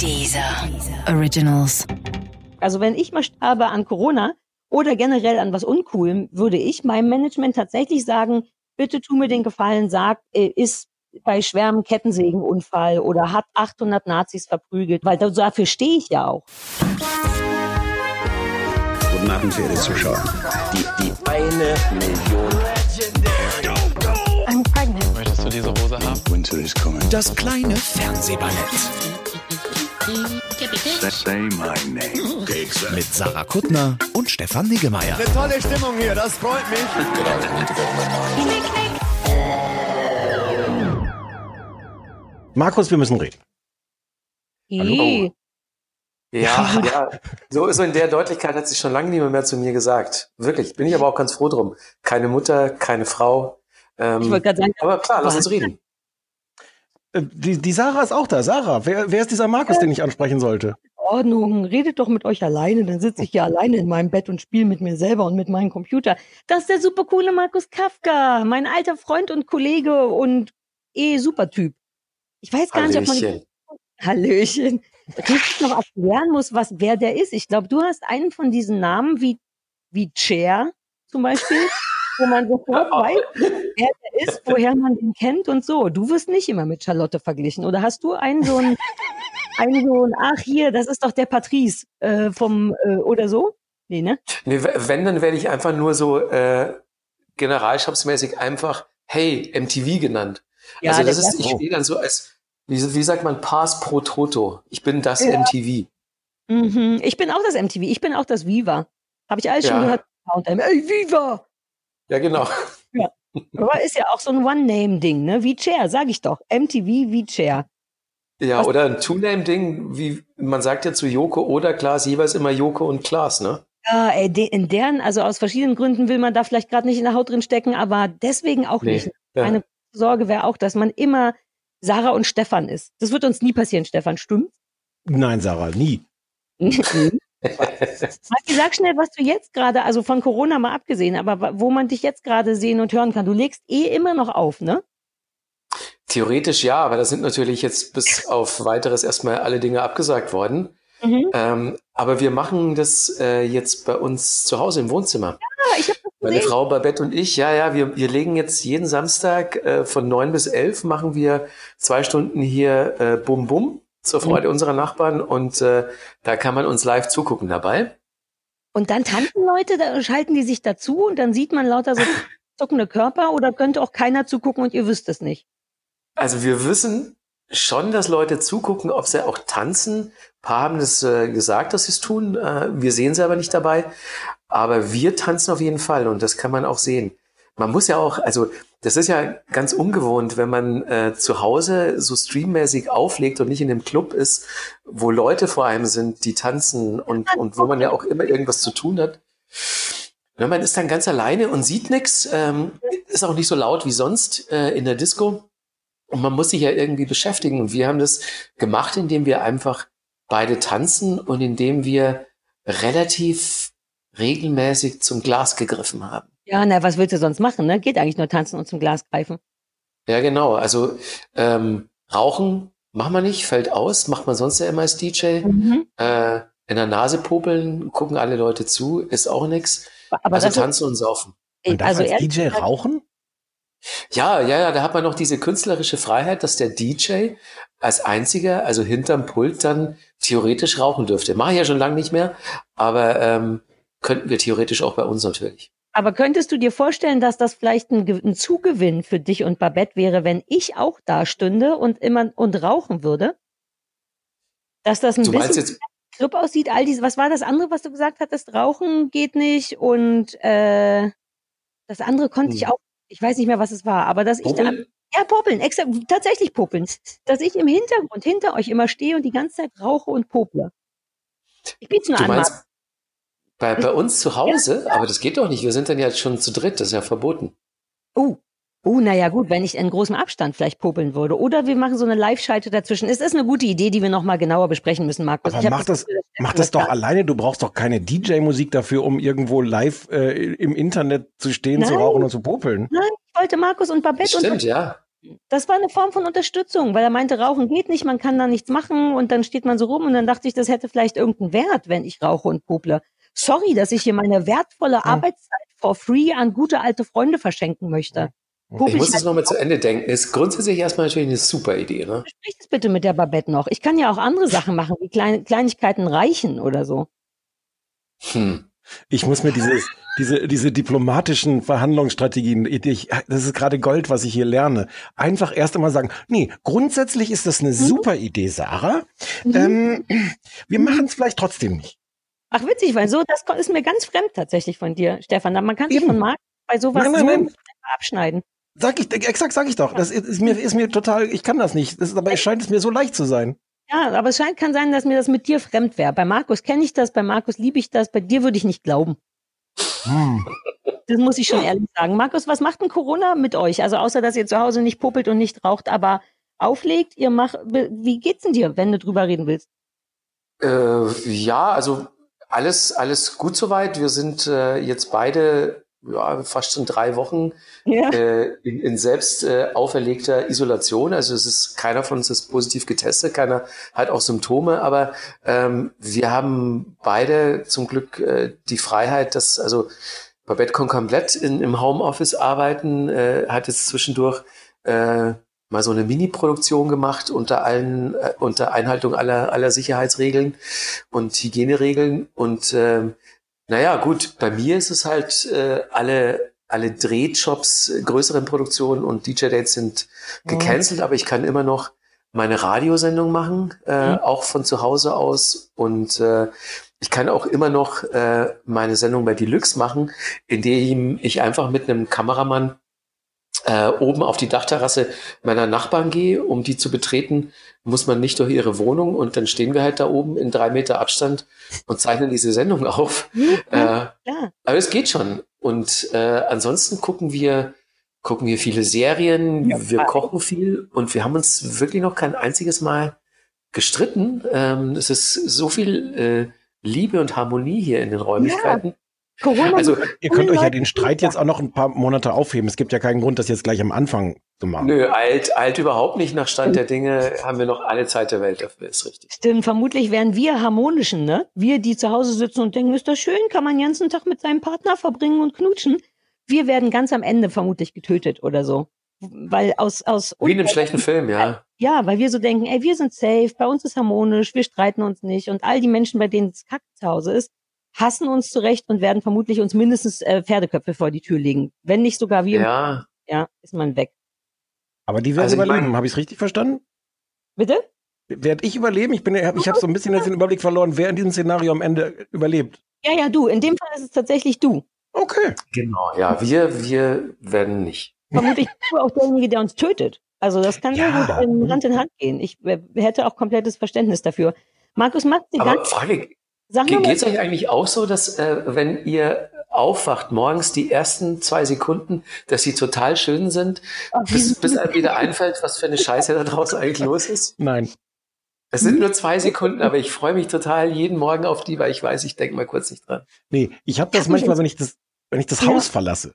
Dieser Originals. Also wenn ich mal sterbe an Corona oder generell an was Uncoolem, würde ich meinem Management tatsächlich sagen, bitte tu mir den Gefallen, sag, äh, ist bei schwerem Kettensägenunfall oder hat 800 Nazis verprügelt, weil dafür stehe ich ja auch. Guten Abend, verehrte Zuschauer. Die, die eine Million. I'm pregnant. Möchtest du diese Hose haben? Winter is coming. Das kleine Fernsehballett. Mit Sarah Kuttner und Stefan Niggemeier. Tolle Stimmung hier, das freut mich. Markus, wir müssen reden. Ih, Ja, ja. So, so in der Deutlichkeit hat sich schon lange niemand mehr zu mir gesagt. Wirklich. Bin ich aber auch ganz froh drum. Keine Mutter, keine Frau. Ähm, Ich wollte gerade sagen, aber klar, lass uns reden. Äh, Die, die Sarah ist auch da. Sarah, wer, wer ist dieser Markus, den ich ansprechen sollte? Ordnung, redet doch mit euch alleine, dann sitze ich hier alleine in meinem Bett und spiele mit mir selber und mit meinem Computer. Das ist der super coole Markus Kafka, mein alter Freund und Kollege und eh super Typ. Ich weiß gar nicht, ob man Hallöchen. Hallöchen. Ich noch erklären muss, was wer der ist. Ich glaube, du hast einen von diesen Namen wie wie Chair zum Beispiel, wo man sofort weiß, wer der ist, woher man ihn kennt und so. Du wirst nicht immer mit Charlotte verglichen. Oder hast du einen so einen, einen so einen, ach hier, das ist doch der Patrice äh, vom äh, oder so? Nee, ne? Nee, wenn, dann werde ich einfach nur so äh, generalstabsmäßig einfach Hey MTV genannt. Ja, also das ist, ich stehe dann so als, wie, wie sagt man, Pass pro Toto. Ich bin das Ja. MTV. Mhm. Ich bin auch das MTV, ich bin auch das Viva. Habe ich alles schon Ja. gehört. Und, ähm, ey, Viva! Ja, genau. Aber ist ja auch so ein One-Name-Ding, ne? Wie Chair, sag ich doch. MTV wie Chair. Ja, Was- oder ein Two-Name-Ding, wie man sagt ja zu Joko oder Klaas jeweils immer Joko und Klaas, ne? Ja, ey, de, in deren, also aus verschiedenen Gründen will man da vielleicht gerade nicht in der Haut drin stecken, aber deswegen auch Nee, nicht. ja. Meine Sorge wäre auch, dass man immer Sarah und Stefan ist. Das wird uns nie passieren, Stefan, stimmt? Nein, Sarah, nie. Maki, sag schnell, was du jetzt gerade, also von Corona mal abgesehen, aber wo man dich jetzt gerade sehen und hören kann. Du legst eh immer noch auf, ne? Theoretisch ja, aber da sind natürlich jetzt bis auf weiteres erstmal alle Dinge abgesagt worden. Mhm. Ähm, aber wir machen das äh, jetzt bei uns zu Hause im Wohnzimmer. Ja, ich habe das Meine gesehen. Frau Babette und ich, ja, ja, wir, wir legen jetzt jeden Samstag äh, von neun bis elf machen wir zwei Stunden hier äh, Bum Bum zur Freude unserer Nachbarn und äh, da kann man uns live zugucken dabei. Und dann tanzen Leute, da schalten die sich dazu und dann sieht man lauter so zuckende Körper oder könnte auch keiner zugucken und ihr wüsst es nicht. Also wir wissen schon, dass Leute zugucken, ob sie auch tanzen. Ein paar haben das äh, gesagt, dass sie es tun. Äh, wir sehen sie aber nicht dabei. Aber wir tanzen auf jeden Fall und das kann man auch sehen. Man muss ja auch, also das ist ja ganz ungewohnt, wenn man äh, zu Hause so streammäßig auflegt und nicht in einem Club ist, wo Leute vor einem sind, die tanzen und, und wo man ja auch immer irgendwas zu tun hat. Ja, man ist dann ganz alleine und sieht nichts, ähm, ist auch nicht so laut wie sonst äh, in der Disco. Und man muss sich ja irgendwie beschäftigen. Und wir haben das gemacht, indem wir einfach beide tanzen und indem wir relativ regelmäßig zum Glas gegriffen haben. Ja, na, was willst du sonst machen, ne? Geht eigentlich nur tanzen und zum Glas greifen. Ja, genau. Also ähm, Rauchen macht man nicht, fällt aus, macht man sonst ja immer als DJ. Mhm. Äh, in der Nase popeln, gucken alle Leute zu, ist auch nix. Aber Also das ist, tanzen und saufen. Man darf also als DJ gesagt, rauchen? Ja, ja, ja, da hat man noch diese künstlerische Freiheit, dass der DJ als einziger, also hinterm Pult dann theoretisch rauchen dürfte. Mache ich ja schon lange nicht mehr, aber ähm, könnten wir theoretisch auch bei uns natürlich. Aber könntest du dir vorstellen, dass das vielleicht ein, ein Zugewinn für dich und Babette wäre, wenn ich auch da stünde und immer und rauchen würde? Dass das ein Du bisschen jetzt, Club aussieht, all diese, was war das andere, was du gesagt hattest? Rauchen geht nicht und äh, das andere konnte ich Hm. auch, ich weiß nicht mehr, was es war, aber dass ich da, Popeln? ja, popeln, extra, tatsächlich popeln, dass ich im Hintergrund hinter euch immer stehe und die ganze Zeit rauche und pople. Ich biete nur an, meinst. Bei, bei uns zu Hause? Aber das geht doch nicht. Wir sind dann ja schon zu dritt. Das ist ja verboten. Oh, oh, naja, gut, wenn ich in großem Abstand vielleicht popeln würde. Oder wir machen so eine Live-Schalte dazwischen. Es ist eine gute Idee, die wir nochmal genauer besprechen müssen, Markus. Aber mach das, dass mach das doch alleine. Du brauchst doch keine DJ-Musik dafür, um irgendwo live äh, im Internet zu stehen, zu Nein. rauchen und zu popeln. Nein, ich wollte Markus und Babette und Stimmt, ja. Das war eine Form von Unterstützung, weil er meinte, Rauchen geht nicht, man kann da nichts machen und dann steht man so rum und dann dachte ich, das hätte vielleicht irgendeinen Wert, wenn ich rauche und pople. Sorry, dass ich hier meine wertvolle Arbeitszeit for free an gute alte Freunde verschenken möchte. Popel Ich muss halt das nochmal zu Ende denken. Ist grundsätzlich erstmal natürlich eine super Idee, ne? Sprich das bitte mit der Babette noch. Ich kann ja auch andere Sachen machen, wie Klein Kleinigkeiten reichen oder so. Hm. Ich muss mir dieses, diese, diese diplomatischen Verhandlungsstrategien, ich, das ist gerade Gold, was ich hier lerne. Einfach erst einmal sagen, nee, grundsätzlich ist das eine Mhm. super Idee, Sarah. Ähm, wir machen es vielleicht trotzdem nicht. Ach witzig, weil so, das ist mir ganz fremd tatsächlich von dir, Stefan. Man kann sich Eben. von Marc bei sowas Nein, nein, so nein. abschneiden. Sag ich, exakt sag ich doch. Das ist, ist mir, ist mir total, ich kann das nicht. Das ist, aber es scheint es mir so leicht zu sein. Ja, aber es scheint kann sein, dass mir das mit dir fremd wäre. Bei Markus kenne ich das, bei Markus liebe ich das, bei dir würde ich nicht glauben. Hm. Das muss ich schon ehrlich sagen. Markus, was macht denn Corona mit euch? Also außer, dass ihr zu Hause nicht popelt und nicht raucht, aber auflegt, ihr macht, wie geht's denn dir, wenn du drüber reden willst? Äh, ja, also alles, alles gut soweit. Wir sind äh, jetzt beide ja, fast schon drei Wochen Ja. äh, in, in selbst äh, auferlegter Isolation. Also es ist keiner von uns ist positiv getestet, keiner hat auch Symptome, aber ähm, wir haben beide zum Glück äh, die Freiheit, dass also Babette kann komplett in, im Homeoffice arbeiten, äh, hat jetzt zwischendurch äh, mal so eine Mini-Produktion gemacht unter allen, äh, unter Einhaltung aller, aller Sicherheitsregeln und Hygieneregeln. Und ähm, naja, gut, bei mir ist es halt äh, alle, alle Drehjobs, äh, größeren Produktionen und DJ-Dates sind gecancelt, aber ich kann immer noch meine Radiosendung machen, äh, Mhm. auch von zu Hause aus. Und äh, ich kann auch immer noch äh, meine Sendung bei Deluxe machen, indem ich einfach mit einem Kameramann äh, oben auf die Dachterrasse meiner Nachbarn gehe, um die zu betreten, muss man nicht durch ihre Wohnung und dann stehen wir halt da oben in drei Meter Abstand und zeichnen diese Sendung auf. Äh, Ja, aber es geht schon. Und äh, ansonsten gucken wir, gucken wir viele Serien, Ja, wir kochen viel und wir haben uns wirklich noch kein einziges Mal gestritten. Ähm, es ist so viel äh, Liebe und Harmonie hier in den Räumlichkeiten. Corona Also Ihr könnt euch ja den Streit jetzt auch noch ein paar Monate aufheben. Es gibt ja keinen Grund, das jetzt gleich am Anfang zu machen. Nö, alt, alt überhaupt nicht. Nach Stand der Dinge haben wir noch alle Zeit der Welt dafür, ist richtig. Stimmt, vermutlich wären wir harmonischen, ne? Wir, die zu Hause sitzen und denken, ist das schön, kann man den ganzen Tag mit seinem Partner verbringen und knutschen. Wir werden ganz am Ende vermutlich getötet oder so. Weil aus, aus, Wie in einem schlechten Film, ja. ja, weil wir so denken, ey, wir sind safe, bei uns ist harmonisch, wir streiten uns nicht und all die Menschen, bei denen es kacke zu Hause ist, hassen uns zurecht und werden vermutlich uns mindestens äh, Pferdeköpfe vor die Tür legen. Wenn nicht sogar wir, ja, Ja, ist man weg. Aber die werden Also überleben. Habe ich es richtig verstanden? Bitte? Werde ich überleben? Ich bin, ich habe so ein bisschen jetzt den Überblick verloren, wer in diesem Szenario am Ende überlebt. Ja, ja, du. In dem Fall ist es tatsächlich du. Okay. genau. Ja, wir, wir werden nicht. vermutlich bist du auch derjenige, der uns tötet. Also das kann sehr Ja. gut ähm, Hand in Hand gehen. Ich äh, hätte auch komplettes Verständnis dafür. Markus macht sie Aber ganz. Frage, Sag Ge mal, geht's euch eigentlich auch so, dass äh, wenn ihr aufwacht morgens die ersten zwei Sekunden, dass sie total schön sind, bis, bis einem wieder einfällt, was für eine Scheiße da draußen eigentlich los ist? Nein. Es sind nur zwei Sekunden, aber ich freue mich total jeden Morgen auf die, weil ich weiß, ich denke mal kurz nicht dran. Nee, ich habe das manchmal, wenn ich das, wenn ich das Ja. Haus verlasse.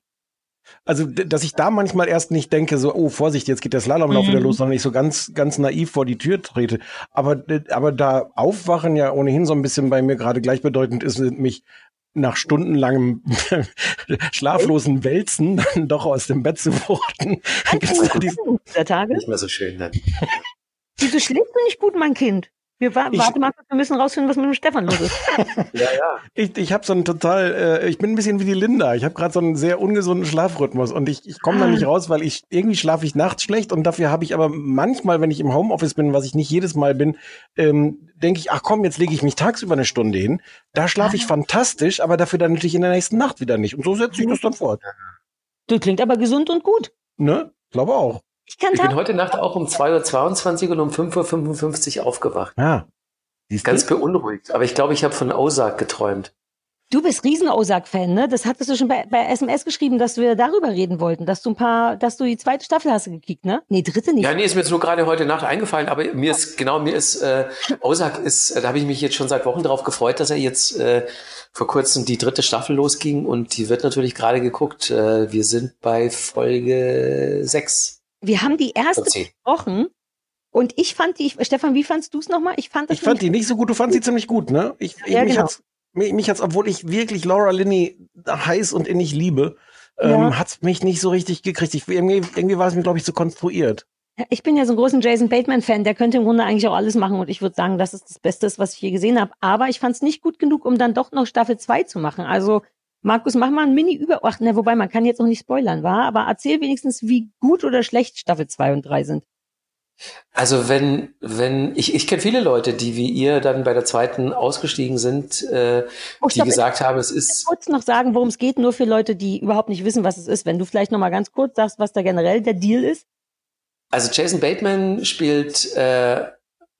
Also, dass ich da manchmal erst nicht denke, so, oh, Vorsicht, jetzt geht der Slalomlauf Mhm. wieder los, sondern ich so ganz, ganz naiv vor die Tür trete. Aber, aber da Aufwachen ja ohnehin so ein bisschen bei mir gerade gleichbedeutend ist, mich nach stundenlangem schlaflosen Wälzen dann doch aus dem Bett zu wuchten. Gibt's da diesen- dieser Tage. Nicht mehr so schön dann. Wieso schläfst du nicht gut, mein Kind? Wir wa Ich- warte mal, wir müssen rausfinden, was mit dem Stefan los ist. Ja, ja. Ich, ich habe so einen total, äh, ich bin ein bisschen wie die Linda. Ich habe gerade so einen sehr ungesunden Schlafrhythmus und ich, ich komme da nicht raus, weil ich irgendwie schlafe ich nachts schlecht und dafür habe ich aber manchmal, wenn ich im Homeoffice bin, was ich nicht jedes Mal bin, ähm, denke ich, ach komm, jetzt lege ich mich tagsüber eine Stunde hin. Da schlafe ich fantastisch, aber dafür dann natürlich in der nächsten Nacht wieder nicht. Und so setze ich das dann fort. Du klingt aber gesund und gut. Ne? Glaube auch. Ich kann Ich bin heute Nacht auch um 2.22 Uhr und um 5.55 Uhr aufgewacht. Ja. Siehst Ganz du? beunruhigt. Aber ich glaube, ich habe von Ozark geträumt. Du bist riesen Ozark-Fan, ne? Das hattest du schon bei, bei SMS geschrieben, dass wir darüber reden wollten, dass du ein paar, dass du die zweite Staffel hast gekickt, ne? Nee, dritte nicht. Ja, nee, ist mir jetzt nur gerade heute Nacht eingefallen, aber mir ist, genau, mir ist, äh, Ozark ist, äh, da habe ich mich jetzt schon seit Wochen darauf gefreut, dass er jetzt äh, vor kurzem die dritte Staffel losging und die wird natürlich gerade geguckt. Äh, wir sind bei Folge 6. wir haben die erste besprochen und ich fand die, Stefan, wie fandst du es nochmal? Ich fand das Ich fand die nicht so gut, du fandst sie ziemlich gut, ne? Ich, ich, Ja, mich genau. hat's, mich, mich hat's, obwohl ich wirklich Laura Linney heiß und innig liebe, Ja. ähm, hat's mich nicht so richtig gekriegt. Ich, irgendwie, irgendwie war es mir, glaube ich, zu konstruiert. Ja, Ich bin ja so ein großer Jason Bateman-Fan, der könnte im Grunde eigentlich auch alles machen und ich würde sagen, das ist das Beste, was ich je gesehen habe. Aber ich fand es nicht gut genug, um dann doch noch Staffel 2 zu machen. Also, Markus, mach mal ein Mini-Über... Ach, ne, wobei, man kann jetzt auch nicht spoilern, war, aber erzähl wenigstens, wie gut oder schlecht Staffel 2 und 3 sind. Also wenn, wenn, ich, ich kenne viele Leute, die wie ihr dann bei der zweiten ausgestiegen sind, äh, Oh, die stopp, gesagt haben, es ich ist, kurz noch sagen, worum es geht, nur für Leute, die überhaupt nicht wissen, was es ist. Wenn du vielleicht noch mal ganz kurz sagst, was da generell der Deal ist. also Jason Bateman spielt äh,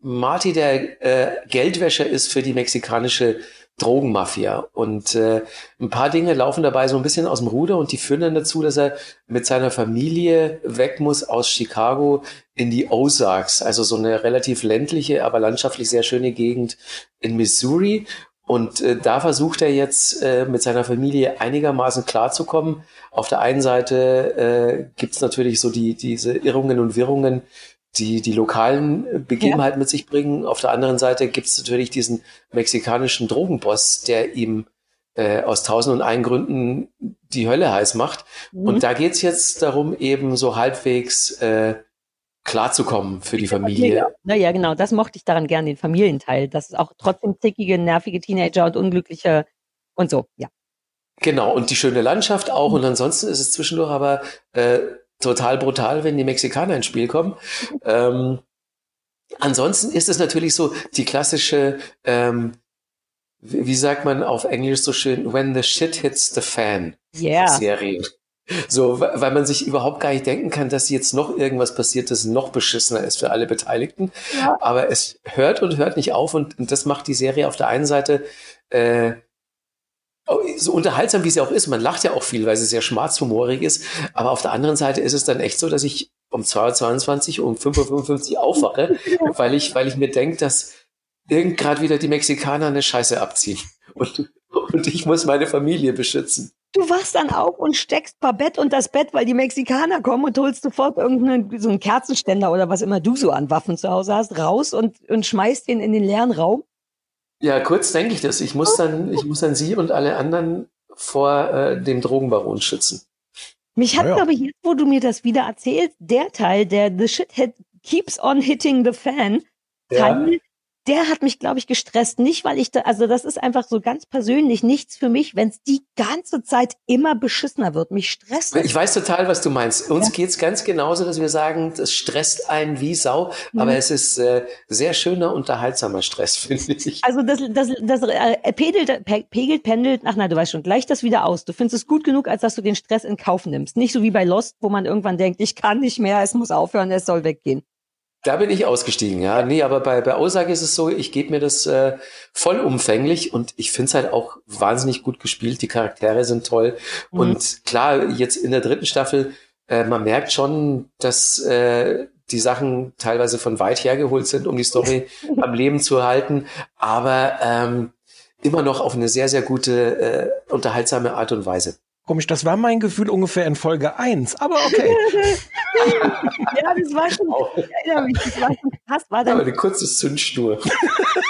Marty, der äh, Geldwäscher ist für die mexikanische Drogenmafia. Und äh, ein paar Dinge laufen dabei so ein bisschen aus dem Ruder und die führen dann dazu, dass er mit seiner Familie weg muss aus Chicago in die Ozarks, also so eine relativ ländliche, aber landschaftlich sehr schöne Gegend in Missouri. Und äh, da versucht er jetzt äh, mit seiner Familie einigermaßen klarzukommen. Auf der einen Seite äh, gibt's natürlich so die, diese Irrungen und Wirrungen, die die lokalen Begebenheiten mit sich bringen. Auf der anderen Seite gibt's natürlich diesen mexikanischen Drogenboss, der ihm äh, aus tausend und einen Gründen die Hölle heiß macht. Mhm. Und da geht's jetzt darum, eben so halbwegs äh, klarzukommen für die Familie. Naja, genau, das mochte ich daran gern, den Familienteil. Das ist auch trotzdem zickige, nervige Teenager und unglückliche und so, ja. Genau, und die schöne Landschaft auch. Und ansonsten ist es zwischendurch aber äh, total brutal, wenn die Mexikaner ins Spiel kommen. Ähm, ansonsten ist es natürlich so die klassische, ähm, wie, wie sagt man auf Englisch so schön, when the shit hits the fan Yeah. Serie. So, weil man sich überhaupt gar nicht denken kann, dass jetzt noch irgendwas passiert, das noch beschissener ist für alle Beteiligten. Ja. Aber es hört und hört nicht auf und, und das macht die Serie auf der einen Seite äh, so unterhaltsam, wie sie auch ist. Man lacht ja auch viel, weil sie sehr schmarzhumorig ist. Aber auf der anderen Seite ist es dann echt so, dass ich um 2.22 Uhr um 5.55 Uhr aufwache, weil ich, weil ich mir denke, dass irgend gerade wieder die Mexikaner eine Scheiße abziehen. Und, und ich muss meine Familie beschützen. Du wachst dann auf und steckst Babette und das Bett, weil die Mexikaner kommen und holst sofort irgendeinen so einen Kerzenständer oder was immer du so an Waffen zu Hause hast, raus und, und schmeißt den in den leeren Raum. Ja, kurz denke ich das. Ich muss dann, ich muss dann sie und alle anderen vor äh, dem Drogenbaron schützen. Mich hat, Ja, ja. glaube ich, jetzt, wo du mir das wieder erzählst, der Teil, der The Shit hit, Keeps on Hitting the Fan, Teil, der hat mich, glaube ich, gestresst. Nicht, weil ich da, also das ist einfach so ganz persönlich nichts für mich, wenn es die ganze Zeit immer beschissener wird. Mich stresst. Ich weiß total, was du meinst. Uns Ja. geht's ganz genauso, dass wir sagen, das stresst einen wie Sau, Mhm. aber es ist äh, sehr schöner, unterhaltsamer Stress, finde ich. Also das, das, das äh, pedelt, pe- pegelt, pendelt, ach nein, du weißt schon, gleich das wieder aus. Du findest es gut genug, als dass du den Stress in Kauf nimmst. Nicht so wie bei Lost, wo man irgendwann denkt, ich kann nicht mehr, es muss aufhören, es soll weggehen. Da bin ich ausgestiegen, ja. Nee, aber bei, bei Aussage ist es so, ich gebe mir das äh, vollumfänglich und ich finde es halt auch wahnsinnig gut gespielt. Die Charaktere sind toll. Mhm. Und klar, jetzt in der dritten Staffel, äh, man merkt schon, dass äh, die Sachen teilweise von weit hergeholt sind, um die Story am Leben zu halten. Aber ähm, immer noch auf eine sehr, sehr gute, äh, unterhaltsame Art und Weise. Komisch, das war mein Gefühl ungefähr in Folge 1, aber okay. ja, das war schon, mich, das war schon krass, war Aber dann, eine kurze Zündschnur.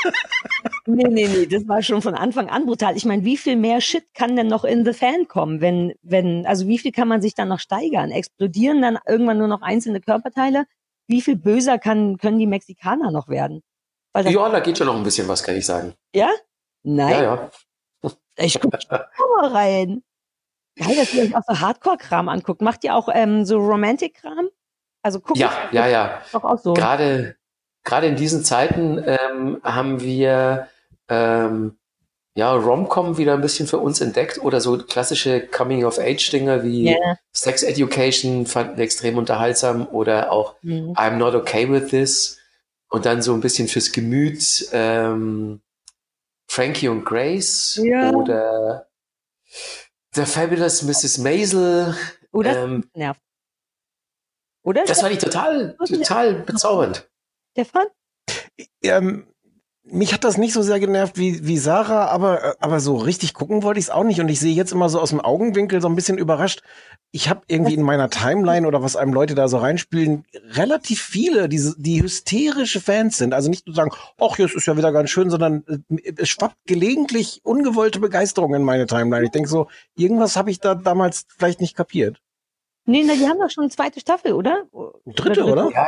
nee, nee, nee, das war schon von Anfang an brutal. Ich meine, wie viel mehr Shit kann denn noch in The Fan kommen, wenn, wenn, also wie viel kann man sich dann noch steigern? Explodieren dann irgendwann nur noch einzelne Körperteile? Wie viel böser kann, können die Mexikaner noch werden? Weil Ja, da geht schon noch ein bisschen was, kann ich sagen. ja? Nein? Ja, ja. Ich guck mal rein. Geil, dass ihr euch auch so Hardcore-Kram anguckt. Macht ihr auch ähm, so Romantic-Kram? Also guckt Ja, ja, ja. doch auch so. Gerade, gerade in diesen Zeiten ähm, haben wir ähm, ja Rom-Com wieder ein bisschen für uns entdeckt oder so klassische Coming-of-Age-Dinger wie Ja. Sex Education fanden wir extrem unterhaltsam oder auch Mhm. I'm Not Okay With This und dann so ein bisschen fürs Gemüt ähm, Frankie und Grace Ja. oder The Fabulous Mrs. Maisel. Das Ähm, nervt. Oder? das fand ich total, total bezaubernd. Stefan? ähm, mich hat das nicht so sehr genervt wie, wie Sarah, aber, äh, aber so richtig gucken wollte ich es auch nicht. Und ich sehe jetzt immer so aus dem Augenwinkel so ein bisschen überrascht. Ich habe irgendwie in meiner Timeline oder was einem Leute da so reinspielen, relativ viele, die, die hysterische Fans sind. Also nicht nur sagen, ach, jetzt ist ja wieder ganz schön, sondern äh, es schwappt gelegentlich ungewollte Begeisterung in meine Timeline. Ich denke so, irgendwas habe ich da damals vielleicht nicht kapiert. Nee, na, die haben doch schon eine zweite Staffel, oder? Dritte, oder? Ja,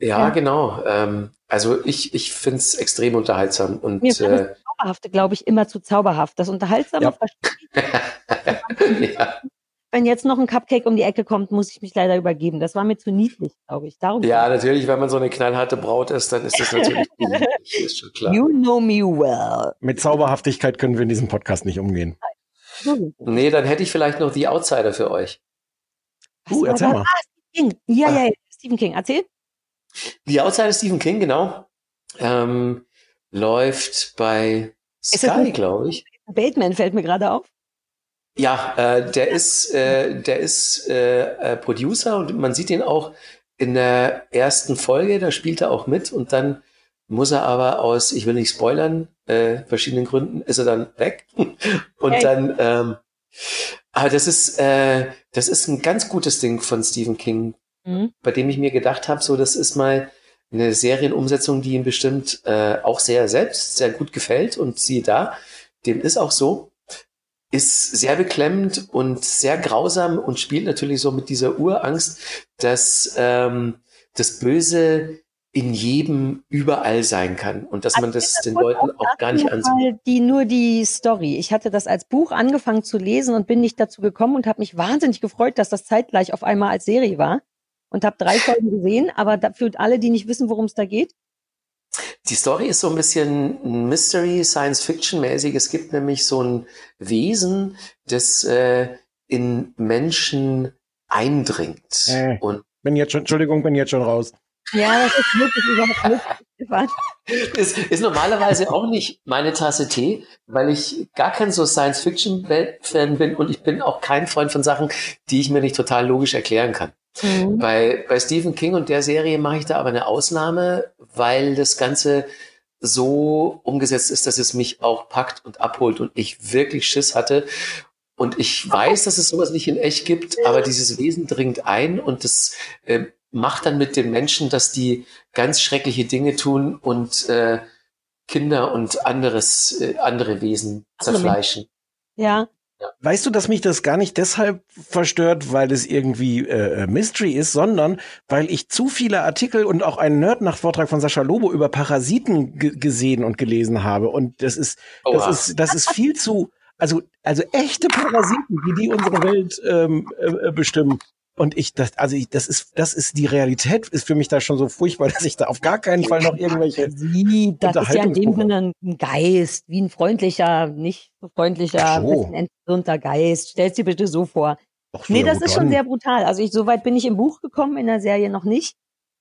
ja, Ja. genau. Ähm, also ich, ich finde es extrem unterhaltsam und Mir äh, das Zauberhafte, glaube ich, immer zu zauberhaft. Das Unterhaltsame, Ja. verstehe ich. ja, wenn jetzt noch ein Cupcake um die Ecke kommt, muss ich mich leider übergeben. Das war mir zu niedlich, glaube ich. Darum ja, natürlich, wenn man so eine knallharte Braut ist, dann ist das natürlich niedlich, ist schon klar. You know me well. Mit Zauberhaftigkeit können wir in diesem Podcast nicht umgehen. Nee, dann hätte ich vielleicht noch die Outsider für euch. Uh, erzähl mal. Ah, Stephen King. Ja, ja, ja, Stephen King. Erzähl. Die Outsider Stephen King, genau. Ähm, läuft bei Sky, glaube ich. Bateman fällt mir gerade auf. Ja, äh, der ist, äh, der ist äh, äh, Producer und man sieht ihn auch in der ersten Folge, da spielt er auch mit und dann muss er aber aus, ich will nicht spoilern, äh, verschiedenen Gründen, ist er dann weg. und Hey. dann, ähm, aber das ist, äh, das ist ein ganz gutes Ding von Stephen King, Mhm. bei dem ich mir gedacht habe, so das ist mal eine Serienumsetzung, die ihm bestimmt äh, auch sehr selbst sehr gut gefällt und siehe da, dem ist auch so, ist sehr beklemmend und sehr grausam und spielt natürlich so mit dieser Urangst, dass ähm, das Böse in jedem überall sein kann und dass man das den Leuten auch gar nicht ansieht. Die nur die Story. Ich hatte das als Buch angefangen zu lesen und bin nicht dazu gekommen und habe mich wahnsinnig gefreut, dass das zeitgleich auf einmal als Serie war und habe drei Folgen gesehen. Aber für alle, die nicht wissen, worum es da geht, Die Story ist so ein bisschen Mystery, Science-Fiction-mäßig. Es gibt nämlich so ein Wesen, das äh, in Menschen eindringt. Äh. Und Bin jetzt schon, Entschuldigung, bin jetzt schon raus. ja, das ist wirklich überhaupt nicht. Ist, ist normalerweise auch nicht meine Tasse Tee, weil ich gar kein so Science-Fiction-Fan bin und ich bin auch kein Freund von Sachen, die ich mir nicht total logisch erklären kann. Mhm. Bei, bei Stephen King und der Serie mache ich da aber eine Ausnahme, weil das Ganze so umgesetzt ist, dass es mich auch packt und abholt und ich wirklich Schiss hatte. Und ich weiß, dass es sowas nicht in echt gibt, aber dieses Wesen dringt ein und das äh, macht dann mit den Menschen, dass die ganz schreckliche Dinge tun und äh, Kinder und anderes, äh, andere Wesen zerfleischen. Ja, Weißt du, dass mich das gar nicht deshalb verstört, weil es irgendwie äh, Mystery ist, sondern weil ich zu viele Artikel und auch einen Nerd-Nacht-Vortrag von Sascha Lobo über Parasiten ge gesehen und gelesen habe. Und das ist, das Oha. ist, das ist viel zu, also, also echte Parasiten, wie die unsere Welt ähm, äh, bestimmen. Und ich, das, also ich, das ist, das ist die Realität, ist für mich da schon so furchtbar, dass ich da auf gar keinen Fall noch irgendwelche. wie, das ist ja in dem. Sinne ein Geist, wie ein freundlicher, nicht so freundlicher, so. entwirrter Geist. Stell's dir bitte so vor. Ach Nee, das ist schon sehr brutal. Also ich, so weit bin ich im Buch gekommen, in der Serie noch nicht.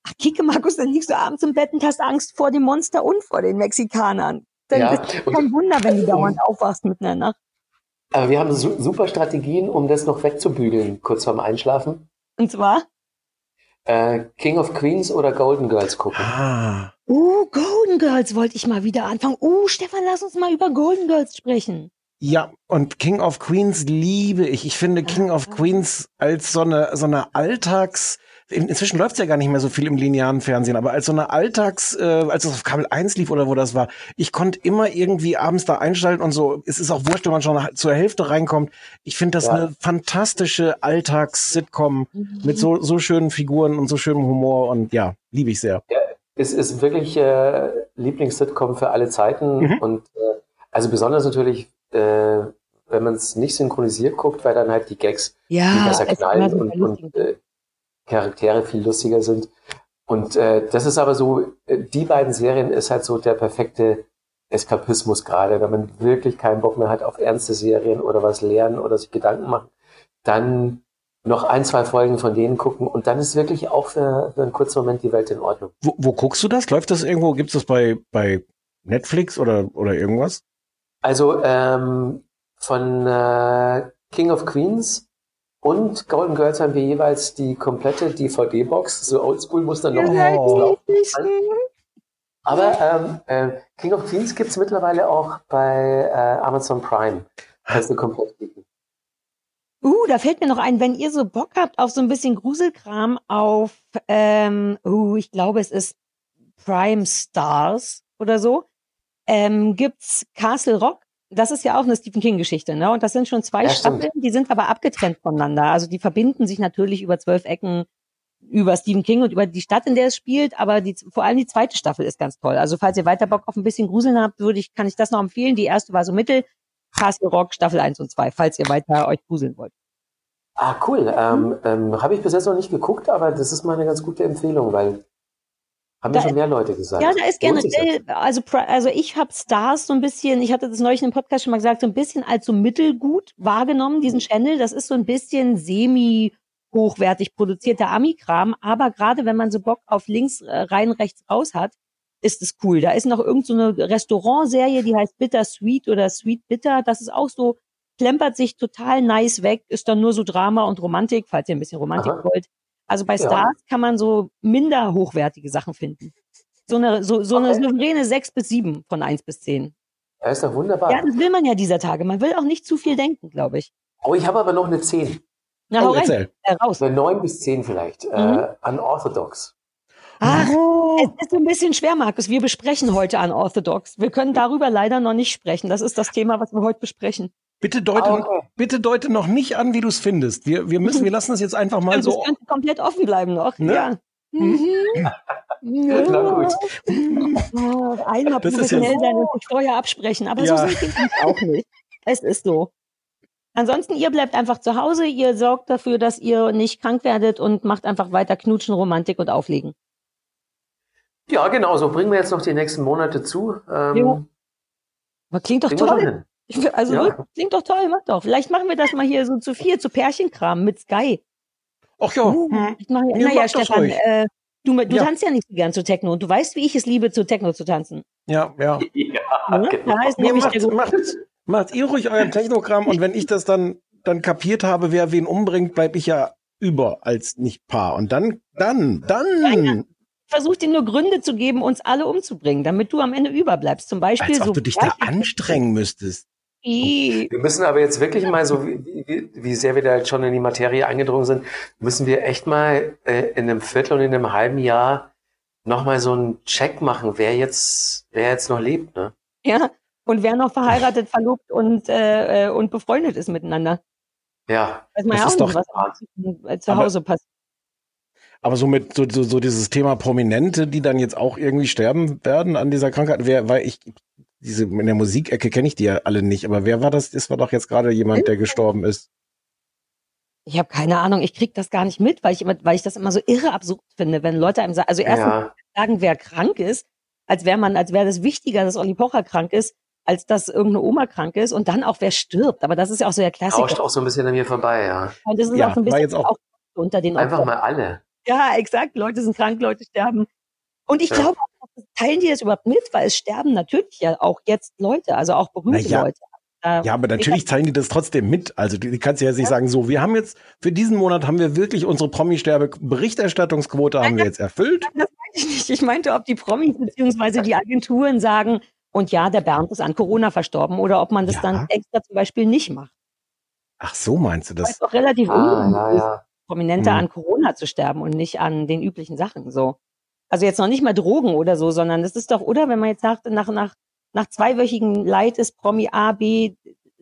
Ach, Kike, Markus, dann liegst du abends im Bett und hast Angst vor dem Monster und vor den Mexikanern. Dann Ja, ist kein Wunder, wenn du dauernd aufwachst mitten in der Nacht. Aber wir haben su super Strategien, um das noch wegzubügeln, kurz vorm Einschlafen. Und zwar, Äh, King of Queens oder Golden Girls gucken. Ah. uh, Golden Girls wollte ich mal wieder anfangen. Uh, Stefan, lass uns mal über Golden Girls sprechen. Ja, und King of Queens liebe ich. Ich finde King of Queens als so eine, so eine Alltags, in- inzwischen läuft's ja gar nicht mehr so viel im linearen Fernsehen, aber als so eine Alltags, äh, als es auf Kabel 1 lief oder wo das war, ich konnte immer irgendwie abends da einschalten und so, es ist auch wurscht, wenn man schon zur Hälfte reinkommt. Ich finde das Ja. eine fantastische Alltags-Sitcom mit so, so schönen Figuren und so schönem Humor und ja, liebe ich sehr. Es ist wirklich äh, Lieblings-Sitcom für alle Zeiten Mhm. und äh, also besonders natürlich, äh, wenn man es nicht synchronisiert guckt, weil dann halt die Gags viel Ja, besser knallen und, und äh, Charaktere viel lustiger sind. Und äh, das ist aber so, äh, die beiden Serien ist halt so der perfekte Eskapismus gerade, wenn man wirklich keinen Bock mehr hat auf ernste Serien oder was lernen oder sich Gedanken machen, dann noch ein, zwei Folgen von denen gucken und dann ist wirklich auch für, für einen kurzen Moment die Welt in Ordnung. Wo, wo guckst du das? Läuft das irgendwo? Gibt's das bei, bei Netflix oder, oder irgendwas? Also ähm, von äh, King of Queens und Golden Girls haben wir jeweils die komplette DVD-Box, so Oldschool muss dann noch Ja, Oh. Aber ähm, äh, King of Queens gibt es mittlerweile auch bei äh, Amazon Prime. Kannst du komplett klicken. Uh, da fällt mir noch ein, wenn ihr so Bock habt auf so ein bisschen Gruselkram auf, ähm, uh, ich glaube, es ist Prime Stars oder so, ähm, gibt's Castle Rock. Das ist ja auch eine Stephen King-Geschichte, ne? Und das sind schon zwei Ja. Staffeln, die sind aber abgetrennt voneinander. Also die verbinden sich natürlich über zwölf Ecken über Stephen King und über die Stadt, in der es spielt, aber die, vor allem die zweite Staffel ist ganz toll. Also falls ihr weiter Bock auf ein bisschen Gruseln habt, würde ich, kann ich das noch empfehlen. Die erste war so mittel, Castle Rock Staffel 1 und 2, falls ihr weiter euch gruseln wollt. Ah, cool. Ähm, ähm, Habe ich bis jetzt noch nicht geguckt, aber das ist mal eine ganz gute Empfehlung, weil haben Da schon mehr Leute gesagt. Ja, da ist generell, also, also ich habe Stars so ein bisschen, ich hatte das neulich im Podcast schon mal gesagt, so ein bisschen als so mittelgut wahrgenommen, diesen Channel. Das ist so ein bisschen semi hochwertig produzierter Ami-Kram, aber gerade wenn man so Bock auf links äh, rein, rechts raus hat, ist es cool. Da ist noch irgend so eine Restaurantserie, die heißt Bitter Sweet oder Sweet Bitter. Das ist auch so, plempert sich total nice weg, ist dann nur so Drama und Romantik, falls ihr ein bisschen Romantik Aha. wollt. Also bei Ja. Stars kann man so minder hochwertige Sachen finden. So eine, so, so eine souveräne 6 bis 7 von 1 bis 10. Ja, ist doch wunderbar. Ja, das will man ja dieser Tage. Man will auch nicht zu viel denken, glaube ich. Oh, ich habe aber noch eine 10. Na, Oh, hau rein. Äh, raus. Eine 9 bis 10 vielleicht. Mhm. Äh, unorthodox. Ach, es ist ein bisschen schwer, Markus. Wir besprechen heute Unorthodox. Wir können darüber leider noch nicht sprechen. Das ist das Thema, was wir heute besprechen. Bitte deute, okay. bitte deute noch nicht an, wie du es findest. Wir, wir müssen, wir lassen es jetzt einfach mal das so. könnte komplett offen bleiben noch. Ne? Ja. Mhm. Na gut. Oh, einmal Das ist professionell ja- sein und sich vorher absprechen. Aber Ja. so sind wir auch nicht. Es ist so. Ansonsten, ihr bleibt einfach zu Hause, ihr sorgt dafür, dass ihr nicht krank werdet und macht einfach weiter knutschen, Romantik und auflegen. Ja, genau, so bringen wir jetzt noch die nächsten Monate zu. Ähm, klingt doch toll. Ich Also Ja. wirklich, klingt doch toll, mach doch. Vielleicht machen wir das mal hier so zu vier, zu Pärchenkram mit Sky. Ach ja, Ich mach, Ja, naja, macht das Stefan, ruhig. äh, du, du Ja. tanzt ja nicht so gern zu Techno und du weißt, wie ich es liebe, zu Techno zu tanzen. ja, ja. Ja, Ne? genau. Da ist Ja, nämlich macht, macht, macht ihr ruhig euren Technogramm und wenn ich das dann, dann kapiert habe, wer wen umbringt, bleib ich ja über als nicht Paar. Und dann, dann, dann, versucht dir nur Gründe zu geben, uns alle umzubringen, damit du am Ende überbleibst. Zum Beispiel als so ob du dich da anstrengen müsstest. Wir müssen aber jetzt wirklich mal so, wie, wie, sehr wir da jetzt schon in die Materie eingedrungen sind, müssen wir echt mal äh, in einem Viertel und in einem halben Jahr nochmal so einen Check machen, wer jetzt, wer jetzt noch lebt, ne? Ja. Und wer noch verheiratet, verlobt und, äh, äh, und befreundet ist miteinander. Ja. Weiß man Das ja auch ist nicht, doch- was äh, zu Hause passiert. Aber so mit so, so, so dieses Thema Prominente, die dann jetzt auch irgendwie sterben werden an dieser Krankheit, wer, weil ich diese in der Musikecke kenne ich die ja alle nicht, aber wer war das? Das war doch jetzt gerade jemand, der gestorben ist. Ich habe keine Ahnung, ich krieg das gar nicht mit, weil ich immer, weil ich das immer so irre absurd finde, wenn Leute einem sagen, also erstens Ja. sagen, wer krank ist, als wäre man, als wäre das wichtiger, dass Olli Pocher krank ist, als dass irgendeine Oma krank ist und dann auch wer stirbt. Aber das ist ja auch so der Rauscht Klassiker. auch so ein bisschen an mir vorbei, ja. Und das ist Ja, auch so ein bisschen auch- auch unter den Einfach Opfern. mal alle. Ja, exakt. Leute sind krank, Leute sterben. Und ich Ja. glaube, auch, teilen die das überhaupt mit, weil es sterben natürlich ja auch jetzt Leute, also auch berühmte ja. Leute. Da- Ja, aber natürlich teilen die das trotzdem mit. Also die, die kannst du ja jetzt nicht sagen, so, wir haben jetzt, für diesen Monat haben wir wirklich unsere Promi-Sterbe-Berichterstattungsquote haben wir jetzt erfüllt. Das meinte ich nicht. Ich meinte, ob die Promis beziehungsweise die Agenturen sagen, und ja, der Bernd ist an Corona verstorben, oder ob man das Ja. dann extra zum Beispiel nicht macht. Ach so meinst du Weil es das? auch relativ Ah, ungewöhnlich ja, ist, ja. Prominente Hm. an Corona zu sterben und nicht an den üblichen Sachen. So. Also jetzt noch nicht mal Drogen oder so, sondern es ist doch, oder wenn man jetzt sagt, nach, nach, nach zweiwöchigen Leid ist Promi A, B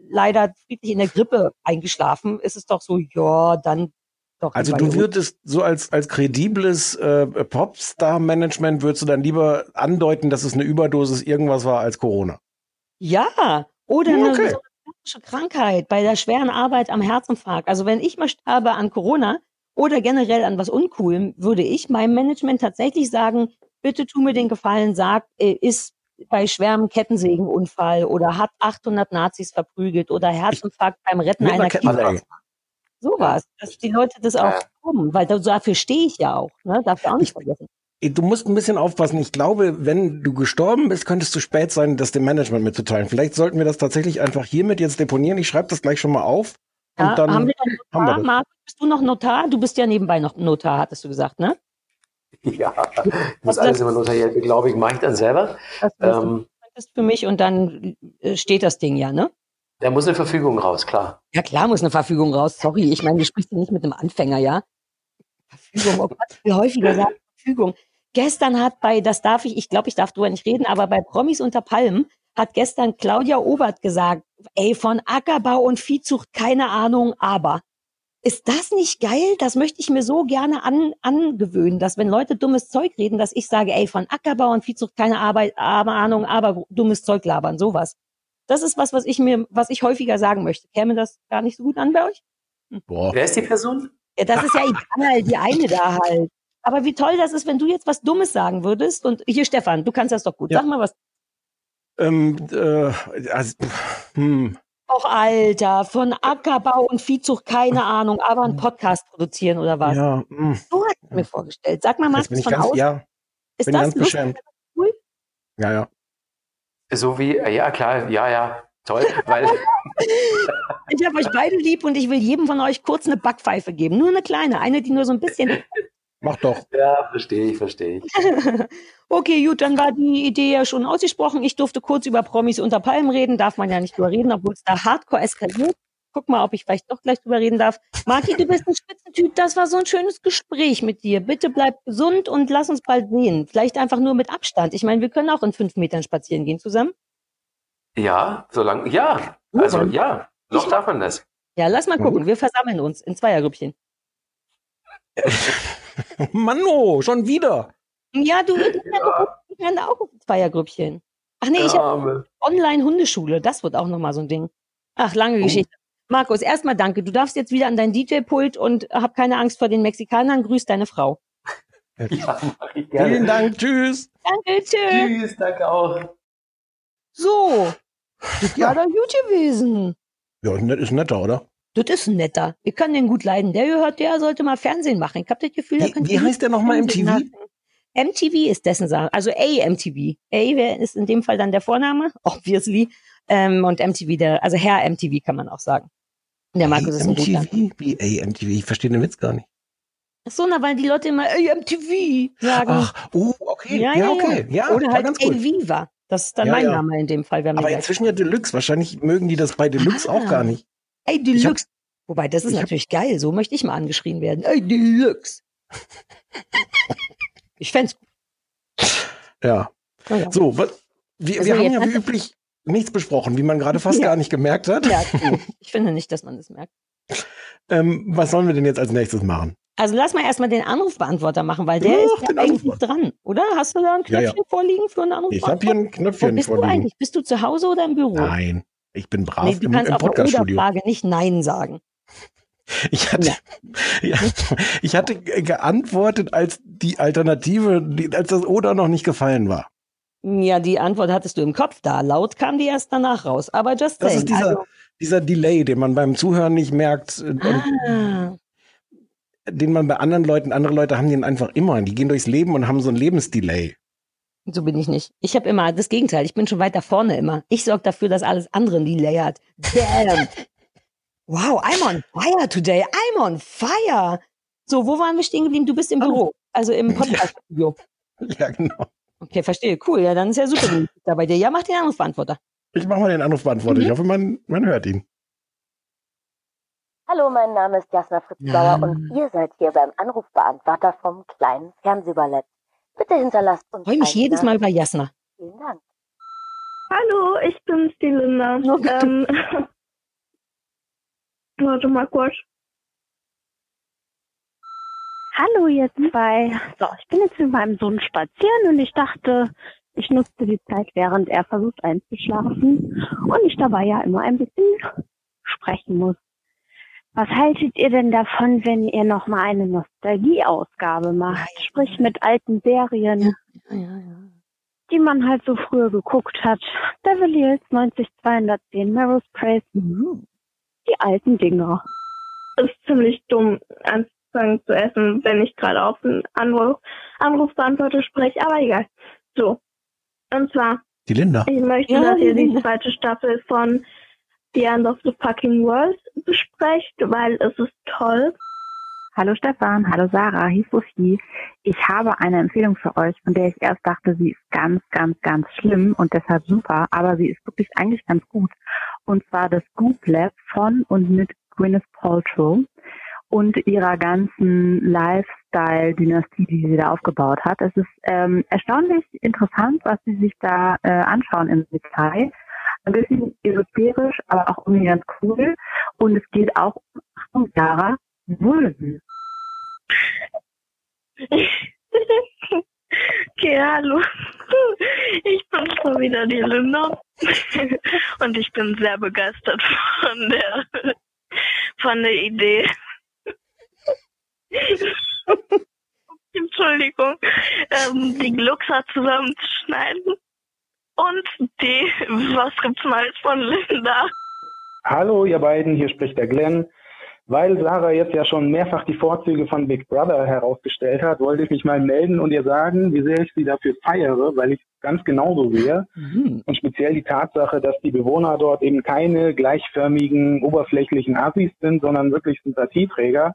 leider friedlich in der Grippe eingeschlafen, ist es doch so, ja, dann doch. Also du würdest so als, als kredibles äh, Popstar-Management würdest du dann lieber andeuten, dass es eine Überdosis irgendwas war als Corona. Ja, oder Ja, eine okay. so eine Krankheit bei der schweren Arbeit am Herzinfarkt. Also wenn ich mal sterbe an Corona oder generell an was Uncoolem, würde ich meinem Management tatsächlich sagen, bitte tu mir den Gefallen, sag, äh, ist bei schwerem Kettensägenunfall oder hat 800 Nazis verprügelt oder Herzinfarkt beim Retten einer. Kita. Sowas, dass die Leute das auch glauben, weil da- dafür stehe ich ja auch, ne? Darf ich auch nicht vergessen. Du musst ein bisschen aufpassen. Ich glaube, wenn du gestorben bist, könnte es zu spät sein, das dem Management mitzuteilen. Vielleicht sollten wir das tatsächlich einfach hiermit jetzt deponieren. Ich schreibe das gleich schon mal auf. Und Ja, dann haben wir dann haben wir Notar? das. Marc, bist du noch Notar? Du bist ja nebenbei noch Notar, hattest du gesagt, ne? Ja, ich muss Also alles das- immer notariell beglaubigen, mache ich dann selber. Das was du Ähm, könntest für mich und dann äh, steht das Ding ja, ne? da muss eine Verfügung raus, klar. Ja klar muss eine Verfügung raus. Sorry, ich meine, du sprichst ja nicht mit einem Anfänger, ja? Verfügung, oh Gott, ich will häufiger sagen Verfügung. Gestern hat bei, das darf ich, ich glaube, ich darf drüber nicht reden, aber bei Promis unter Palmen hat gestern Claudia Obert gesagt, ey, von Ackerbau und Viehzucht keine Ahnung, aber. Ist das nicht geil? Das möchte ich mir so gerne an, angewöhnen, dass wenn Leute dummes Zeug reden, dass ich sage, ey, von Ackerbau und Viehzucht keine Arbeit, aber Ahnung, aber dummes Zeug labern, sowas. Das ist was, was ich mir, was ich häufiger sagen möchte. Käme das gar nicht so gut an bei euch? Boah. Wer ist die Person? Ja, das ist ja egal, die eine da halt. Aber wie toll das ist, wenn du jetzt was Dummes sagen würdest. Und hier, Stefan, du kannst das doch gut. Ja. Sag mal was. Ähm, äh, also, hm. Och, Alter, von Ackerbau und Viehzucht, keine Ahnung, aber einen Podcast produzieren oder was? Ja, hm. So hat ich mir vorgestellt. Sag mal, Max, von ganz, außen, ja, ist bin das ganz lustig? beschämt. Cool? Ja, ja. So wie, ja klar, ja, ja, toll, weil Ich habe euch beide lieb und ich will jedem von euch kurz eine Backpfeife geben. Nur eine kleine, eine, die nur so ein bisschen Mach doch. Ja, verstehe ich, verstehe ich. Okay, gut, dann war die Idee ja schon ausgesprochen. Ich durfte kurz über Promis unter Palmen reden. Darf man ja nicht drüber reden, obwohl es da hardcore eskaliert. Guck mal, ob ich vielleicht doch gleich drüber reden darf. Marki, du bist ein Spitzentyp. Das war so ein schönes Gespräch mit dir. Bitte bleib gesund und lass uns bald sehen. Vielleicht einfach nur mit Abstand. Ich meine, wir können auch in fünf Metern spazieren gehen zusammen. Ja, solange, ja, also ja, noch darf man das. Ja, lass mal gucken. Wir versammeln uns in Zweiergrüppchen. Manno, schon wieder. Ja, du, ich kann auch Zweiergrüppchen. Ach nee, ich habe. Online-Hundeschule, das wird auch nochmal so ein Ding. Ach, lange Oh. Geschichte. Markus, erstmal danke. Du darfst jetzt wieder an dein DJ-Pult und hab keine Angst vor den Mexikanern. Grüß deine Frau. Ja, Vielen. Dank, tschüss. Danke, tschüss. Tschüss, danke auch. So, das war doch gut gewesen. Ja, ist netter, oder? Das ist ein netter. Wir können den gut leiden. Der gehört, der sollte mal Fernsehen machen. Ich hab das Gefühl, der könnte wie heißt der nochmal MTV? machen. MTV ist dessen Sache. Also AMTV. A wer ist in dem Fall dann der Vorname, obviously. Ähm, und MTV, der, also Herr MTV kann man auch sagen. Der Markus ist ein guter. MTV? Wie AMTV? Ich verstehe den Witz gar nicht. Ach so, na, weil die Leute immer AMTV sagen. Ach, oh, okay. Ja, Ja, ja, okay. Ja, Oder halt. Elviva. Das ist dann mein. Name in dem Fall. Aber inzwischen ja Deluxe. Wahrscheinlich mögen die das bei Deluxe auch Ah. gar nicht. Ey, Deluxe. Wobei, das ist natürlich geil. So möchte ich mal angeschrien werden. Ey, Deluxe. ich fänd's gut. Ja. So, was, wir, Also wir haben ja wie üblich nichts besprochen, wie man gerade fast Ja. gar nicht gemerkt hat. Ja, ich finde nicht, dass man das merkt. Ähm, was sollen wir denn jetzt als nächstes machen? Also lass mal erstmal den Anrufbeantworter machen, weil der Ja, ist ja eigentlich dran, oder? Hast du da ein Knöpfchen ja. vorliegen für einen Anrufbeantworter? Ich habe hier ein Wo Knöpfchen bist du vorliegen. eigentlich? Bist du zu Hause oder im Büro? Nein, ich bin brav nee, du im, kannst im auf eine Podcaststudio. Oder-Frage nicht Nein sagen. Ich hatte, ja, ich hatte ge- geantwortet, als die Alternative, als das Oder noch nicht gefallen war. Ja, die Antwort hattest du im Kopf da. Laut kam die erst danach raus. Aber just Das saying. ist dieser, also, dieser Delay, den man beim Zuhören nicht merkt ah, den man bei anderen Leuten, andere Leute haben den einfach immer. Die gehen durchs Leben und haben so ein Lebensdelay. So bin ich nicht. Ich habe immer das Gegenteil. Ich bin schon weiter vorne immer. Ich sorge dafür, dass alles andere ein Delay hat. Damn. wow, I'm on fire today. I'm on fire. So, wo waren wir stehen geblieben? Du bist im Büro. Also im Podcast-Studio. Ja, genau. Okay, verstehe. Cool. Ja, dann ist ja super da bei dir. Ja, mach den Anrufbeantworter. Ich mache mal den Anrufbeantworter. Mhm. Ich hoffe, man, man hört ihn. Hallo, mein Name ist Jasna Fritzbauer und ihr seid hier beim Anrufbeantworter vom kleinen Fernsehballett. Bitte hinterlasst uns Freue mich eine jedes Mal über Jasna. Vielen Dank. Hallo, ich bin's, die Linda. Ähm, warte mal kurz. Hallo, ihr zwei. So, ich bin jetzt mit meinem Sohn spazieren und ich dachte, ich nutze die Zeit, während er versucht einzuschlafen und ich dabei ja immer ein bisschen sprechen muss. Was haltet ihr denn davon, wenn ihr nochmal eine Nostalgieausgabe macht? Sprich mit alten Serien, Ja, ja, ja. die man halt so früher geguckt hat. Beverly Hills 90210, Melrose Place, Mhm. die alten Dinger. ist ziemlich dumm, anzufangen zu essen, wenn ich gerade auf einen Anruf, Anrufbeantworter spreche, aber egal. So. Und zwar, Die Linda. ich möchte, Ja, dass ihr die zweite Staffel von The End of the Fucking World besprecht, weil es ist toll. Hallo Stefan, hallo Sarah, hier ist Sophie. Ich habe eine Empfehlung für euch, von der ich erst dachte, sie ist ganz, ganz, ganz schlimm und deshalb super, aber sie ist wirklich eigentlich ganz gut. Und zwar das Goop Lab von und mit Gwyneth Paltrow und ihrer ganzen Lifestyle-Dynastie, die sie da aufgebaut hat. Es ist ähm, erstaunlich interessant, was sie sich da äh, anschauen im Detail. Ein bisschen esoterisch, aber auch irgendwie ganz cool. Und es geht auch um Sarah Vulven. Okay, hallo. Ich bin schon wieder die Linda und ich bin sehr begeistert von der von der Idee. Entschuldigung, ähm, die Gluckser zusammenzuschneiden und die Was gibt's Neues von Linda. Hallo, ihr beiden, hier spricht der Glenn. Weil Sarah jetzt ja schon mehrfach die Vorzüge von Big Brother herausgestellt hat, wollte ich mich mal melden und ihr sagen, wie sehr ich sie dafür feiere, weil ich es ganz genauso sehe. Mhm. Und speziell die Tatsache, dass die Bewohner dort eben keine gleichförmigen, oberflächlichen Assis sind, sondern wirklich Sympathieträger.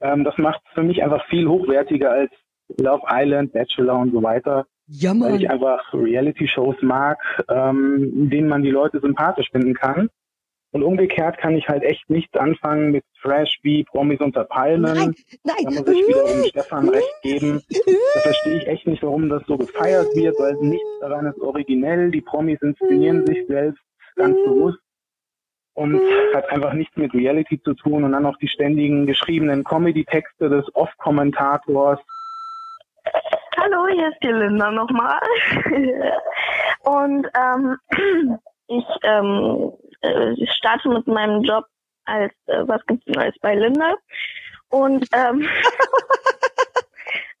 Ähm, das macht es für mich einfach viel hochwertiger als Love Island, Bachelor und so weiter. Ja, Weil ich einfach Reality-Shows mag, ähm, in denen man die Leute sympathisch finden kann. Und umgekehrt kann ich halt echt nichts anfangen mit Trash wie Promis unter Palmen. Nein, nein. Da muss ich wiederum Stefan recht geben. Da verstehe ich echt nicht, warum das so gefeiert wird, weil nichts daran ist originell. Die Promis inszenieren sich selbst ganz bewusst und hat einfach nichts mit Reality zu tun. Und dann noch die ständigen geschriebenen Comedy-Texte des Off-Kommentators. Hallo, hier ist die Linda nochmal. Und ähm, ich ähm, äh, starte mit meinem Job als äh, Was gibt's Neues bei Linda. Und ähm,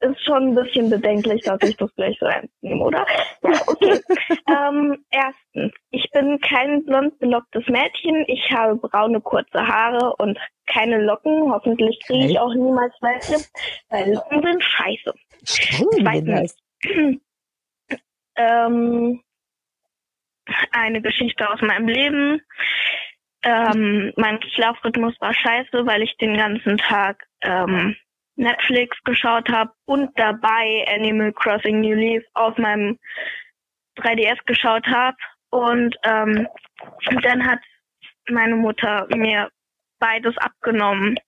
ist schon ein bisschen bedenklich, dass ich das gleich so ernst nehme, oder? Ja, okay. ähm, erstens, ich bin kein blond belocktes Mädchen. Ich habe braune kurze Haare und keine Locken. Hoffentlich kriege ich auch niemals welche, weil Locken sind scheiße. Zweitens. ähm, eine Geschichte aus meinem Leben. Ähm, mein Schlafrhythmus war scheiße, weil ich den ganzen Tag ähm, Netflix geschaut habe und dabei Animal Crossing New Leaf auf meinem 3DS geschaut habe. Und ähm, dann hat meine Mutter mir beides abgenommen.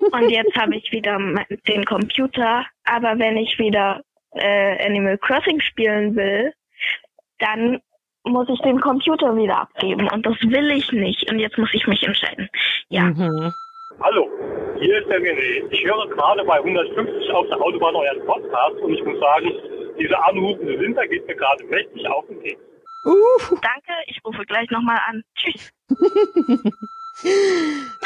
Und jetzt habe ich wieder mein- den Computer. Aber wenn ich wieder äh, Animal Crossing spielen will, dann muss ich den Computer wieder abgeben. Und das will ich nicht. Und jetzt muss ich mich entscheiden. Ja. Mhm. Hallo, hier ist der René. Ich höre gerade bei 150 auf der Autobahn euren Podcast und ich muss sagen, diese anrufende Winter geht mir gerade mächtig auf den Keks. Danke, ich rufe gleich nochmal an. Tschüss.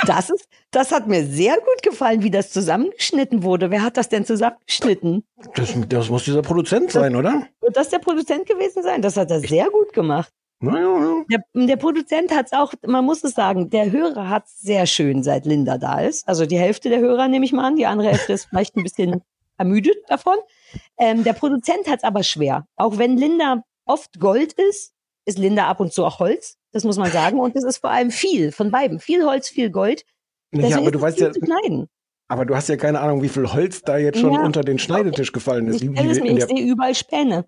Das ist, das hat mir sehr gut gefallen, wie das zusammengeschnitten wurde. Wer hat das denn zusammengeschnitten? Das, das muss dieser Produzent sein, oder? Wird das der Produzent gewesen sein? Das hat er sehr gut gemacht. Ja, ja. Der, der Produzent hat es auch, man muss es sagen, der Hörer hat es sehr schön, seit Linda da ist. Also die Hälfte der Hörer nehme ich mal an, die andere Hälfte ist vielleicht ein bisschen ermüdet davon. Ähm, der Produzent hat es aber schwer. Auch wenn Linda oft Gold ist, ist Linda ab und zu auch Holz. Das muss man sagen. Und es ist vor allem viel von beiden. Viel Holz, viel Gold. Ja, Deswegen aber ist du weißt ja, aber du hast ja keine Ahnung, wie viel Holz da jetzt schon Ja. unter den Schneidetisch gefallen ist. Ich, ich der, sehe überall Späne.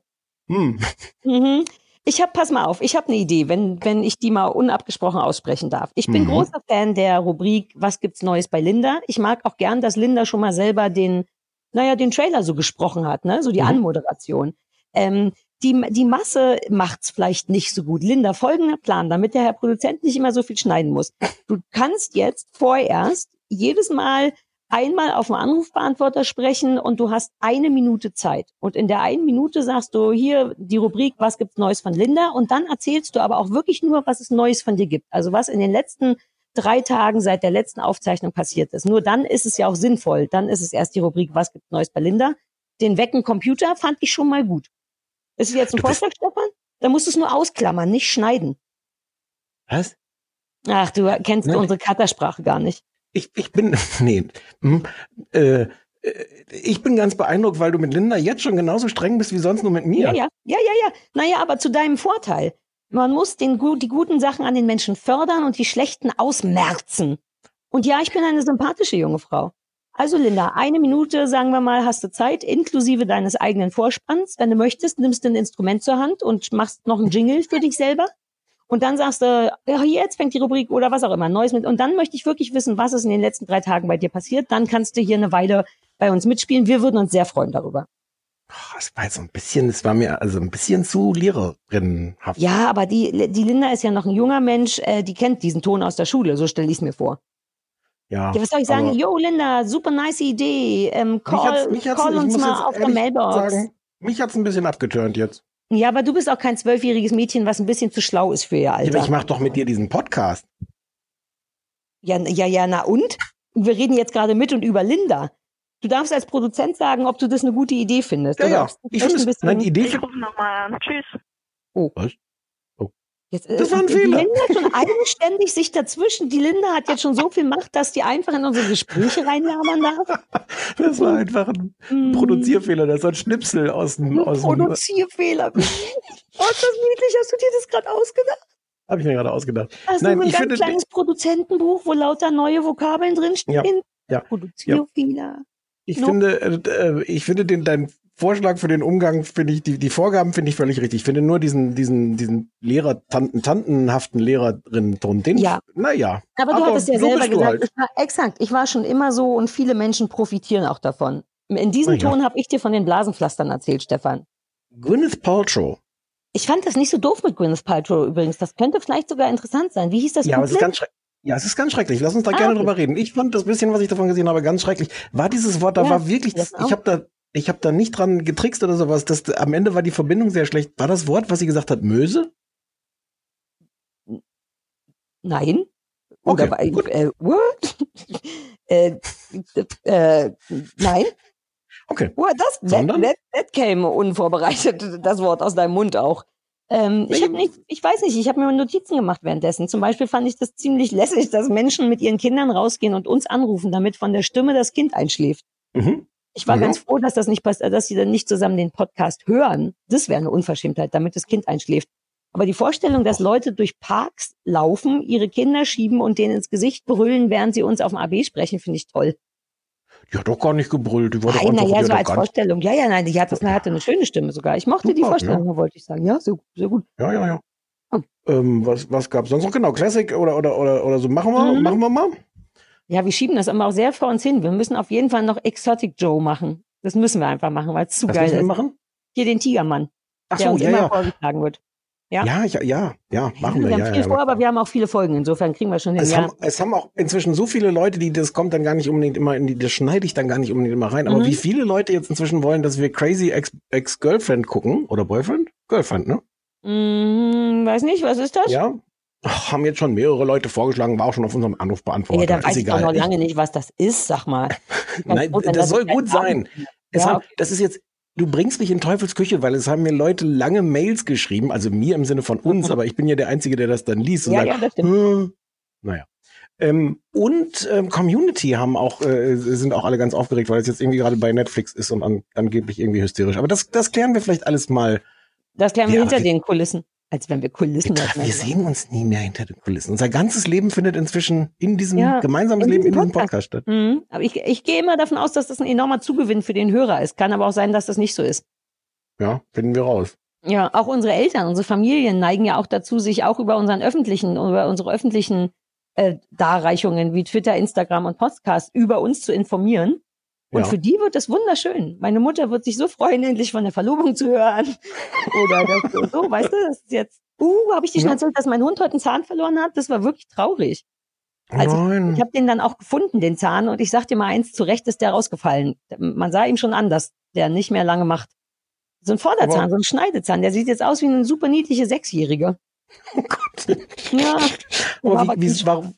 hm. Mhm. Ich habe, pass mal auf, ich habe eine Idee, wenn, wenn ich die mal unabgesprochen aussprechen darf. Ich bin Mhm. großer Fan der Rubrik Was gibt's Neues bei Linda? Ich mag auch gern, dass Linda schon mal selber den, naja, den Trailer so gesprochen hat, ne? So die Mhm. Anmoderation. Ähm, die, die Masse macht's vielleicht nicht so gut. Linda, folgender Plan, damit der Herr Produzent nicht immer so viel schneiden muss. Du kannst jetzt vorerst jedes Mal einmal auf den Anrufbeantworter sprechen und du hast eine Minute Zeit. Und in der einen Minute sagst du hier die Rubrik, was gibt's Neues von Linda? Und dann erzählst du aber auch wirklich nur, was es Neues von dir gibt. Also was in den letzten drei Tagen seit der letzten Aufzeichnung passiert ist. Nur dann ist es ja auch sinnvoll. Dann ist es erst die Rubrik, was gibt's Neues bei Linda? Den Wecken Computer fand ich schon mal gut. Ist es jetzt ein Vorschlag, Stefan? Da musst du es nur ausklammern, nicht schneiden. Was? Ach, du kennst Nein. unsere Katersprache gar nicht. Ich, ich bin, nee, hm, äh, äh, ich bin ganz beeindruckt, weil du mit Linda jetzt schon genauso streng bist wie sonst nur mit mir. Ja, ja, ja, ja, ja. Naja, aber zu deinem Vorteil. Man muss den, die guten Sachen an den Menschen fördern und die schlechten ausmerzen. Und ja, ich bin eine sympathische junge Frau. Also Linda, eine Minute, sagen wir mal, hast du Zeit, inklusive deines eigenen Vorspanns. Wenn du möchtest, nimmst du ein Instrument zur Hand und machst noch einen Jingle für dich selber. Und dann sagst du, ja, jetzt fängt die Rubrik oder was auch immer, Neues mit. Und dann möchte ich wirklich wissen, was ist in den letzten drei Tagen bei dir passiert. Dann kannst du hier eine Weile bei uns mitspielen. Wir würden uns sehr freuen darüber. Das war jetzt so ein bisschen, es war mir also ein bisschen zu lehrerinnenhaft. Ja, aber die, die Linda ist ja noch ein junger Mensch, äh, die kennt diesen Ton aus der Schule, so stelle ich es mir vor. Ja, Ja, was soll ich sagen? Yo, Linda, super nice Idee. Ähm, mich call hat's- mich hat's- call ich uns mal auf der Mailbox. sagen, mich hat's ein bisschen abgeturnt jetzt. Ja, aber du bist auch kein zwölfjähriges Mädchen, was ein bisschen zu schlau ist für ihr Ja, Alter. aber ich mache doch mit dir diesen Podcast. Ja, ja, ja, na und? Wir reden jetzt gerade mit und über Linda. Du darfst als Produzent sagen, ob du das eine gute Idee findest. Ja, ja. Ich finde ein es- Idee Ich rufe nochmal an. Tschüss. Oh. Was? Jetzt, äh, Das war ein die Fehler. Linda hat schon eigenständig sich dazwischen. Die Linda hat jetzt schon so viel Macht, dass die einfach in unsere Gespräche reinlabern darf. Das war einfach ein Mm. Produzierfehler. Das war ein Schnipsel aus dem, aus Produzierfehler. Oh, ist das niedlich. Hast du dir das gerade ausgedacht? habe ich mir gerade ausgedacht. Hast Nein, du ein ich ganz kleines Produzentenbuch, wo lauter neue Vokabeln drinstehen? Ja, ja, Produzierfehler. ich No. finde, äh, ich finde den, dein Vorschlag für den Umgang, finde ich, die, die Vorgaben finde ich völlig richtig. Ich finde nur diesen, diesen, diesen Lehrer, Tanten, tantenhaften Lehrerin-Ton, den, Ja. naja. Aber du hattest ja so selber gesagt, halt. ich war, exakt, ich war schon immer so und viele Menschen profitieren auch davon. In diesem ja. Ton habe ich dir von den Blasenpflastern erzählt, Stefan. Gwyneth Paltrow. Ich fand das nicht so doof mit Gwyneth Paltrow übrigens. Das könnte vielleicht sogar interessant sein. Wie hieß das? Ja, aber es ist ganz schrecklich. Ja, es ist ganz schrecklich. Lass uns da Ah, gerne okay. drüber reden. Ich fand das bisschen, was ich davon gesehen habe, ganz schrecklich. War dieses Wort, da Ja, war wirklich, das ich habe da, ich habe da nicht dran getrickst oder sowas. Das, am Ende war die Verbindung sehr schlecht. War das Wort, was sie gesagt hat, Möse? Nein. Okay, Oder war, äh, what? äh, äh, nein. Okay. What, das, that, that, that came unvorbereitet, das Wort aus deinem Mund auch. Ähm, ich habe nicht, ich weiß nicht, ich habe mir Notizen gemacht währenddessen. Zum Beispiel fand ich das ziemlich lässig, dass Menschen mit ihren Kindern rausgehen und uns anrufen, damit von der Stimme das Kind einschläft. Mhm. Ich war Ja. ganz froh, dass das nicht passiert, dass sie dann nicht zusammen den Podcast hören. Das wäre eine Unverschämtheit, damit das Kind einschläft. Aber die Vorstellung, dass Leute durch Parks laufen, ihre Kinder schieben und denen ins Gesicht brüllen, während sie uns auf dem AB sprechen, finde ich toll. Die hat doch gar nicht gebrüllt. Die war doch Nein, einfach naja, die so doch als Vorstellung. Ja, ja, nein, die hat, das hatte eine schöne Stimme sogar. Ich mochte die Super, Vorstellung, ja. wollte ich sagen. Ja, so, sehr gut. Ja, ja, ja. Oh. Ähm, was was gab's sonst noch? Genau, Classic oder, oder, oder, oder so. Machen wir, Mhm. machen wir mal. Ja, wir schieben das immer auch sehr vor uns hin. Wir müssen auf jeden Fall noch Exotic Joe machen. Das müssen wir einfach machen, weil es zu Was geil ist. machen? Hier den Tigermann, Ach der so, uns ja, immer ja. vorgetragen wird. Ja, Ja, ja, ja, ja, machen wir. wir haben Ja, viel ja, vor, aber wir haben auch viele Folgen. Insofern kriegen wir schon hin. Es, Ja. haben, es haben auch inzwischen so viele Leute, die das kommt dann gar nicht unbedingt immer in die, das schneide ich dann gar nicht unbedingt immer rein. Aber Mhm. wie viele Leute jetzt inzwischen wollen, dass wir Crazy Ex- Ex-Girlfriend gucken oder Boyfriend? Girlfriend, ne? Hm, weiß nicht, was ist das? Ja. Haben jetzt schon mehrere Leute vorgeschlagen, war auch schon auf unserem Anrufbeantworter. Ey, da ist weiß ich doch noch lange nicht, was das ist, sag mal. Nein, das dass soll gut sein. Ja, haben, okay. Das ist jetzt, du bringst mich in Teufels Küche, weil es haben mir Leute lange Mails geschrieben, also mir im Sinne von uns, aber ich bin ja der Einzige, der das dann liest und Ja, sagt, ja, das stimmt. "Hm, naja. Ähm, und ähm, Community haben auch, äh, sind auch alle ganz aufgeregt, weil es jetzt irgendwie gerade bei Netflix ist und an, angeblich irgendwie hysterisch. Aber das, das klären wir vielleicht alles mal. Das klären wir Ja, hinter den Kulissen. Als wenn wir Kulissen hätten. Wir sehen uns nie mehr hinter den Kulissen. Unser ganzes Leben findet inzwischen in diesem Ja, gemeinsames in Leben in diesem diesem Podcast statt. Mhm. Aber ich, ich gehe immer davon aus, dass das ein enormer Zugewinn für den Hörer ist. Kann aber auch sein, dass das nicht so ist. Ja, finden wir raus. Ja, auch unsere Eltern, unsere Familien neigen ja auch dazu, sich auch über unseren öffentlichen, über unsere öffentlichen äh, Darreichungen wie Twitter, Instagram und Podcast über uns zu informieren. Und Ja. für die wird das wunderschön. Meine Mutter wird sich so freuen, endlich von der Verlobung zu hören. Oder das so, so, weißt du, das ist jetzt, uh, habe ich dir schon erzählt, dass mein Hund heute einen Zahn verloren hat? Das war wirklich traurig. Also Nein. ich habe den dann auch gefunden, den Zahn, und ich sag dir mal eins, zu Recht ist der rausgefallen. Man sah ihm schon an, dass der nicht mehr lange macht. So ein Vorderzahn, Aber- so ein Schneidezahn, der sieht jetzt aus wie eine super niedliche Sechsjährige. Oh Gott. Ja, Aber aber wie, wie, warum,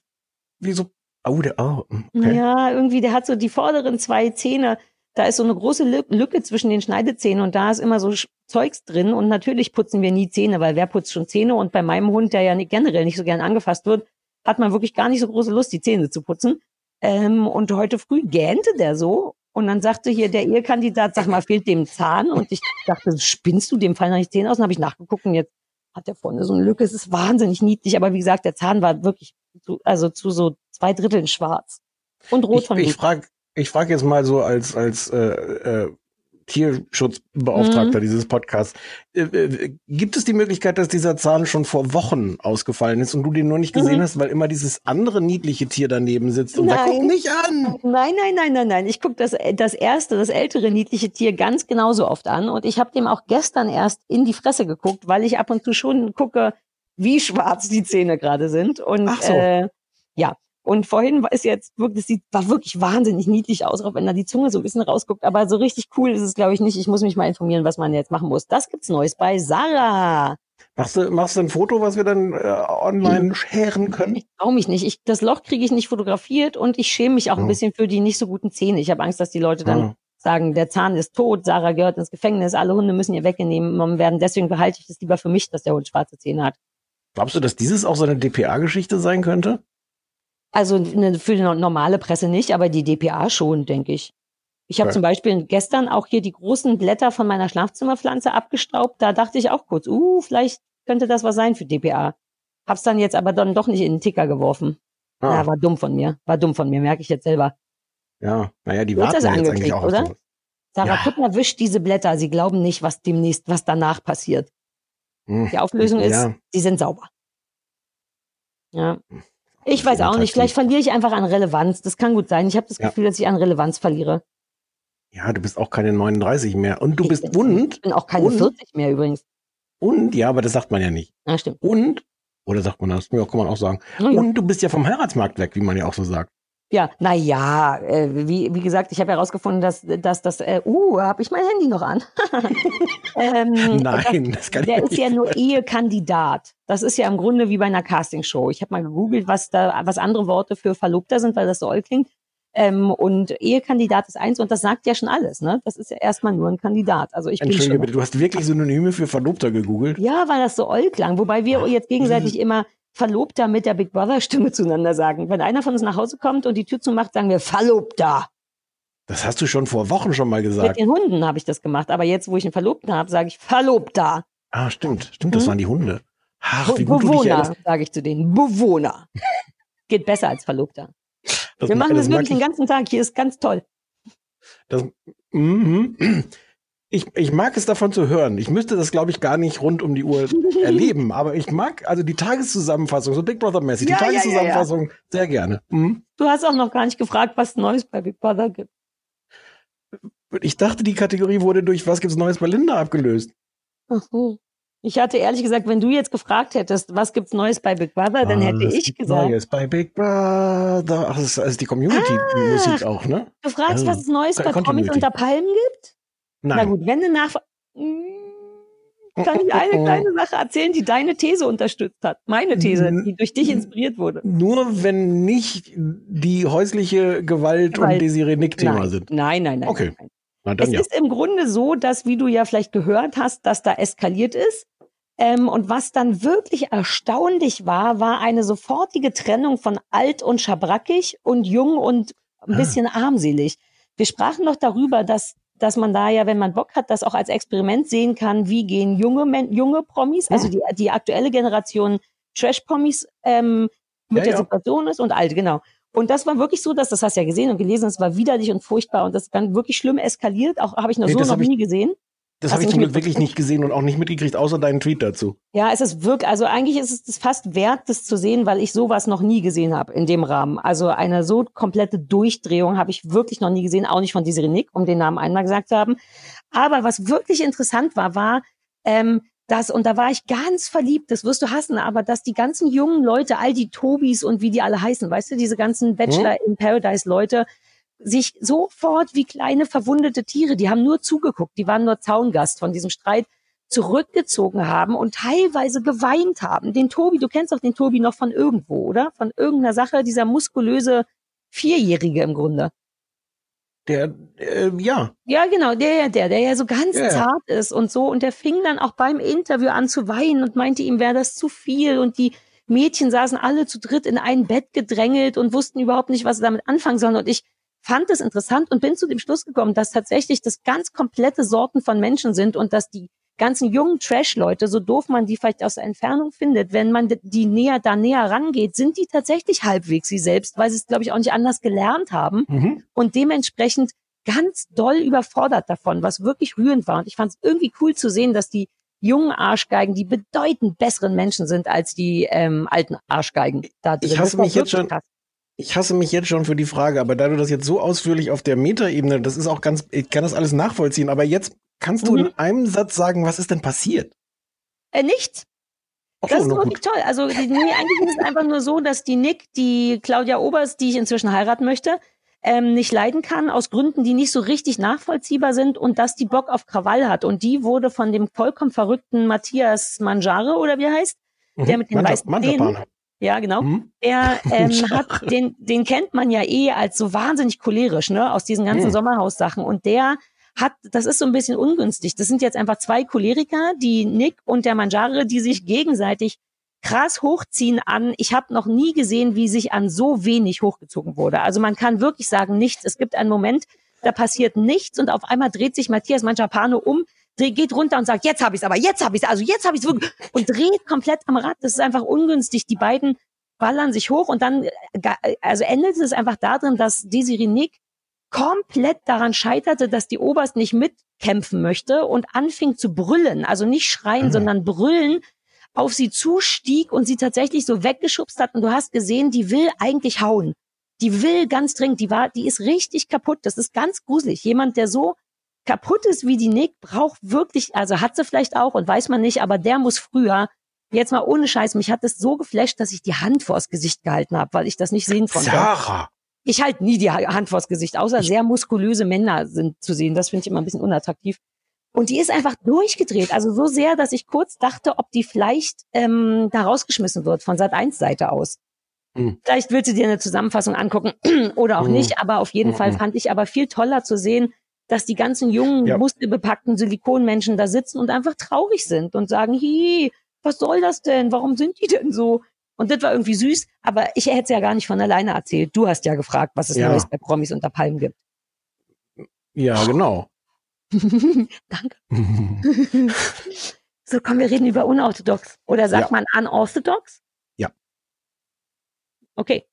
wieso? Oh, der, oh, okay. ja, irgendwie, der hat so die vorderen zwei Zähne, da ist so eine große Lü- Lücke zwischen den Schneidezähnen und da ist immer so Zeugs drin und natürlich putzen wir nie Zähne, weil wer putzt schon Zähne und bei meinem Hund, der ja nicht, generell nicht so gern angefasst wird, hat man wirklich gar nicht so große Lust, die Zähne zu putzen. Ähm, und heute früh gähnte der so und dann sagte hier der Ehekandidat, sag mal, fehlt dem Zahn? Und ich dachte, spinnst du, dem fallen noch nicht Zähne aus? Und habe ich nachgeguckt und jetzt hat der vorne so eine Lücke. Es ist wahnsinnig niedlich, aber wie gesagt, der Zahn war wirklich zu, also zu so zwei Dritteln schwarz und rot Ich, von ich frage ich frage jetzt mal so als, als äh, äh, Tierschutzbeauftragter Mhm. dieses Podcasts. Äh, äh, gibt es die Möglichkeit, dass dieser Zahn schon vor Wochen ausgefallen ist und du den nur nicht gesehen Mhm. hast, weil immer dieses andere niedliche Tier daneben sitzt und sagt, guck mich an! Nein, nein, nein, nein, nein. Ich gucke das, das erste, das ältere niedliche Tier ganz genauso oft an. Und ich habe dem auch gestern erst in die Fresse geguckt, weil ich ab und zu schon gucke, wie schwarz die Zähne gerade sind. Und Ach so. äh, ja. Und vorhin war es jetzt wirklich, das sieht, war wirklich wahnsinnig niedlich aus, auch wenn da die Zunge so ein bisschen rausguckt. Aber so richtig cool ist es, glaube ich, nicht. Ich muss mich mal informieren, was man jetzt machen muss. Das gibt's Neues bei Sarah. Machst du, machst du ein Foto, was wir dann äh, online scheren können? Ich traue mich nicht. Ich, das Loch kriege ich nicht fotografiert und ich schäme mich auch ein Oh. bisschen für die nicht so guten Zähne. Ich habe Angst, dass die Leute dann Ah. sagen, der Zahn ist tot, Sarah gehört ins Gefängnis, alle Hunde müssen ihr weggenommen werden. Deswegen behalte ich es lieber für mich, dass der Hund schwarze Zähne hat. Glaubst du, dass dieses auch so eine DPA-Geschichte sein könnte? Also ne, für die no- normale Presse nicht, aber die DPA schon, denke ich. Ich habe Okay. zum Beispiel gestern auch hier die großen Blätter von meiner Schlafzimmerpflanze abgestaubt. Da dachte ich auch kurz, uh, vielleicht könnte das was sein für DPA. Hab's dann jetzt aber dann doch nicht in den Ticker geworfen. Ah. Ja, war dumm von mir. War dumm von mir, merke ich jetzt selber. Ja, naja, die warten das jetzt eigentlich auch oder? Sarah Ja. Kuttner wischt diese Blätter. Sie glauben nicht, was demnächst, was danach passiert. Hm. Die Auflösung ist, Ja. sie sind sauber. Ja. Ich weiß auch nicht. Vielleicht verliere ich einfach an Relevanz. Das kann gut sein. Ich habe das Ja. Gefühl, dass ich an Relevanz verliere. Ja, du bist auch keine 39 mehr. Und du bist und, Ich bin auch keine und, 40 mehr übrigens. und, ja, aber das sagt man ja nicht. Ja, stimmt. Und, oder sagt man das? Ja, kann man auch sagen. Ja. Und du bist ja vom Heiratsmarkt weg, wie man ja auch so sagt. Ja, na ja, äh, wie, wie gesagt, ich habe herausgefunden, dass, dass das, äh, uh, habe ich mein Handy noch an? ähm, Nein, das kann ich Der mir ist nicht ja nur Ehekandidat. Das ist ja im Grunde wie bei einer Castingshow. Ich habe mal gegoogelt, was da, was andere Worte für Verlobter sind, weil das so oll klingt. Ähm, und Ehekandidat ist eins und das sagt ja schon alles, ne? Das ist ja erstmal nur ein Kandidat. Also ich bin Entschuldige schon. bitte, du hast wirklich Synonyme für Verlobter gegoogelt? Ja, weil das so oll klang. Wobei wir jetzt gegenseitig immer Verlobter mit der Big Brother Stimme zueinander sagen. Wenn einer von uns nach Hause kommt und die Tür zumacht, sagen wir Verlobter. Das hast du schon vor Wochen schon mal Mit gesagt. den Hunden habe ich das gemacht. Aber jetzt, wo ich einen Verlobten habe, sage ich Verlobter. Ah, stimmt. Stimmt, das Hm? waren die Hunde. Ach, wie gut Bewohner, sage ich zu denen. Bewohner. Geht besser als Verlobter. Das Wir ma- machen das, das wirklich den ganzen Tag. Hier ist ganz toll. Das, mhm. Ich, ich mag es davon zu hören. Ich müsste das, glaube ich, gar nicht rund um die Uhr erleben. Aber ich mag also die Tageszusammenfassung, so Big Brother mäßig, die Ja, ja, ja, ja. Tageszusammenfassung sehr gerne. Mhm. Du hast auch noch gar nicht gefragt, was Neues bei Big Brother gibt. Ich dachte, die Kategorie wurde durch Was gibt's Neues bei Linda abgelöst. Ach so. Ich hatte ehrlich gesagt, wenn du jetzt gefragt hättest, was gibt's Neues bei Big Brother, dann hätte ich gesagt, Neues bei Big Brother. Ach, das ist, ist die Community-Musik auch, ne? du fragst, Also, was es Neues bei Promis Continuity. unter Palmen gibt? Na Nein. gut, wenn du nach... Kann ich eine kleine Sache erzählen, die deine These unterstützt hat? Meine These, die durch dich inspiriert wurde. Nur wenn nicht die häusliche Gewalt und Weil- Desiree Nick-Thema Nein, sind. nein, nein, nein. Okay. nein. Na dann es ja. ist im Grunde so, dass, wie du ja vielleicht gehört hast, dass da eskaliert ist. Ähm, und was dann wirklich erstaunlich war, war eine sofortige Trennung von alt und schabrackig und jung und ein Ah. bisschen armselig. Wir sprachen doch darüber, dass, dass man da ja, wenn man Bock hat, das auch als Experiment sehen kann, wie gehen junge, Men junge Promis, also die, die aktuelle Generation Trash-Promis ähm, mit Ja, der ja. Situation ist und alt, genau. Und das war wirklich so, dass das hast du ja gesehen und gelesen, es war widerlich und furchtbar und das ist dann wirklich schlimm eskaliert. Auch habe ich noch Nee, so noch nie gesehen. Das habe ich zum Glück wirklich nicht gesehen und auch nicht mitgekriegt, außer deinen Tweet dazu. Ja, es ist wirklich, also eigentlich ist es fast wert, das zu sehen, weil ich sowas noch nie gesehen habe in dem Rahmen. Also eine so komplette Durchdrehung habe ich wirklich noch nie gesehen, auch nicht von Desiree Nick, um den Namen einmal gesagt zu haben. Aber was wirklich interessant war, war, ähm, dass, und da war ich ganz verliebt, das wirst du hassen, aber dass die ganzen jungen Leute, all die Tobis und wie die alle heißen, weißt du, diese ganzen Bachelor in Paradise Leute, sich sofort wie kleine verwundete Tiere, die haben nur zugeguckt, die waren nur Zaungast von diesem Streit, zurückgezogen haben und teilweise geweint haben. Den Tobi, du kennst doch den Tobi noch von irgendwo, oder? Von irgendeiner Sache, dieser muskulöse Vierjährige im Grunde. Der, äh, ja. Ja, genau, der, ja, der, der ja so ganz ja. zart ist und so. Und der fing dann auch beim Interview an zu weinen und meinte, ihm wäre das zu viel. Und die Mädchen saßen alle zu dritt in ein Bett gedrängelt und wussten überhaupt nicht, was sie damit anfangen sollen. Und ich fand es interessant und bin zu dem Schluss gekommen, dass tatsächlich das ganz komplette Sorten von Menschen sind und dass die ganzen jungen Trash-Leute, so doof man die vielleicht aus der Entfernung findet, wenn man die näher da näher rangeht, sind die tatsächlich halbwegs sie selbst, weil sie es, glaube ich, auch nicht anders gelernt haben Mhm. und dementsprechend ganz doll überfordert davon, was wirklich rührend war. Und ich fand es irgendwie cool zu sehen, dass die jungen Arschgeigen die bedeutend besseren Menschen sind als die ähm, alten Arschgeigen da drin. Ich hasse mich jetzt schon. krass. Ich hasse mich jetzt schon für die Frage, aber da du das jetzt so ausführlich auf der Metaebene, das ist auch ganz, ich kann das alles nachvollziehen, aber jetzt kannst du Mhm. in einem Satz sagen, was ist denn passiert? Äh, nichts. Ach so, Das ist na wirklich toll. Also die- nee, eigentlich ist es einfach nur so, dass die Nick, die Claudia Oberst, die ich inzwischen heiraten möchte, ähm, nicht leiden kann, aus Gründen, die nicht so richtig nachvollziehbar sind und dass die Bock auf Krawall hat. Und die wurde von dem vollkommen verrückten Matthias Manjare, oder wie er heißt, der Mhm. mit den Manta- weißen Zähnen. Ja, genau. Mhm. Der ähm, hat, den, den kennt man ja eh als so wahnsinnig cholerisch, ne, aus diesen ganzen Mhm. Sommerhaussachen. Und der hat, das ist so ein bisschen ungünstig. Das sind jetzt einfach zwei Choleriker, die Nick und der Manjare, die sich gegenseitig krass hochziehen an. Ich habe noch nie gesehen, wie sich an so wenig hochgezogen wurde. Also man kann wirklich sagen, nichts. Es gibt einen Moment, da passiert nichts und auf einmal dreht sich Matthias Manjapane um, geht runter und sagt, jetzt habe ich es, aber jetzt habe ich es, also jetzt habe ich es wirklich und dreht komplett am Rad. Das ist einfach ungünstig. Die beiden ballern sich hoch und dann, äh, ga- also endet es einfach darin, dass Desiree Nick komplett daran scheiterte, dass die Oberst nicht mitkämpfen möchte und anfing zu brüllen. Also nicht schreien, sondern brüllen auf sie zustieg und sie tatsächlich so weggeschubst hat. Und du hast gesehen, die will eigentlich hauen. Die will ganz dringend, die war, die ist richtig kaputt. Das ist ganz gruselig. Jemand, der so kaputt ist wie die Nick, braucht wirklich, also hat sie vielleicht auch und weiß man nicht, aber der muss früher, jetzt mal ohne Scheiß, mich hat es so geflasht, dass ich die Hand vors Gesicht gehalten habe, weil ich das nicht sehen konnte. Sarah. Ich halte nie die Ha- Hand vors Gesicht, außer sehr muskulöse Männer sind zu sehen. Das finde ich immer ein bisschen unattraktiv. Und die ist einfach durchgedreht. Also so sehr, dass ich kurz dachte, ob die vielleicht ähm, da rausgeschmissen wird von Sat 1 Seite aus. Hm. Vielleicht willst du dir eine Zusammenfassung angucken oder auch Hm. nicht. Aber auf jeden Hm, Fall hm. fand ich aber viel toller zu sehen, dass die ganzen jungen, Ja. muskelbepackten Silikonmenschen da sitzen und einfach traurig sind und sagen, hi, was soll das denn? Warum sind die denn so? Und das war irgendwie süß, aber ich hätte es ja gar nicht von alleine erzählt. Du hast ja gefragt, was es Ja. Neues bei Promis unter Palmen gibt. Ja, genau. Danke. so, komm, wir reden über unorthodox. Oder sagt Ja. man unorthodox? Ja. Okay.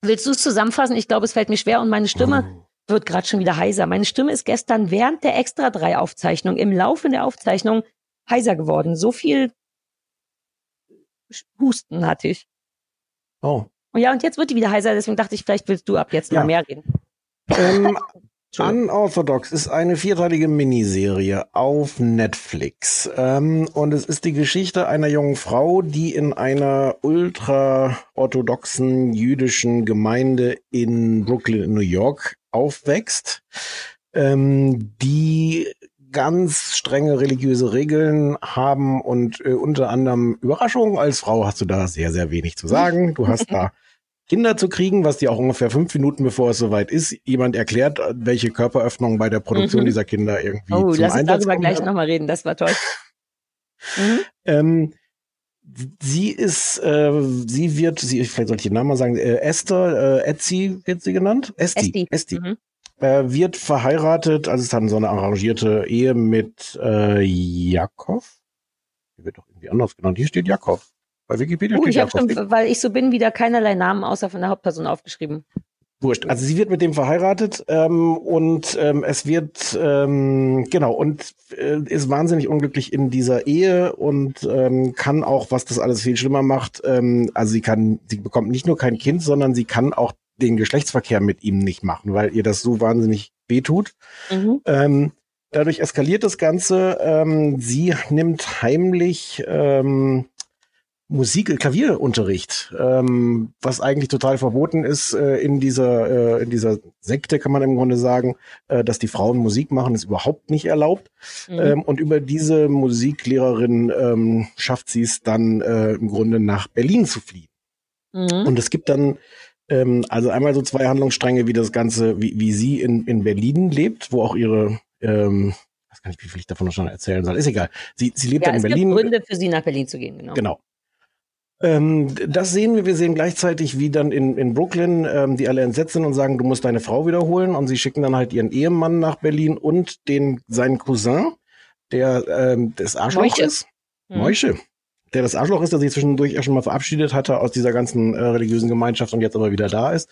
Willst du es zusammenfassen? Ich glaube, es fällt mir schwer und meine Stimme Oh. Wird gerade schon wieder heiser. Meine Stimme ist gestern während der Extra 3 Aufzeichnung, im Laufe der Aufzeichnung heiser geworden. So viel Husten hatte ich. Oh. Und ja, und jetzt wird die wieder heiser, deswegen dachte ich, vielleicht willst du ab jetzt Ja. mal mehr reden. Ähm. Unorthodox ist eine vierteilige Miniserie auf Netflix. Ähm, und es ist die Geschichte einer jungen Frau, die in einer ultra-orthodoxen jüdischen Gemeinde in Brooklyn, in New York, aufwächst, ähm, die ganz strenge religiöse Regeln haben und äh, unter anderem Überraschung, als Frau hast du da sehr, sehr wenig zu sagen. Du hast da Kinder zu kriegen, was dir auch ungefähr fünf Minuten bevor es soweit ist, jemand erklärt, welche Körperöffnungen bei der Produktion Mhm. dieser Kinder irgendwie Oh, zum lass uns darüber gleich nochmal reden, das war toll. Mhm. Ähm, sie ist, äh, sie wird, sie, vielleicht sollte ich den Namen mal sagen, äh, Esther, äh, Etsy wird sie genannt? Esti. Esti. Esti. Mhm. Äh, wird verheiratet, also es ist dann so eine arrangierte Ehe mit äh, Jakob. Die wird doch irgendwie anders genannt. Hier steht Jakob. Bei Wikipedia Oh, steht ich Jakob. schon, weil ich so bin, wieder keinerlei Namen außer von der Hauptperson aufgeschrieben. Wurscht. Also sie wird mit dem verheiratet ähm, und ähm, es wird ähm, genau und äh, ist wahnsinnig unglücklich in dieser Ehe und ähm, kann auch, was das alles viel schlimmer macht, ähm, also sie kann, sie bekommt nicht nur kein Kind, sondern sie kann auch den Geschlechtsverkehr mit ihm nicht machen, weil ihr das so wahnsinnig wehtut. Mhm. Ähm, dadurch eskaliert das Ganze. Ähm, sie nimmt heimlich ähm, Musik, Klavierunterricht, ähm, was eigentlich total verboten ist äh, in dieser äh, in dieser Sekte, kann man im Grunde sagen, äh, dass die Frauen Musik machen, ist überhaupt nicht erlaubt. Mhm. Ähm, und über diese Musiklehrerin ähm, schafft sie es dann äh, im Grunde nach Berlin zu fliehen. Mhm. Und es gibt dann ähm, also einmal so zwei Handlungsstränge, wie das Ganze, wie, wie sie in, in Berlin lebt, wo auch ihre, ähm, ich weiß gar nicht, wie viel ich davon noch schon erzählen soll, ist egal. Sie, sie lebt ja, dann in es Berlin. gibt Gründe für sie nach Berlin zu gehen, genau. Genau. Ähm, das sehen wir. Wir sehen gleichzeitig, wie dann in, in Brooklyn ähm, die alle entsetzt sind und sagen, du musst deine Frau wiederholen. Und sie schicken dann halt ihren Ehemann nach Berlin und den seinen Cousin, der ähm, das Arschloch Moiche. ist. Hm. Moische. Der das Arschloch ist, der sich zwischendurch ja schon mal verabschiedet hatte aus dieser ganzen äh, religiösen Gemeinschaft und jetzt aber wieder da ist.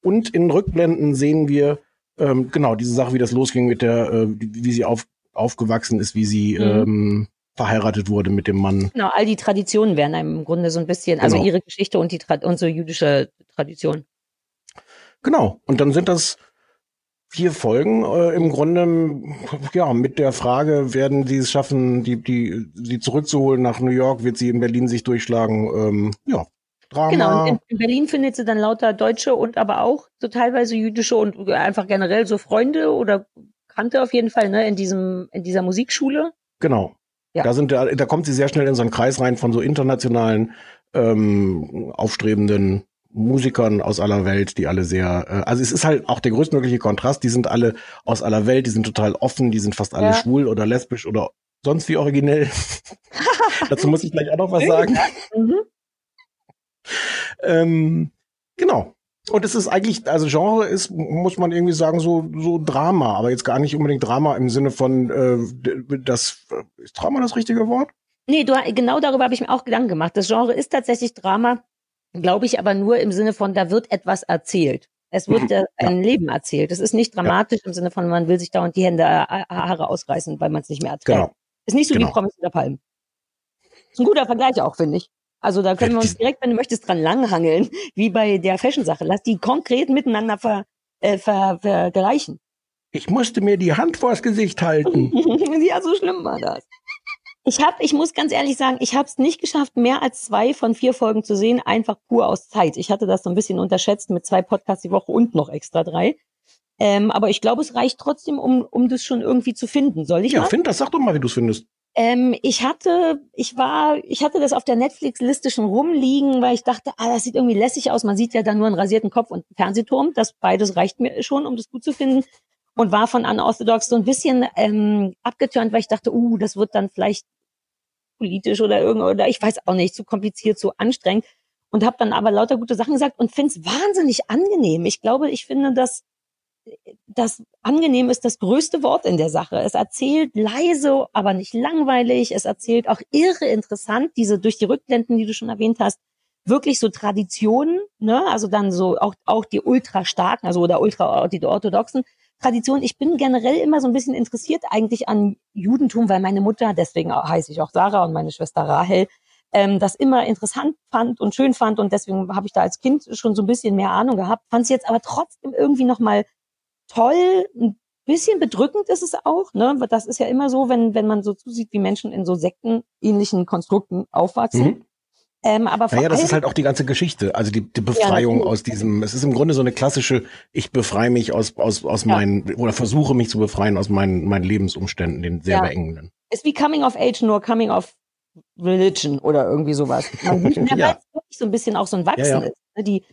Und in Rückblenden sehen wir ähm, genau diese Sache, wie das losging mit der, äh, wie wie sie auf, aufgewachsen ist, wie sie Mhm. ähm, verheiratet wurde mit dem Mann. Genau, all die Traditionen werden einem im Grunde so ein bisschen, also Genau. ihre Geschichte und die unsere jüdische Tradition. Genau. Und dann sind das vier Folgen äh, im Grunde ja mit der Frage, werden sie es schaffen, die die sie zurückzuholen nach New York, wird sie in Berlin sich durchschlagen? Ähm, ja, Drama. Genau, und in, in Berlin findet sie dann lauter Deutsche und aber auch so teilweise jüdische und einfach generell so Freunde oder Kannte auf jeden Fall, ne, in diesem, in dieser Musikschule. Genau. Ja. Da sind da, da kommt sie sehr schnell in so einen Kreis rein von so internationalen ähm, aufstrebenden Musikern aus aller Welt, die alle sehr, äh, also es ist halt auch der größtmögliche Kontrast, die sind alle aus aller Welt, die sind total offen, die sind fast alle Ja. schwul oder lesbisch oder sonst wie originell. Dazu muss ich gleich auch noch was sagen. Mhm. Ähm, genau. Und es ist eigentlich, also Genre ist, muss man irgendwie sagen, so, so Drama, aber jetzt gar nicht unbedingt Drama im Sinne von, äh, das, ist Drama das richtige Wort? Nee, du, genau darüber habe ich mir auch Gedanken gemacht. Das Genre ist tatsächlich Drama, glaube ich, aber nur im Sinne von, da wird etwas erzählt. Es wird Mhm. äh, ein Leben erzählt. Es ist nicht dramatisch im Sinne von, man will sich dauernd die Hände, äh, Haare ausreißen, weil man es nicht mehr erträgt. Genau. Ist nicht so Genau. wie Promis oder Palmen. Ist ein guter Vergleich auch, finde ich. Also da können wir uns direkt, wenn du möchtest, dran langhangeln, wie bei der Fashion-Sache. Lass die konkret miteinander ver, äh, ver, vergleichen. Ich musste mir die Hand vors Gesicht halten. ja, so schlimm war das. Ich hab, ich muss ganz ehrlich sagen, ich habe es nicht geschafft, mehr als zwei von vier Folgen zu sehen, einfach pur aus Zeit. Ich hatte das so ein bisschen unterschätzt mit zwei Podcasts die Woche und noch extra drei. Ähm, aber ich glaube, es reicht trotzdem, um, um das schon irgendwie zu finden. Soll ich Ja, mal? find das, sag doch mal, wie du es findest. Ähm, ich hatte, ich war, ich hatte das auf der Netflix-Liste schon rumliegen, weil ich dachte, ah, das sieht irgendwie lässig aus. Man sieht ja dann nur einen rasierten Kopf und einen Fernsehturm. Das beides reicht mir schon, um das gut zu finden. Und war von Unorthodox so ein bisschen ähm, abgeturnt, weil ich dachte, uh, das wird dann vielleicht politisch oder irgend oder ich weiß auch nicht, zu kompliziert, zu anstrengend. Und habe dann aber lauter gute Sachen gesagt und finde es wahnsinnig angenehm. Ich glaube, ich finde, dass das angenehm ist das größte Wort in der Sache. Es erzählt leise, aber nicht langweilig. Es erzählt auch irre interessant, diese durch die Rückblenden, die du schon erwähnt hast, wirklich so Traditionen, ne? Also dann so auch, auch die ultra starken, also oder ultra die orthodoxen Traditionen. Ich bin generell immer so ein bisschen interessiert eigentlich an Judentum, weil meine Mutter, deswegen heiße ich auch Sarah und meine Schwester Rahel, ähm, das immer interessant fand und schön fand und deswegen habe ich da als Kind schon so ein bisschen mehr Ahnung gehabt. Fand es jetzt aber trotzdem irgendwie noch mal toll. Ein bisschen bedrückend ist es auch, ne? Weil Das ist ja immer so, wenn wenn man so zusieht, wie Menschen in so sektenähnlichen Konstrukten aufwachsen. Mhm. Ähm, aber Naja, das ist halt auch die ganze Geschichte. Also die, die Befreiung natürlich. aus diesem, es ist im Grunde so eine klassische, ich befreie mich aus, aus, aus Ja. meinen, oder versuche mich zu befreien aus meinen, meinen Lebensumständen, den sehr Ja. beengenden. ist wie Coming of Age, nur Coming of Religion oder irgendwie sowas. Man sieht, ja. Ja. weil es wirklich so ein bisschen auch so ein Wachsen Ja, ja. ist. ne? Die,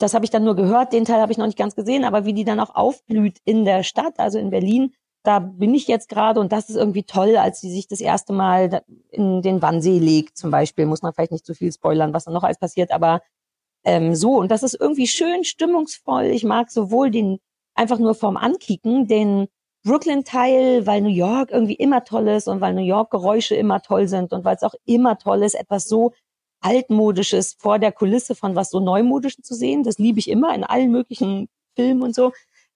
das habe ich dann nur gehört, den Teil habe ich noch nicht ganz gesehen, aber wie die dann auch aufblüht in der Stadt, also in Berlin, da bin ich jetzt gerade und das ist irgendwie toll, als sie sich das erste Mal in den Wannsee legt, zum Beispiel. Muss man vielleicht nicht zu viel spoilern, was da noch alles passiert, aber ähm, so. Und das ist irgendwie schön stimmungsvoll. Ich mag sowohl den, einfach nur vom Ankicken, den Brooklyn-Teil, weil New York irgendwie immer toll ist und weil New York-Geräusche immer toll sind und weil es auch immer toll ist, etwas so altmodisches vor der Kulisse von was so neumodischen zu sehen. Das liebe ich immer in allen möglichen Filmen und so.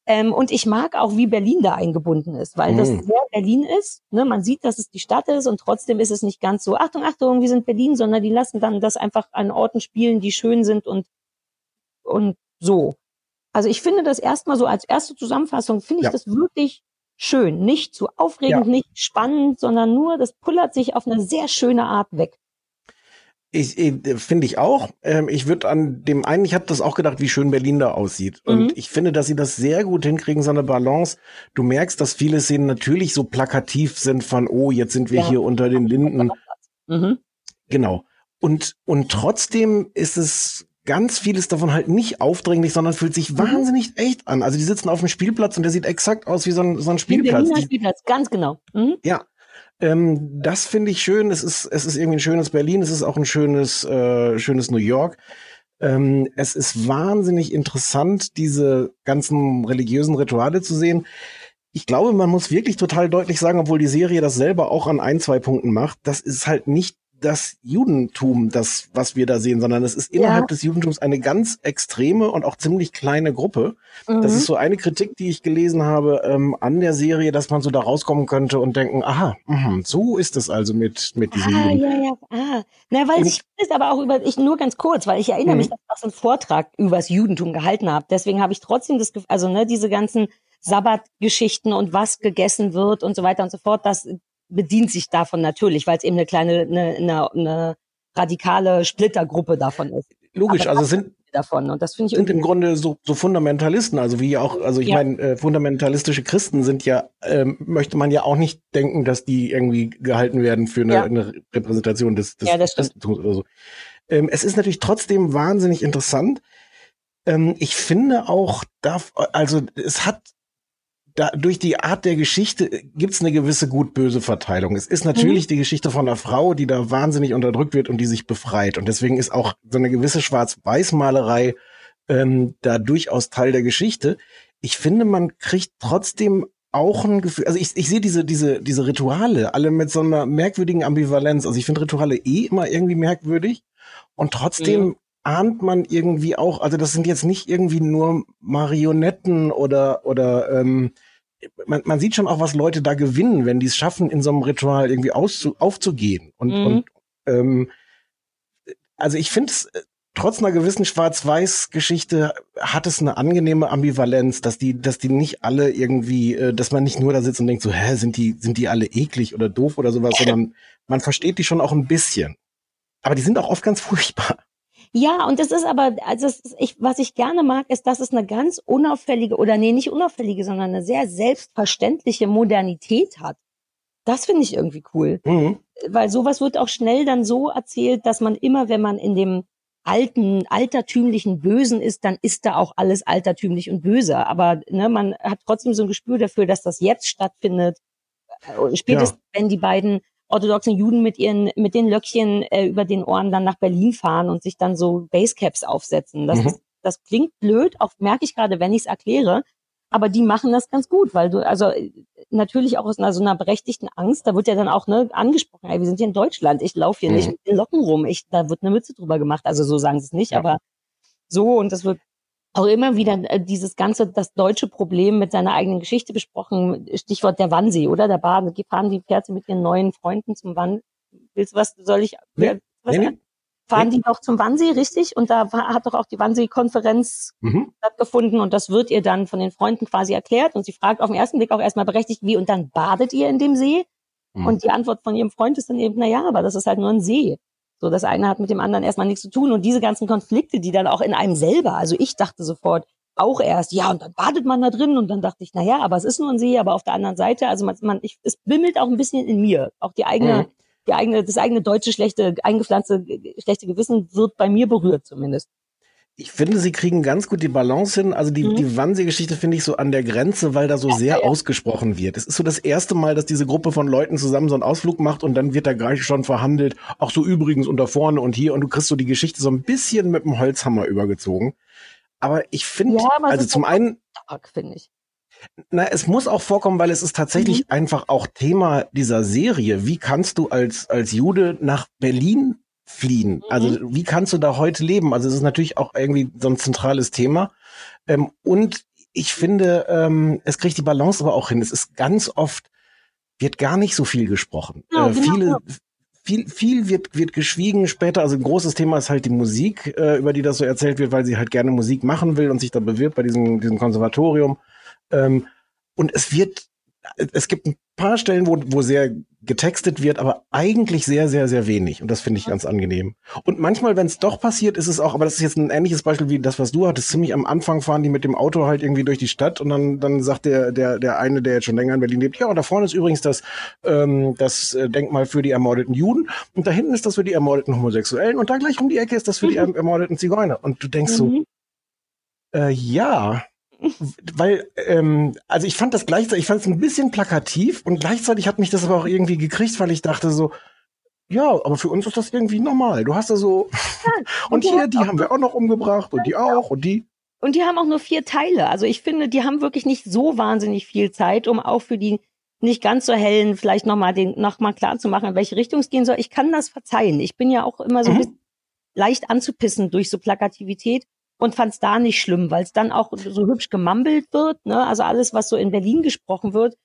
Ähm, und ich mag auch, wie Berlin da eingebunden ist, weil das Mhm. sehr Berlin ist. Ne? Man sieht, dass es die Stadt ist und trotzdem ist es nicht ganz so, Achtung, Achtung, wir sind Berlin, sondern die lassen dann das einfach an Orten spielen, die schön sind und, und so. Also ich finde das erstmal so als erste Zusammenfassung, finde ich Ja. das wirklich schön. Nicht zu aufregend, Ja. nicht spannend, sondern nur, das pullert sich auf eine sehr schöne Art weg. Ich, ich finde ich auch. Ähm, ich würde an dem einen, ich habe das auch gedacht, wie schön Berlin da aussieht. Und Mhm. ich finde, dass sie das sehr gut hinkriegen, so eine Balance. Du merkst, dass viele Szenen natürlich so plakativ sind von, oh, jetzt sind wir Ja. hier unter den Linden. Mhm. Genau. Und, und trotzdem ist es ganz vieles davon halt nicht aufdringlich, sondern fühlt Mhm. sich wahnsinnig echt an. Also die sitzen auf dem Spielplatz und der sieht exakt aus wie so ein, so ein Wie Spielplatz. Die, Spielplatz, ganz genau. Mhm. ja. Ähm, das finde ich schön. Es ist, es ist irgendwie ein schönes Berlin. Es ist auch ein schönes, äh, schönes New York. Ähm, es ist wahnsinnig interessant, diese ganzen religiösen Rituale zu sehen. ich glaube, man muss wirklich total deutlich sagen, obwohl die Serie das selber auch an ein, zwei Punkten macht, das ist halt nicht das Judentum, das, was wir da sehen, sondern es ist innerhalb Ja. des Judentums eine ganz extreme und auch ziemlich kleine Gruppe. Das Mhm. ist so eine Kritik, die ich gelesen habe ähm, an der Serie, dass man so da rauskommen könnte und denken, aha, mh, so ist es also mit, mit diesen Ah, Juden. ja, ja, ah. Na, weil Und- ich ist aber auch über, ich nur ganz kurz, weil ich erinnere Mhm. mich, dass ich auch so einen Vortrag über das Judentum gehalten habe. Deswegen habe ich trotzdem das Gefühl, also ne, diese ganzen Sabbatgeschichten und was gegessen wird und so weiter und so fort, das bedient sich davon natürlich, weil es eben eine kleine, eine, eine, eine radikale Splittergruppe davon ist. Logisch, also sind, davon und das finde ich sind im Grunde so, so Fundamentalisten, also wie auch, also ich Ja. meine, äh, fundamentalistische Christen sind ja, ähm, möchte man ja auch nicht denken, dass die irgendwie gehalten werden für eine, Ja. eine Repräsentation des, des Ja. Christentums oder so. Ähm, es ist natürlich trotzdem wahnsinnig interessant. Ähm, ich finde auch, darf, also es hat da, durch die Art der Geschichte gibt's eine gewisse gut-böse Verteilung. Es ist natürlich die Geschichte von einer Frau, die da wahnsinnig unterdrückt wird und die sich befreit. Und deswegen ist auch so eine gewisse Schwarz-Weiß-Malerei ähm, da durchaus Teil der Geschichte. Ich finde, man kriegt trotzdem auch ein Gefühl, also ich, ich sehe diese, diese, diese Rituale alle mit so einer merkwürdigen Ambivalenz. Also ich finde Rituale eh immer irgendwie merkwürdig und trotzdem Mhm. Ahnt man irgendwie auch, also das sind jetzt nicht irgendwie nur Marionetten oder, oder ähm, man, man sieht schon auch, was Leute da gewinnen, wenn die es schaffen, in so einem Ritual irgendwie auszu, aufzugehen. Und, Mhm. und ähm, also ich finde es, äh, trotz einer gewissen Schwarz-Weiß-Geschichte hat es eine angenehme Ambivalenz, dass die, dass die nicht alle irgendwie, äh, dass man nicht nur da sitzt und denkt so, hä, sind die, sind die alle eklig oder doof oder sowas, sondern man versteht die schon auch ein bisschen. Aber die sind auch oft ganz furchtbar. Ja, und das ist aber, also ist, ich, was ich gerne mag, ist, dass es eine ganz unauffällige, oder nee, nicht unauffällige, sondern eine sehr selbstverständliche Modernität hat. Das finde ich irgendwie cool. Mhm. Weil sowas wird auch schnell dann so erzählt, dass man immer, wenn man in dem alten, altertümlichen Bösen ist, dann ist da auch alles altertümlich und böse. Aber ne, man hat trotzdem so ein Gespür dafür, dass das jetzt stattfindet. Äh, Spätestens, wenn die beiden orthodoxen Juden mit ihren, mit den Löckchen äh, über den Ohren dann nach Berlin fahren und sich dann so Basecaps aufsetzen. Das, Mhm. ist, das klingt blöd, auch merke ich gerade, wenn ich es erkläre. Aber die machen das ganz gut, weil du, also äh, natürlich auch aus einer so einer berechtigten Angst, da wird ja dann auch ne, angesprochen, ey, wir sind hier in Deutschland, ich laufe hier Mhm. nicht mit den Locken rum, ich, da wird eine Mütze drüber gemacht. Also so sagen sie es nicht, aber so und das wird auch immer wieder äh, dieses ganze, das deutsche Problem mit seiner eigenen Geschichte besprochen. Stichwort der Wannsee, oder? Da baden, fahren die Pferde mit ihren neuen Freunden zum Wann. Willst du was, soll ich, Nee, was, nee, nee. fahren die doch zum Wannsee, richtig? Und da war, hat doch auch die Wannsee-Konferenz Mhm. stattgefunden und das wird ihr dann von den Freunden quasi erklärt und sie fragt auf den ersten Blick auch erstmal berechtigt, wie und dann badet ihr in dem See? Mhm. Und die Antwort von ihrem Freund ist dann eben, na ja, aber das ist halt nur ein See. So, das eine hat mit dem anderen erstmal nichts zu tun und diese ganzen Konflikte, die dann auch in einem selber, also ich dachte sofort auch erst, ja, und dann badet man da drin und dann dachte ich, na ja, aber es ist nur ein See, aber auf der anderen Seite, also man, man ich, es bimmelt auch ein bisschen in mir, auch die eigene, Mhm. die eigene, das eigene deutsche schlechte, eingepflanzte schlechte Gewissen wird bei mir berührt zumindest. Ich finde, sie kriegen ganz gut die Balance hin. Also die, Mhm. die Wannsee-Geschichte finde ich so an der Grenze, weil da so sehr ausgesprochen wird. Es ist so das erste Mal, dass diese Gruppe von Leuten zusammen so einen Ausflug macht und dann wird da gleich schon verhandelt. Ach so übrigens und da vorne und hier und du kriegst so die Geschichte so ein bisschen mit dem Holzhammer übergezogen. Aber ich finde, Ja, also zum einen, Stark, finde ich. na, es muss auch vorkommen, weil es ist tatsächlich Mhm. einfach auch Thema dieser Serie. Wie kannst du als, als Jude nach Berlin fliehen? Also wie kannst du da heute leben? Also es ist natürlich auch irgendwie so ein zentrales Thema. Ähm, und ich finde, ähm, es kriegt die Balance aber auch hin. Es ist ganz oft, wird gar nicht so viel gesprochen. Ja, äh, genau, viele, viel, viel wird, wird geschwiegen später. Also ein großes Thema ist halt die Musik, äh, über die das so erzählt wird, weil sie halt gerne Musik machen will und sich da bewirbt bei diesem, diesem Konservatorium. Ähm, und es wird, es gibt ein paar Stellen, wo, wo sehr getextet wird, aber eigentlich sehr, sehr, sehr wenig. Und das finde ich ganz angenehm. Und manchmal, wenn es doch passiert, ist es auch, aber das ist jetzt ein ähnliches Beispiel wie das, was du hattest. Ziemlich am Anfang fahren die mit dem Auto halt irgendwie durch die Stadt und dann, dann sagt der, der, der eine, der jetzt schon länger in Berlin lebt, ja, und da vorne ist übrigens das, ähm, das äh, Denkmal für die ermordeten Juden und da hinten ist das für die ermordeten Homosexuellen und da gleich um die Ecke ist das für die erm- ermordeten Zigeuner. Und du denkst so, Mhm. äh, ja, weil, ähm, also ich fand das gleichzeitig, ich fand es ein bisschen plakativ und gleichzeitig hat mich das aber auch irgendwie gekriegt, weil ich dachte so, ja, aber für uns ist das irgendwie normal. Du hast da so, und du hier, die haben wir auch noch umgebracht und die auch und die. und die haben auch nur vier Teile. Also ich finde, die haben wirklich nicht so wahnsinnig viel Zeit, um auch für die nicht ganz so hellen vielleicht nochmal den noch mal klar zu machen, in welche Richtung es gehen soll. Ich kann das verzeihen. Ich bin ja auch immer so ein bisschen leicht anzupissen durch so Plakativität und fand es da nicht schlimm, weil es dann auch so hübsch gemambelt wird. Ne? Also alles, was so in Berlin gesprochen wird,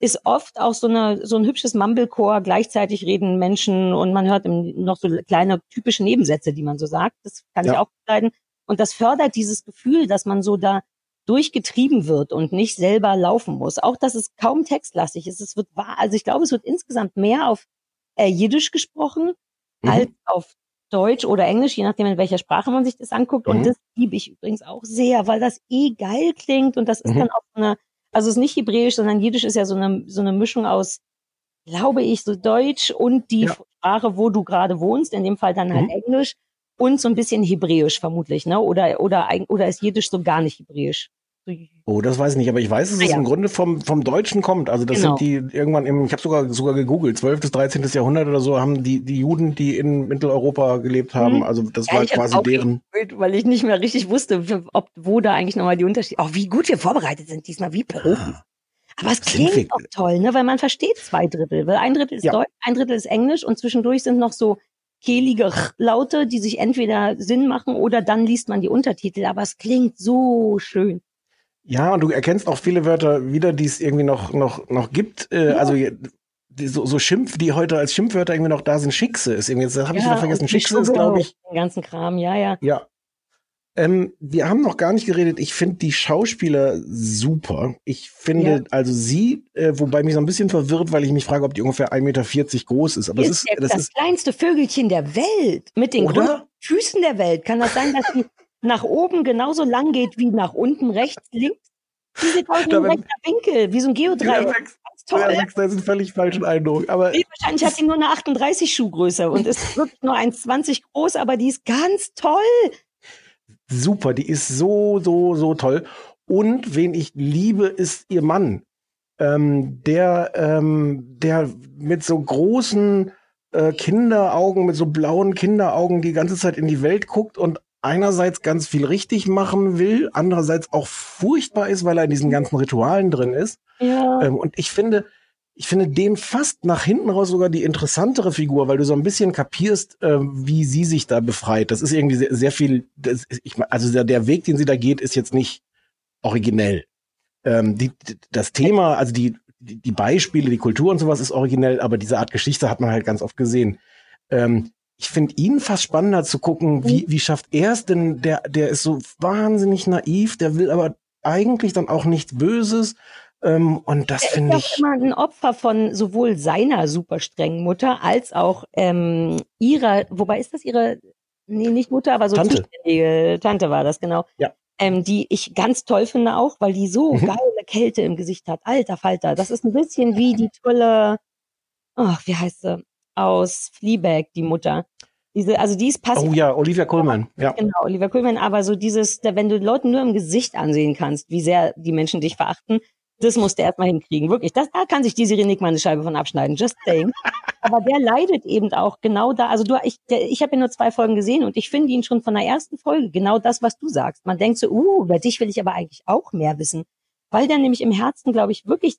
ist oft auch so, eine, so ein hübsches Mumblecore. Gleichzeitig reden Menschen und man hört noch so kleine typische Nebensätze, die man so sagt. Das kann ich Ja. auch leiden. Und das fördert dieses Gefühl, dass man so da durchgetrieben wird und nicht selber laufen muss. Auch, dass es kaum textlastig ist. Es wird wahr, also ich glaube, es wird insgesamt mehr auf äh, Jiddisch gesprochen Mhm. als auf Deutsch oder Englisch, je nachdem, in welcher Sprache man sich das anguckt. Mhm. Und das liebe ich übrigens auch sehr, weil das eh geil klingt und das ist Mhm. dann auch so eine, also es ist nicht Hebräisch, sondern Jiddisch ist ja so eine, so eine Mischung aus, glaube ich, so Deutsch und die Ja. Sprache, wo du gerade wohnst, in dem Fall dann halt Mhm. Englisch und so ein bisschen Hebräisch vermutlich, ne? Oder, oder, oder ist Jiddisch so gar nicht Hebräisch? Oh, das weiß ich nicht, aber ich weiß, dass Ah, es ja. im Grunde vom, vom Deutschen kommt. Also das Genau. sind die irgendwann im, ich habe sogar sogar gegoogelt, 12. bis 13. Jahrhundert oder so haben die die Juden, die in Mitteleuropa gelebt haben, Mhm. also das Ja, war quasi deren. gegoogelt, weil ich nicht mehr richtig wusste, ob, wo da eigentlich nochmal die Unterschiede, auch wie gut wir vorbereitet sind diesmal, wie Profis. Aber es Klingt auch toll, ne, weil man versteht zwei Drittel, weil ein Drittel ist Ja. Deutsch, ein Drittel ist Englisch und zwischendurch sind noch so kehlige Laute, die sich entweder Sinn machen oder dann liest man die Untertitel, aber es klingt so schön. Ja, und du erkennst auch viele Wörter wieder, die es irgendwie noch noch noch gibt. Äh, Also die, so, so Schimpf, die heute als Schimpfwörter irgendwie noch da sind. Schickse ist irgendwie, jetzt habe ich wieder vergessen. Schickse ist, glaube ich, Den ganzen Kram, ja, ja. Ja. Ähm, wir haben noch gar nicht geredet. Ich finde die Schauspieler super. Ich finde, Ja. also sie, äh, wobei mich so ein bisschen verwirrt, weil ich mich frage, ob die ungefähr 1,40 Meter groß ist. Aber Die es ist, das das ist, kleinste Vögelchen der Welt mit den Füßen der Welt. Kann das sein, dass sie nach oben genauso lang geht wie nach unten, rechts, links? Die sieht aus wie Da ein bin- rechter Winkel, wie so ein Geodreieck. Ja, ja, toll. Max, das ist ein völlig falschen Eindruck. Aber Nee, wahrscheinlich hat sie nur eine 38 Schuhgröße und ist wirklich nur 1,20 groß, aber die ist ganz toll. super, die ist so, so, so toll. Und wen ich liebe, ist ihr Mann. Ähm, der, ähm, der mit so großen äh, Kinderaugen, mit so blauen Kinderaugen die ganze Zeit in die Welt guckt und einerseits ganz viel richtig machen will, andererseits auch furchtbar ist, weil er in diesen ganzen Ritualen drin ist. Ja. Ähm, und ich finde, ich finde den fast nach hinten raus sogar die interessantere Figur, weil du so ein bisschen kapierst, äh, wie sie sich da befreit. Das ist irgendwie sehr, sehr viel, das, ich, also der, der Weg, den sie da geht, ist jetzt nicht originell. Ähm, die, das Thema, also die, die, die Beispiele, die Kultur und sowas ist originell, aber diese Art Geschichte hat man halt ganz oft gesehen. Ähm, ich finde ihn fast spannender zu gucken, wie, wie schafft er es denn? Der, der ist so wahnsinnig naiv, der will aber eigentlich dann auch nichts Böses. Ähm, und das Er finde ist auch ich. immer ein Opfer von sowohl seiner super strengen Mutter als auch ähm, ihrer, wobei ist das ihre, nee, nicht Mutter, aber so Tante. zuständige Tante war das, genau. Ja. Ähm, die ich ganz toll finde auch, weil die so Mhm. geile Kälte im Gesicht hat. Alter Falter. Das ist ein bisschen wie die tolle, ach, wie heißt sie? Aus Fleabag, die Mutter. Diese, also die ist passiv Oh ja, Olivia Colman. Ja. Genau, Oliver Kuhlmann, aber so dieses, wenn du Leuten nur im Gesicht ansehen kannst, wie sehr die Menschen dich verachten, das musst du erstmal hinkriegen. Wirklich, das, da kann sich die Siri Nick mal eine Scheibe von abschneiden, just saying. aber der leidet eben auch genau da. Also du, ich, der, ich habe ja nur zwei Folgen gesehen und ich finde ihn schon von der ersten Folge genau das, was du sagst. Man denkt so, uh, über dich will ich aber eigentlich auch mehr wissen. Weil der nämlich im Herzen, glaube ich, wirklich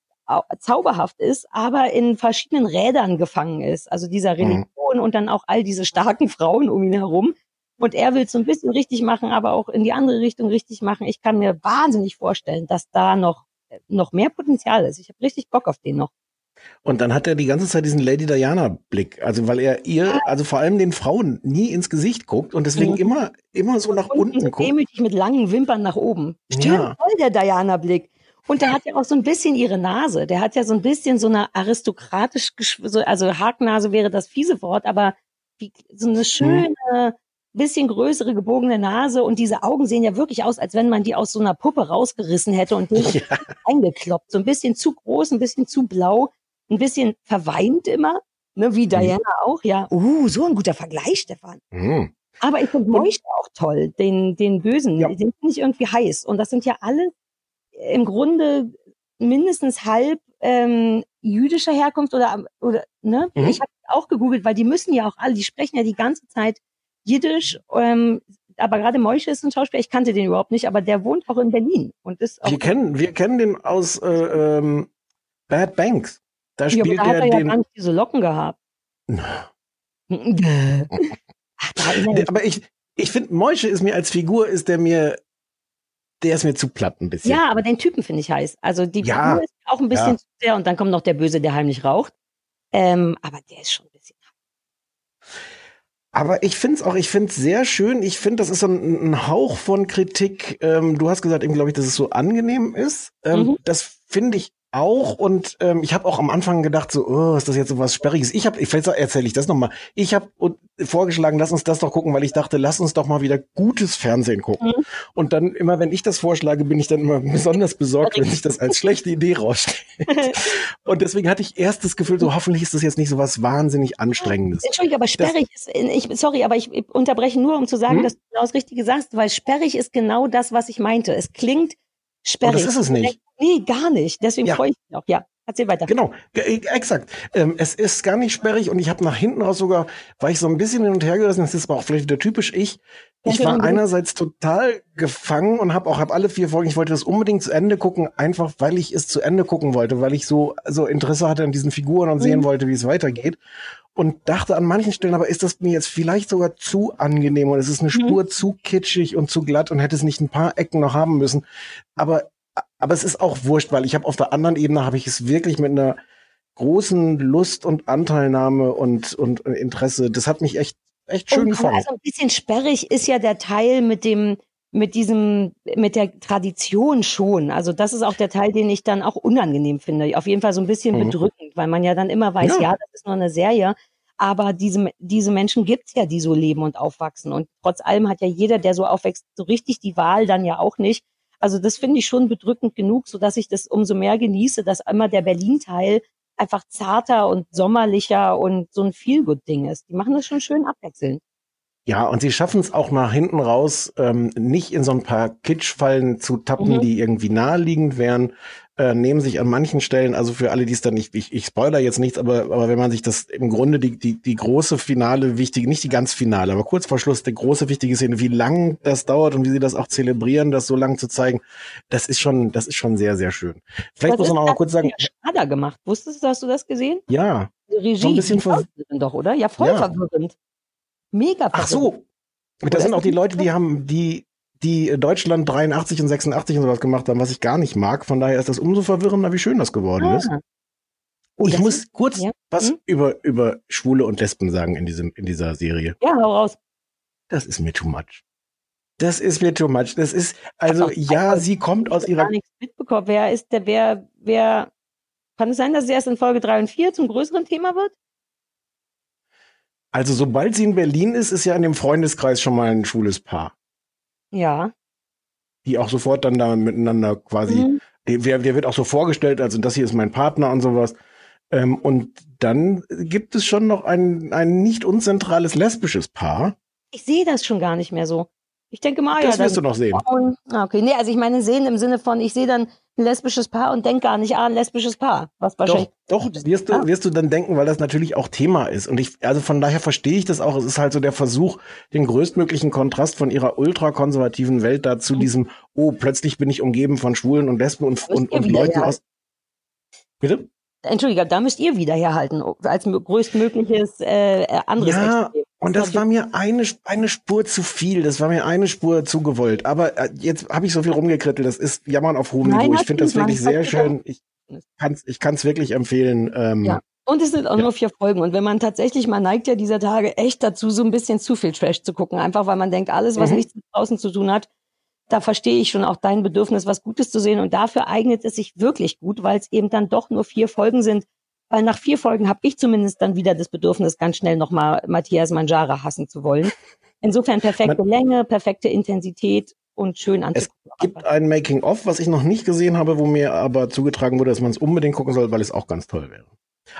zauberhaft ist, aber in verschiedenen Rädern gefangen ist. Also dieser Mhm. Religion und dann auch all diese starken Frauen um ihn herum. Und er will es so ein bisschen richtig machen, aber auch in die andere Richtung richtig machen. Ich kann mir wahnsinnig vorstellen, dass da noch, noch mehr Potenzial ist. Ich habe richtig Bock auf den noch. Und dann hat er die ganze Zeit diesen Lady Diana-Blick. Also weil er ihr, also vor allem den Frauen nie ins Gesicht guckt und deswegen Mhm. immer, immer so nach unten so guckt. demütig mit langen Wimpern nach oben. Stimmt, Ja. voll der Diana-Blick. Und der hat ja auch so ein bisschen ihre Nase. Der hat ja so ein bisschen so eine aristokratisch, also Haknase wäre das fiese Wort, aber wie, so Mhm. eine schöne, bisschen größere gebogene Nase und diese Augen sehen ja wirklich aus, als wenn man die aus so einer Puppe rausgerissen hätte und den eingekloppt. So ein bisschen zu groß, ein bisschen zu blau, ein bisschen verweint immer, ne, wie Diana auch, ja. Uh, so ein guter Vergleich, Stefan. Hm. Aber ich finde Moische auch toll, den, den Bösen. Den finde ich irgendwie heiß. Und das sind ja alle im Grunde mindestens halb ähm, jüdischer Herkunft oder, oder ne? Mhm. Ich habe auch gegoogelt, weil die müssen ja auch alle, die sprechen ja die ganze Zeit Jiddisch, ähm, aber gerade Moische ist ein Schauspieler, ich kannte den überhaupt nicht, aber der wohnt auch in Berlin und ist auch. Wir kennen, wir kennen den aus äh, ähm, Bad Banks. Da ja, spielt da hat er er ja den. gar nicht diese Locken gehabt. Ach, aber ich, ich finde, Moische ist mir als Figur, ist der mir, der ist mir zu platt ein bisschen. Ja, aber den Typen finde ich heiß. Also die Ja, Figur ist auch ein bisschen ja. zu sehr und dann kommt noch der Böse, der heimlich raucht. Ähm, aber der ist schon ein bisschen. Aber ich finde es auch, ich finde es sehr schön. Ich finde, das ist so ein, ein Hauch von Kritik. Ähm, du hast gesagt, eben glaube ich, dass es so angenehm ist. Ähm, Mhm. Das finde ich auch. Und ähm, ich habe auch am Anfang gedacht, so, oh, ist das jetzt so was Sperriges? Ich habe, vielleicht erzähle ich das nochmal. Ich habe vorgeschlagen, lass uns das doch gucken, weil ich dachte, lass uns doch mal wieder gutes Fernsehen gucken. Mhm. Und dann immer, wenn ich das vorschlage, bin ich dann immer besonders besorgt, wenn sich das als schlechte Idee rausstellt. Und deswegen hatte ich erst das Gefühl, so hoffentlich ist das jetzt nicht so was wahnsinnig Anstrengendes. Entschuldige, aber sperrig ist, ich, sorry, aber ich unterbreche nur, um zu sagen, Hm? dass du genau das Richtige sagst, weil sperrig ist genau das, was ich meinte. Es klingt sperrig. Oh, das ist es nicht. Nee, gar nicht. Deswegen Ja. freue ich mich auch. Ja, erzähl weiter. Genau, ge- äh, exakt. Ähm, es ist gar nicht sperrig und ich habe nach hinten raus sogar, war ich so ein bisschen hin und her gerissen, das ist aber auch vielleicht wieder typisch ich. Ich war einerseits total gefangen und habe auch hab alle vier Folgen, ich wollte das unbedingt zu Ende gucken, einfach weil ich es zu Ende gucken wollte, weil ich so, so Interesse hatte an diesen Figuren und sehen Mhm. wollte, wie es weitergeht. Und dachte an manchen Stellen, aber ist das mir jetzt vielleicht sogar zu angenehm und es ist eine Mhm. Spur zu kitschig und zu glatt und hätte es nicht ein paar Ecken noch haben müssen. Aber, aber es ist auch wurscht, weil ich habe auf der anderen Ebene habe ich es wirklich mit einer großen Lust und Anteilnahme und, und Interesse. Das hat mich echt, echt schön Und, aber gefangen. also ein bisschen sperrig ist ja der Teil mit dem, mit diesem, mit der Tradition schon. Also das ist auch der Teil, den ich dann auch unangenehm finde. Auf jeden Fall so ein bisschen Mhm. bedrückend, weil man ja dann immer weiß, Ja. ja, das ist nur eine Serie. Aber diese, diese Menschen gibt's ja, die so leben und aufwachsen. Und trotz allem hat ja jeder, der so aufwächst, so richtig die Wahl dann ja auch nicht. Also das finde ich schon bedrückend genug, so dass ich das umso mehr genieße, dass immer der Berlin-Teil einfach zarter und sommerlicher und so ein Feelgood-Ding ist. Die machen das schon schön abwechselnd. Ja, und sie schaffen es auch nach hinten raus, ähm, nicht in so ein paar Kitschfallen zu tappen, Mhm. die irgendwie naheliegend wären, äh, nehmen sich an manchen Stellen, also für alle, die es dann nicht, ich, ich spoiler jetzt nichts, aber, aber wenn man sich das im Grunde die, die, die große Finale, wichtige, nicht die ganz Finale, aber kurz vor Schluss, die große wichtige Szene, wie lang das dauert und wie sie das auch zelebrieren, das so lang zu zeigen, das ist schon, das ist schon sehr, sehr schön. Vielleicht Was muss man auch mal kurz sagen, für Schnader gemacht. Wusstest du, hast du das gesehen? ja, Die Regie. So ein bisschen die ver- verwirrend doch, oder? Ja, voll Ja. verwirrend. Mega verwirrend. Ach so. Das sind auch die Leute, die haben, die, die Deutschland 83 und 86 und sowas gemacht haben, was ich gar nicht mag. Von daher ist das umso verwirrender, wie schön das geworden Ah. ist. Oh, ich muss ist- kurz ja. was Hm? über, über Schwule und Lesben sagen in diesem, in dieser Serie. Ja, hau raus. Das ist mir too much. Das ist mir too much. Das ist, also, Ach, ja, sie kommt aus ihrer, Gar nichts mitbekommen. Wer ist der, wer, wer, kann es sein, dass es erst in Folge 3 und 4 zum größeren Thema wird? also, sobald sie in Berlin ist, ist ja in dem Freundeskreis schon mal ein schwules Paar, Ja. die auch sofort dann da miteinander quasi Mhm. Der, der wird auch so vorgestellt, also das hier ist mein Partner und sowas. Ähm, und dann gibt es schon noch ein, ein nicht unzentrales lesbisches Paar. Ich sehe das schon gar nicht mehr so. Ich denke mal, Das ja. wirst du noch sehen. Ah, Okay, nee, also ich meine sehen im Sinne von, ich sehe dann ein lesbisches Paar und denke gar nicht, ah, ein lesbisches Paar. Was wahrscheinlich. Doch, doch, wirst du, Ah. wirst du dann denken, weil das natürlich auch Thema ist. Und ich, also von daher verstehe ich das auch. Es ist halt so der Versuch, den größtmöglichen Kontrast von ihrer ultrakonservativen Welt da zu diesem, oh, plötzlich bin ich umgeben von Schwulen und Lesben und, und, und wieder, Leuten ja. aus. Bitte? Entschuldige, da müsst ihr wieder herhalten, als mö- größtmögliches äh, anderes Ja, Extrem. und das war mir eine, eine Spur zu viel. Das war mir eine Spur zu gewollt. Aber äh, jetzt habe ich so viel rumgekrittelt. Das ist Jammern auf hohem Nein, Niveau. Ich finde das wirklich sehr schön. Ich kann's, ich kann's wirklich empfehlen. Ähm, Ja. Und es sind auch Ja. nur vier Folgen. Und wenn man tatsächlich, man neigt ja dieser Tage echt dazu, so ein bisschen zu viel Trash zu gucken. Einfach weil man denkt, alles, was Mhm. nichts mit draußen zu tun hat, da verstehe ich schon auch dein Bedürfnis, was Gutes zu sehen. Und dafür eignet es sich wirklich gut, weil es eben dann doch nur vier Folgen sind. Weil nach vier Folgen habe ich zumindest dann wieder das Bedürfnis, ganz schnell nochmal Matthias Manjara hassen zu wollen. Insofern perfekte Länge, perfekte Intensität und schön Es anzugucken. gibt ein Making-of, was ich noch nicht gesehen habe, wo mir aber zugetragen wurde, dass man es unbedingt gucken soll, weil es auch ganz toll wäre.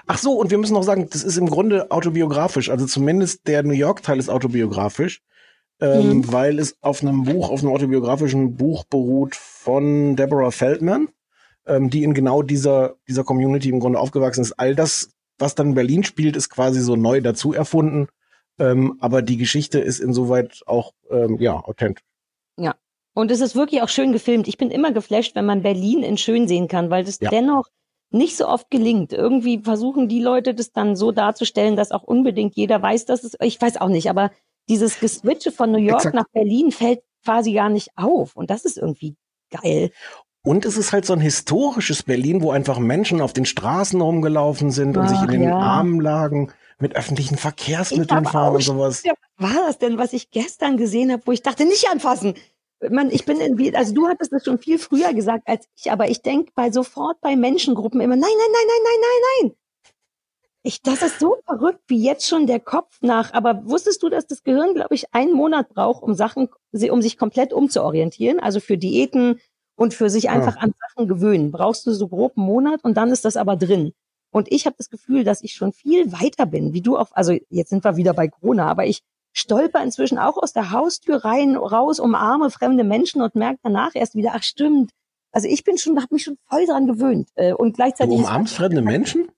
Ach so, und wir müssen noch sagen, das ist im Grunde autobiografisch. Also zumindest der New York-Teil ist autobiografisch, ähm, Mhm. weil es auf einem Buch, auf einem autobiografischen Buch beruht von Deborah Feldman, ähm, die in genau dieser, dieser Community im Grunde aufgewachsen ist. All das, was dann in Berlin spielt, ist quasi so neu dazu erfunden. Ähm, aber die Geschichte ist insoweit auch ähm, ja authentisch. Ja. Und es ist wirklich auch schön gefilmt. Ich bin immer geflasht, wenn man Berlin in schön sehen kann, weil das Ja. dennoch nicht so oft gelingt. Irgendwie versuchen die Leute das dann so darzustellen, dass auch unbedingt jeder weiß, dass es, ich weiß auch nicht, aber dieses Geswitche von New York Exakt. nach Berlin fällt quasi gar nicht auf. Und das ist irgendwie geil. Und es ist halt so ein historisches Berlin, wo einfach Menschen auf den Straßen rumgelaufen sind und sich Ach, in den ja. Armen lagen, mit öffentlichen Verkehrsmitteln fahren und sowas. Ja, was war das denn, was ich gestern gesehen habe, wo ich dachte, nicht anfassen? Man, ich bin in, also du hattest das schon viel früher gesagt als ich, aber ich denke bei sofort bei Menschengruppen immer, nein, nein, nein, nein, nein, nein, nein. Ich, das ist so verrückt, wie jetzt schon der Kopf nach. Aber wusstest du, dass das Gehirn, glaube ich, einen Monat braucht, um Sachen, um sich komplett umzuorientieren? Also für Diäten und für sich einfach an Sachen gewöhnen. Brauchst du so grob einen Monat und dann ist das aber drin. Und ich habe das Gefühl, dass ich schon viel weiter bin, wie du auch, also jetzt sind wir wieder bei Corona, aber ich stolper inzwischen auch aus der Haustür rein, raus, umarme fremde Menschen und merke danach erst wieder, ach stimmt. Also ich bin schon, habe mich schon voll dran gewöhnt. Äh, Und Du gleichzeitig. umarmst fremde Menschen?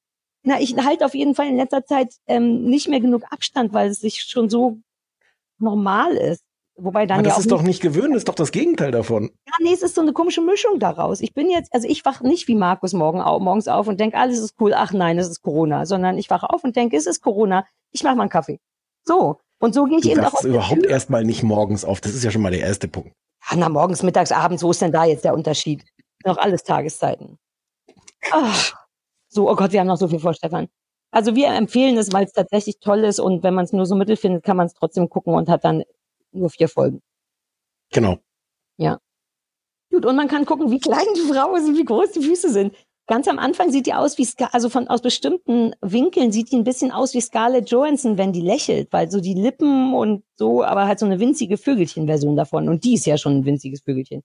Na, ich halte auf jeden Fall in letzter Zeit ähm, nicht mehr genug Abstand, weil es sich schon so normal ist. Wobei dann Aber ja das auch ist doch nicht gewöhnt, das ist doch das Gegenteil davon. ja, nee, es ist so eine komische Mischung daraus. Ich bin jetzt, also ich wache nicht wie Markus morgen au morgens auf und denke, alles ist cool, ach nein, es ist Corona, sondern ich wache auf und denke, es ist Corona, ich mache mal einen Kaffee. So. Und so gehe ich Du eben auch der überhaupt erstmal nicht morgens auf. Das ist ja schon mal der erste Punkt. Ja, na, morgens, mittags, abends, wo ist denn da jetzt der Unterschied? Noch alles Tageszeiten. Ach, so, oh Gott, wir haben noch so viel vor, Stefan. Also wir empfehlen es, weil es tatsächlich toll ist und wenn man es nur so mittel findet, kann man es trotzdem gucken und hat dann nur vier Folgen. Genau. Ja. Gut, und man kann gucken, wie klein die Frau ist und wie groß die Füße sind. Ganz am Anfang sieht die aus wie, Scar also von aus bestimmten Winkeln sieht die ein bisschen aus wie Scarlett Johansson, wenn die lächelt, weil so die Lippen und so, aber halt so eine winzige Vögelchen-Version davon. Und die ist ja schon ein winziges Vögelchen.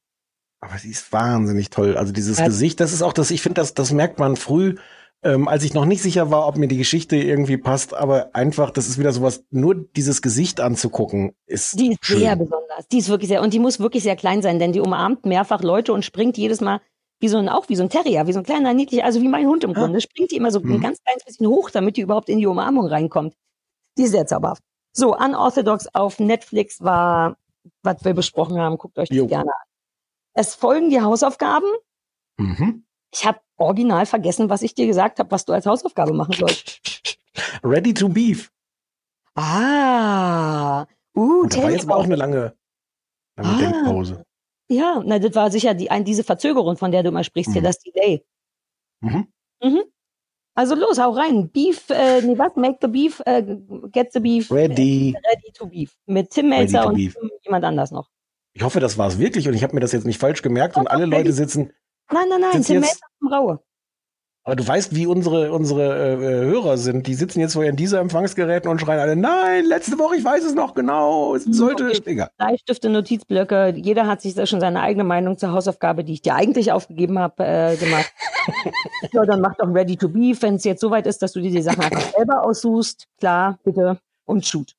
Aber sie ist wahnsinnig toll. Also dieses Ja. Gesicht, das ist auch das, ich finde, das, das merkt man früh, ähm, als ich noch nicht sicher war, ob mir die Geschichte irgendwie passt, aber einfach, das ist wieder sowas, nur dieses Gesicht anzugucken, ist Die ist schön. sehr besonders. Die ist wirklich sehr, und die muss wirklich sehr klein sein, denn die umarmt mehrfach Leute und springt jedes Mal wie so ein, auch wie so ein Terrier, wie so ein kleiner niedlich, also wie mein Hund im Grunde, springt die immer so ein Mhm. ganz kleines bisschen hoch, damit die überhaupt in die Umarmung reinkommt. Die ist sehr zauberhaft. So, Unorthodox auf Netflix war, was wir besprochen haben, guckt euch das Jo. gerne an. Es folgen die Hausaufgaben. Mhm. Ich habe original vergessen, was ich dir gesagt habe, was du als Hausaufgabe machen sollst. Ready to Beef. Ah, uh, Und da war jetzt aber auch eine lange, lange Ah. Denkpause. Ja, na, das war sicher die, ein, diese Verzögerung, von der du immer sprichst, hier, Mhm. das Delay. Mhm. Mhm. Also los, hau rein. Beef, äh, nee, was? Make the beef, äh, get the beef. Ready. Ready to beef. Mit Tim Melzer und beef. jemand anders noch. Ich hoffe, das war es wirklich und ich habe mir das jetzt nicht falsch gemerkt und alle Leute sitzen. Nein, nein, nein, Tim Melzer Raue. Aber du weißt, wie unsere, unsere äh, Hörer sind. Die sitzen jetzt vor ihren dieser Empfangsgeräten und schreien alle, nein, letzte Woche, ich weiß es noch genau. Es sollte, egal. Bleistifte, Notizblöcke. Jeder hat sich da schon seine eigene Meinung zur Hausaufgabe, die ich dir eigentlich aufgegeben habe, äh, gemacht. ja, dann mach doch Ready to Beef, wenn es jetzt soweit ist, dass du dir die Sachen einfach selber aussuchst. Klar, bitte. Und shoot.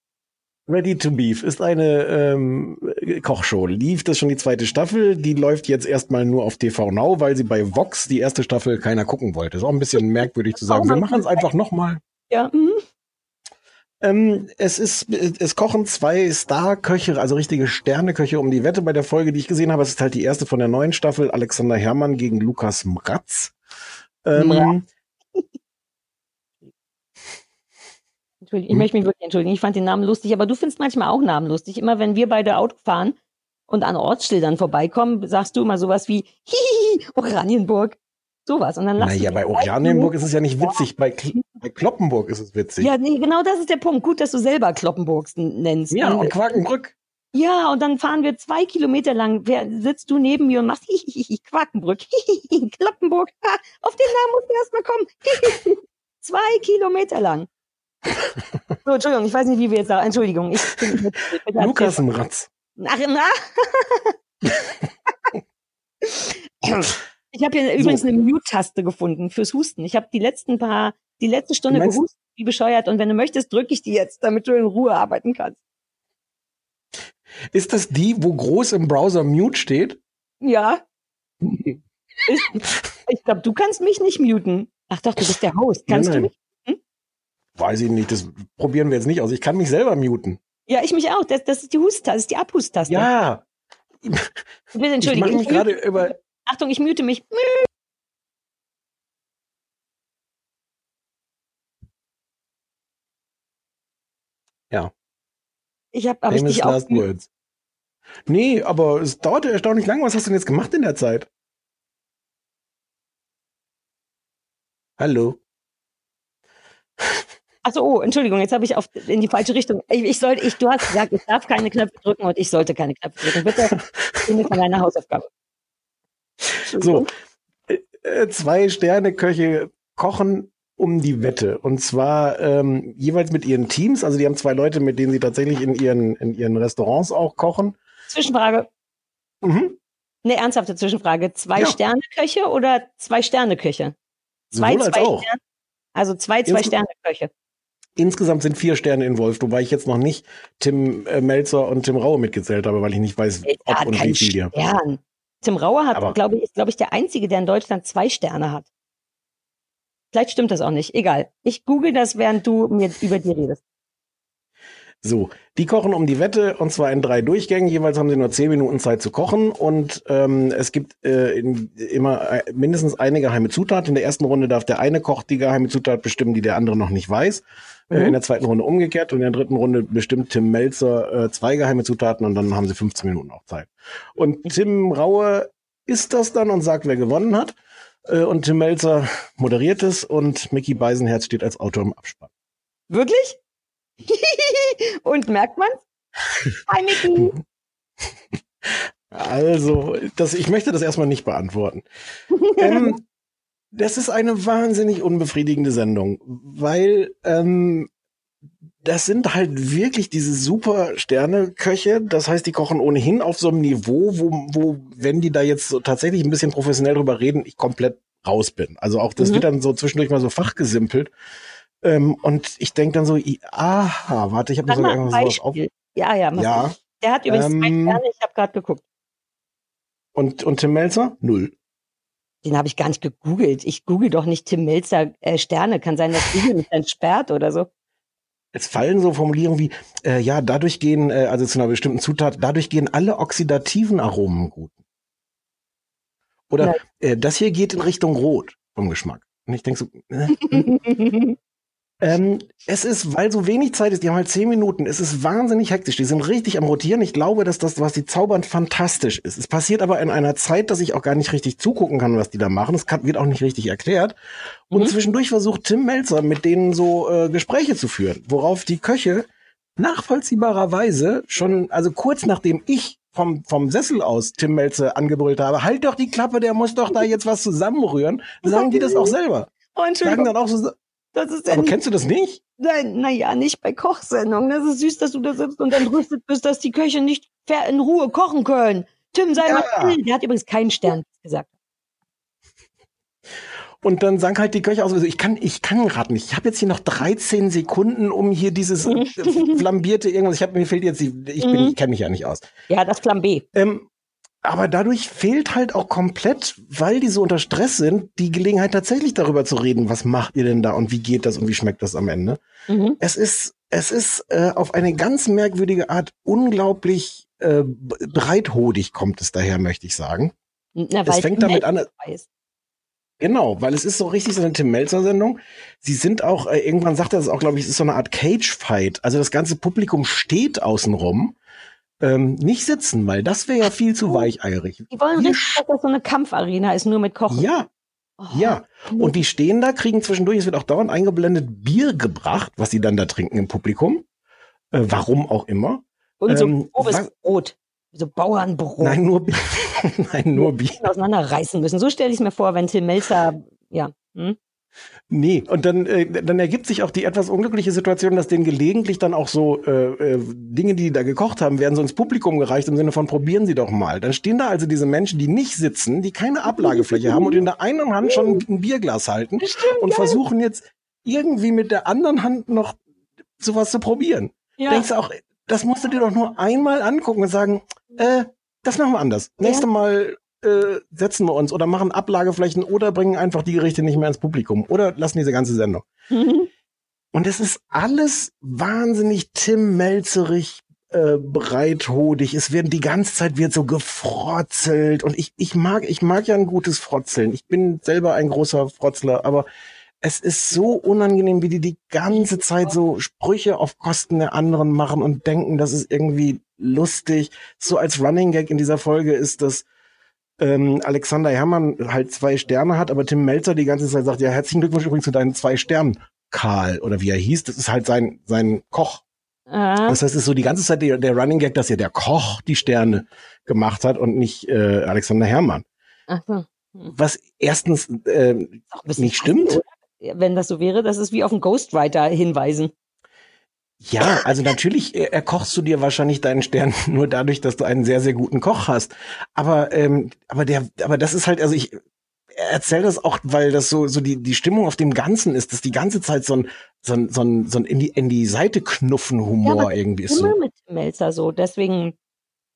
Ready to Beef ist eine ähm, Kochshow. Lief das schon die zweite Staffel? Die läuft jetzt erstmal nur auf TV Now, weil sie bei Vox die erste Staffel keiner gucken wollte. Ist auch ein bisschen merkwürdig zu sagen. Wir machen es einfach nochmal. Ja, mhm. Ähm, es ist, es kochen zwei Star-Köche, also richtige Sterneköche um die Wette bei der Folge, die ich gesehen habe. Es ist halt die erste von der neuen Staffel. Alexander Herrmann gegen Lukas Mratz. Ähm, Mratz. Entschuldigung, ich möchte mich wirklich entschuldigen. Ich fand den Namen lustig, aber du findest manchmal auch Namen lustig. Immer wenn wir beide Auto fahren und an Ortsschildern vorbeikommen, sagst du immer sowas wie Hihihi, Oranienburg. Sowas. Und dann lachst naja, bei Oranienburg ist es ja nicht witzig. Bei, Kl bei Kloppenburg ist es witzig. Ja, nee, genau das ist der Punkt. Gut, dass du selber Kloppenburgs n- nennst. Ja, und Quakenbrück. Ja, und dann fahren wir zwei Kilometer lang. Wer, sitzt du neben mir und machst Hihihi, Quakenbrück, Hihihi, Kloppenburg. Ha, auf den Namen musst du erst mal kommen. Hihihi. zwei Kilometer lang. So, Entschuldigung, ich weiß nicht, wie wir jetzt sagen. Entschuldigung. Ich bin mit, mit Lukas Mratz. Ach, na. Ich habe hier übrigens eine Mute-Taste gefunden fürs Husten. Ich habe die letzten paar, die letzte Stunde Du gehustet, wie bescheuert. Und wenn du möchtest, drücke ich die jetzt, damit du in Ruhe arbeiten kannst. Ist das die, wo groß im Browser Mute steht? Ja. Ist, ich glaube, du kannst mich nicht muten. Ach doch, du bist der Host. Kannst Nein, du nein. mich? Weiß ich nicht, das probieren wir jetzt nicht aus. Ich kann mich selber muten. Ja, ich mich auch. Das, das ist die Husttaste, das ist die Abhustaste. Ja. Bitte Ich entschuldigen. mache mich Ich gerade über. Achtung, ich mute mich. Ja. Ich habe, ich Famous auch. last words. Nee, aber es dauerte erstaunlich lang. Was hast du denn jetzt gemacht in der Zeit? Hallo. Achso, oh, Entschuldigung, jetzt habe ich auf, in die falsche Richtung. Ich, ich sollte, ich, du hast gesagt, ich darf keine Knöpfe drücken und ich sollte keine Knöpfe drücken. Bitte, finde von deiner Hausaufgabe. So, äh, äh, zwei Sterne-Köche kochen um die Wette. Und zwar ähm, jeweils mit ihren Teams. Also die haben zwei Leute, mit denen sie tatsächlich in ihren, in ihren Restaurants auch kochen. Zwischenfrage. Mhm. Eine ernsthafte Zwischenfrage. Zwei Ja. Sterne-Köche oder zwei Sterne-Köche? Zwei, Sowohl als zwei auch. Sterne. Also zwei, zwei Sterne-Köche. Insgesamt sind vier Sterne involviert, wobei ich jetzt noch nicht Tim äh, Melzer und Tim Raue mitgezählt habe, weil ich nicht weiß, Er ob und wie viel die haben. Tim Rauer hat, glaube ich, ist, glaube ich, der Einzige, der in Deutschland zwei Sterne hat. Vielleicht stimmt das auch nicht. Egal. Ich google das, während du mir über die redest. So, die kochen um die Wette und zwar in drei Durchgängen. Jeweils haben sie nur zehn Minuten Zeit zu kochen und ähm, es gibt äh, in, immer äh, mindestens eine geheime Zutat. In der ersten Runde darf der eine Koch die geheime Zutat bestimmen, die der andere noch nicht weiß. Äh, Mhm. in der zweiten Runde umgekehrt und in der dritten Runde bestimmt Tim Melzer äh, zwei geheime Zutaten und dann haben sie 15 Minuten auch Zeit. Und Tim Raue isst das dann und sagt, wer gewonnen hat. Äh, und Tim Melzer moderiert es und Mickey Beisenherz steht als Autor im Abspann. Wirklich? Und merkt man's? Hi, Micky. Also, das, ich möchte das erstmal nicht beantworten. ähm, das ist eine wahnsinnig unbefriedigende Sendung, weil ähm, das sind halt wirklich diese super Sterne-Köche. Das heißt, die kochen ohnehin auf so einem Niveau, wo, wo wenn die da jetzt so tatsächlich ein bisschen professionell drüber reden, ich komplett raus bin. Also auch das Mhm. wird dann so zwischendurch mal so fachgesimpelt. Ähm, und ich denke dann so, aha, warte, ich habe mir sogar irgendwas sowas auf. Ja, ja, mach Ja. mal. Der hat übrigens zwei Ähm, Sterne, ich habe gerade geguckt. Und, und Tim Melzer? Null. Den habe ich gar nicht gegoogelt. Ich google doch nicht Tim Melzer äh, Sterne. Kann sein, dass Google mich dann sperrt oder so. Es fallen so Formulierungen wie, äh, ja, dadurch gehen, äh, also zu einer bestimmten Zutat, dadurch gehen alle oxidativen Aromen gut. Oder äh, das hier geht in Richtung Rot vom Geschmack. Und ich denke so, äh. ähm, es ist, weil so wenig Zeit ist, die haben halt zehn Minuten, es ist wahnsinnig hektisch, die sind richtig am Rotieren. Ich glaube, dass das, was die zaubern, fantastisch ist. Es passiert aber in einer Zeit, dass ich auch gar nicht richtig zugucken kann, was die da machen. Es kann, wird auch nicht richtig erklärt. Und zwischendurch versucht Tim Melzer mit denen so äh, Gespräche zu führen, worauf die Köche nachvollziehbarerweise schon, also kurz nachdem ich vom, vom Sessel aus Tim Melzer angebrüllt habe, halt doch die Klappe, der muss doch da jetzt was zusammenrühren, sagen die das auch selber. Oh, Entschuldigung. Sagen dann auch so, Das ist aber ja kennst du das nicht? Nein, naja, nicht bei Kochsendungen. Das ist süß, dass du da sitzt und dann rüstet bist, dass die Köche nicht fair in Ruhe kochen können. Tim, sei mal still. Der hat übrigens keinen Stern gesagt. Und dann sagen halt die Köche aus, also ich kann, ich kann gerade nicht. Ich habe jetzt hier noch 13 Sekunden, um hier dieses äh, flambierte irgendwas. Ich habe mir fehlt jetzt, die, ich bin, Mhm. ich kenne mich ja nicht aus. Ja, das Flambé. Ähm, aber dadurch fehlt halt auch komplett, weil die so unter Stress sind, die Gelegenheit tatsächlich darüber zu reden, was macht ihr denn da und wie geht das und wie schmeckt das am Ende. Mhm. Es ist, es ist äh, auf eine ganz merkwürdige Art unglaublich äh, breithodig kommt es daher, möchte ich sagen. Na, Es fängt damit an, weiß. Genau, weil es ist so richtig so eine Tim Melzer Sendung. Sie sind auch äh, irgendwann sagt er es auch, glaube ich, es ist so eine Art Cage Fight. Also das ganze Publikum steht außenrum, ähm, nicht sitzen, weil das wäre ja viel zu weicheierig. Die wollen Wir richtig, dass das so eine Kampfarena ist, nur mit Kochen. Ja. Ja, und die stehen da, kriegen zwischendurch, es wird auch dauernd eingeblendet, Bier gebracht, was sie dann da trinken im Publikum. Äh, warum auch immer. Und so Ähm, grobes Brot. So Bauernbrot. Nein, nur Bier. Nein, nur Bier. auseinanderreißen müssen. So stelle ich es mir vor, wenn Tim Melzer, ja. Hm? Nee, und dann, äh, dann ergibt sich auch die etwas unglückliche Situation, dass denen gelegentlich dann auch so äh, äh, Dinge, die die da gekocht haben, werden so ins Publikum gereicht im Sinne von probieren Sie doch mal. Dann stehen da also diese Menschen, die nicht sitzen, die keine Ablagefläche haben und in der einen Hand schon ein Bierglas halten und versuchen jetzt irgendwie mit der anderen Hand noch sowas zu probieren. Ja. Denkst du auch, das musst du dir doch nur einmal angucken und sagen, äh, das machen wir anders. Nächstes Mal äh, setzen wir uns oder machen Ablageflächen oder bringen einfach die Gerichte nicht mehr ins Publikum oder lassen diese ganze Sendung. Und es ist alles wahnsinnig Tim Melzerig äh, breithodig. Es werden die ganze Zeit wird so gefrotzelt und ich ich mag ich mag ja ein gutes Frotzeln. Ich bin selber ein großer Frotzler, aber es ist so unangenehm, wie die die ganze Zeit so Sprüche auf Kosten der anderen machen und denken, das ist irgendwie lustig. So als Running Gag in dieser Folge ist, dass ähm, Alexander Herrmann halt zwei Sterne hat, aber Tim Melzer die ganze Zeit sagt, ja, herzlichen Glückwunsch übrigens zu deinen zwei Sternen, Karl, oder wie er hieß. Das ist halt sein, sein Koch. Ah. Das heißt, es ist so die ganze Zeit der, der Running Gag, dass ja der Koch die Sterne gemacht hat und nicht äh, Alexander Herrmann. Ach so. Was erstens äh, nicht stimmt. Wenn das so wäre, das ist wie auf einen Ghostwriter hinweisen. Ja, also natürlich äh, erkochst du dir wahrscheinlich deinen Stern nur dadurch, dass du einen sehr, sehr guten Koch hast. Aber, ähm, aber der, aber das ist halt, also ich erzähle das auch, weil das so, so die, die Stimmung auf dem Ganzen ist, dass die ganze Zeit so ein, so ein, so ein, so ein in die, in die Seite knuffen Humor aber irgendwie ist. Immer So. mit Melzer so. Deswegen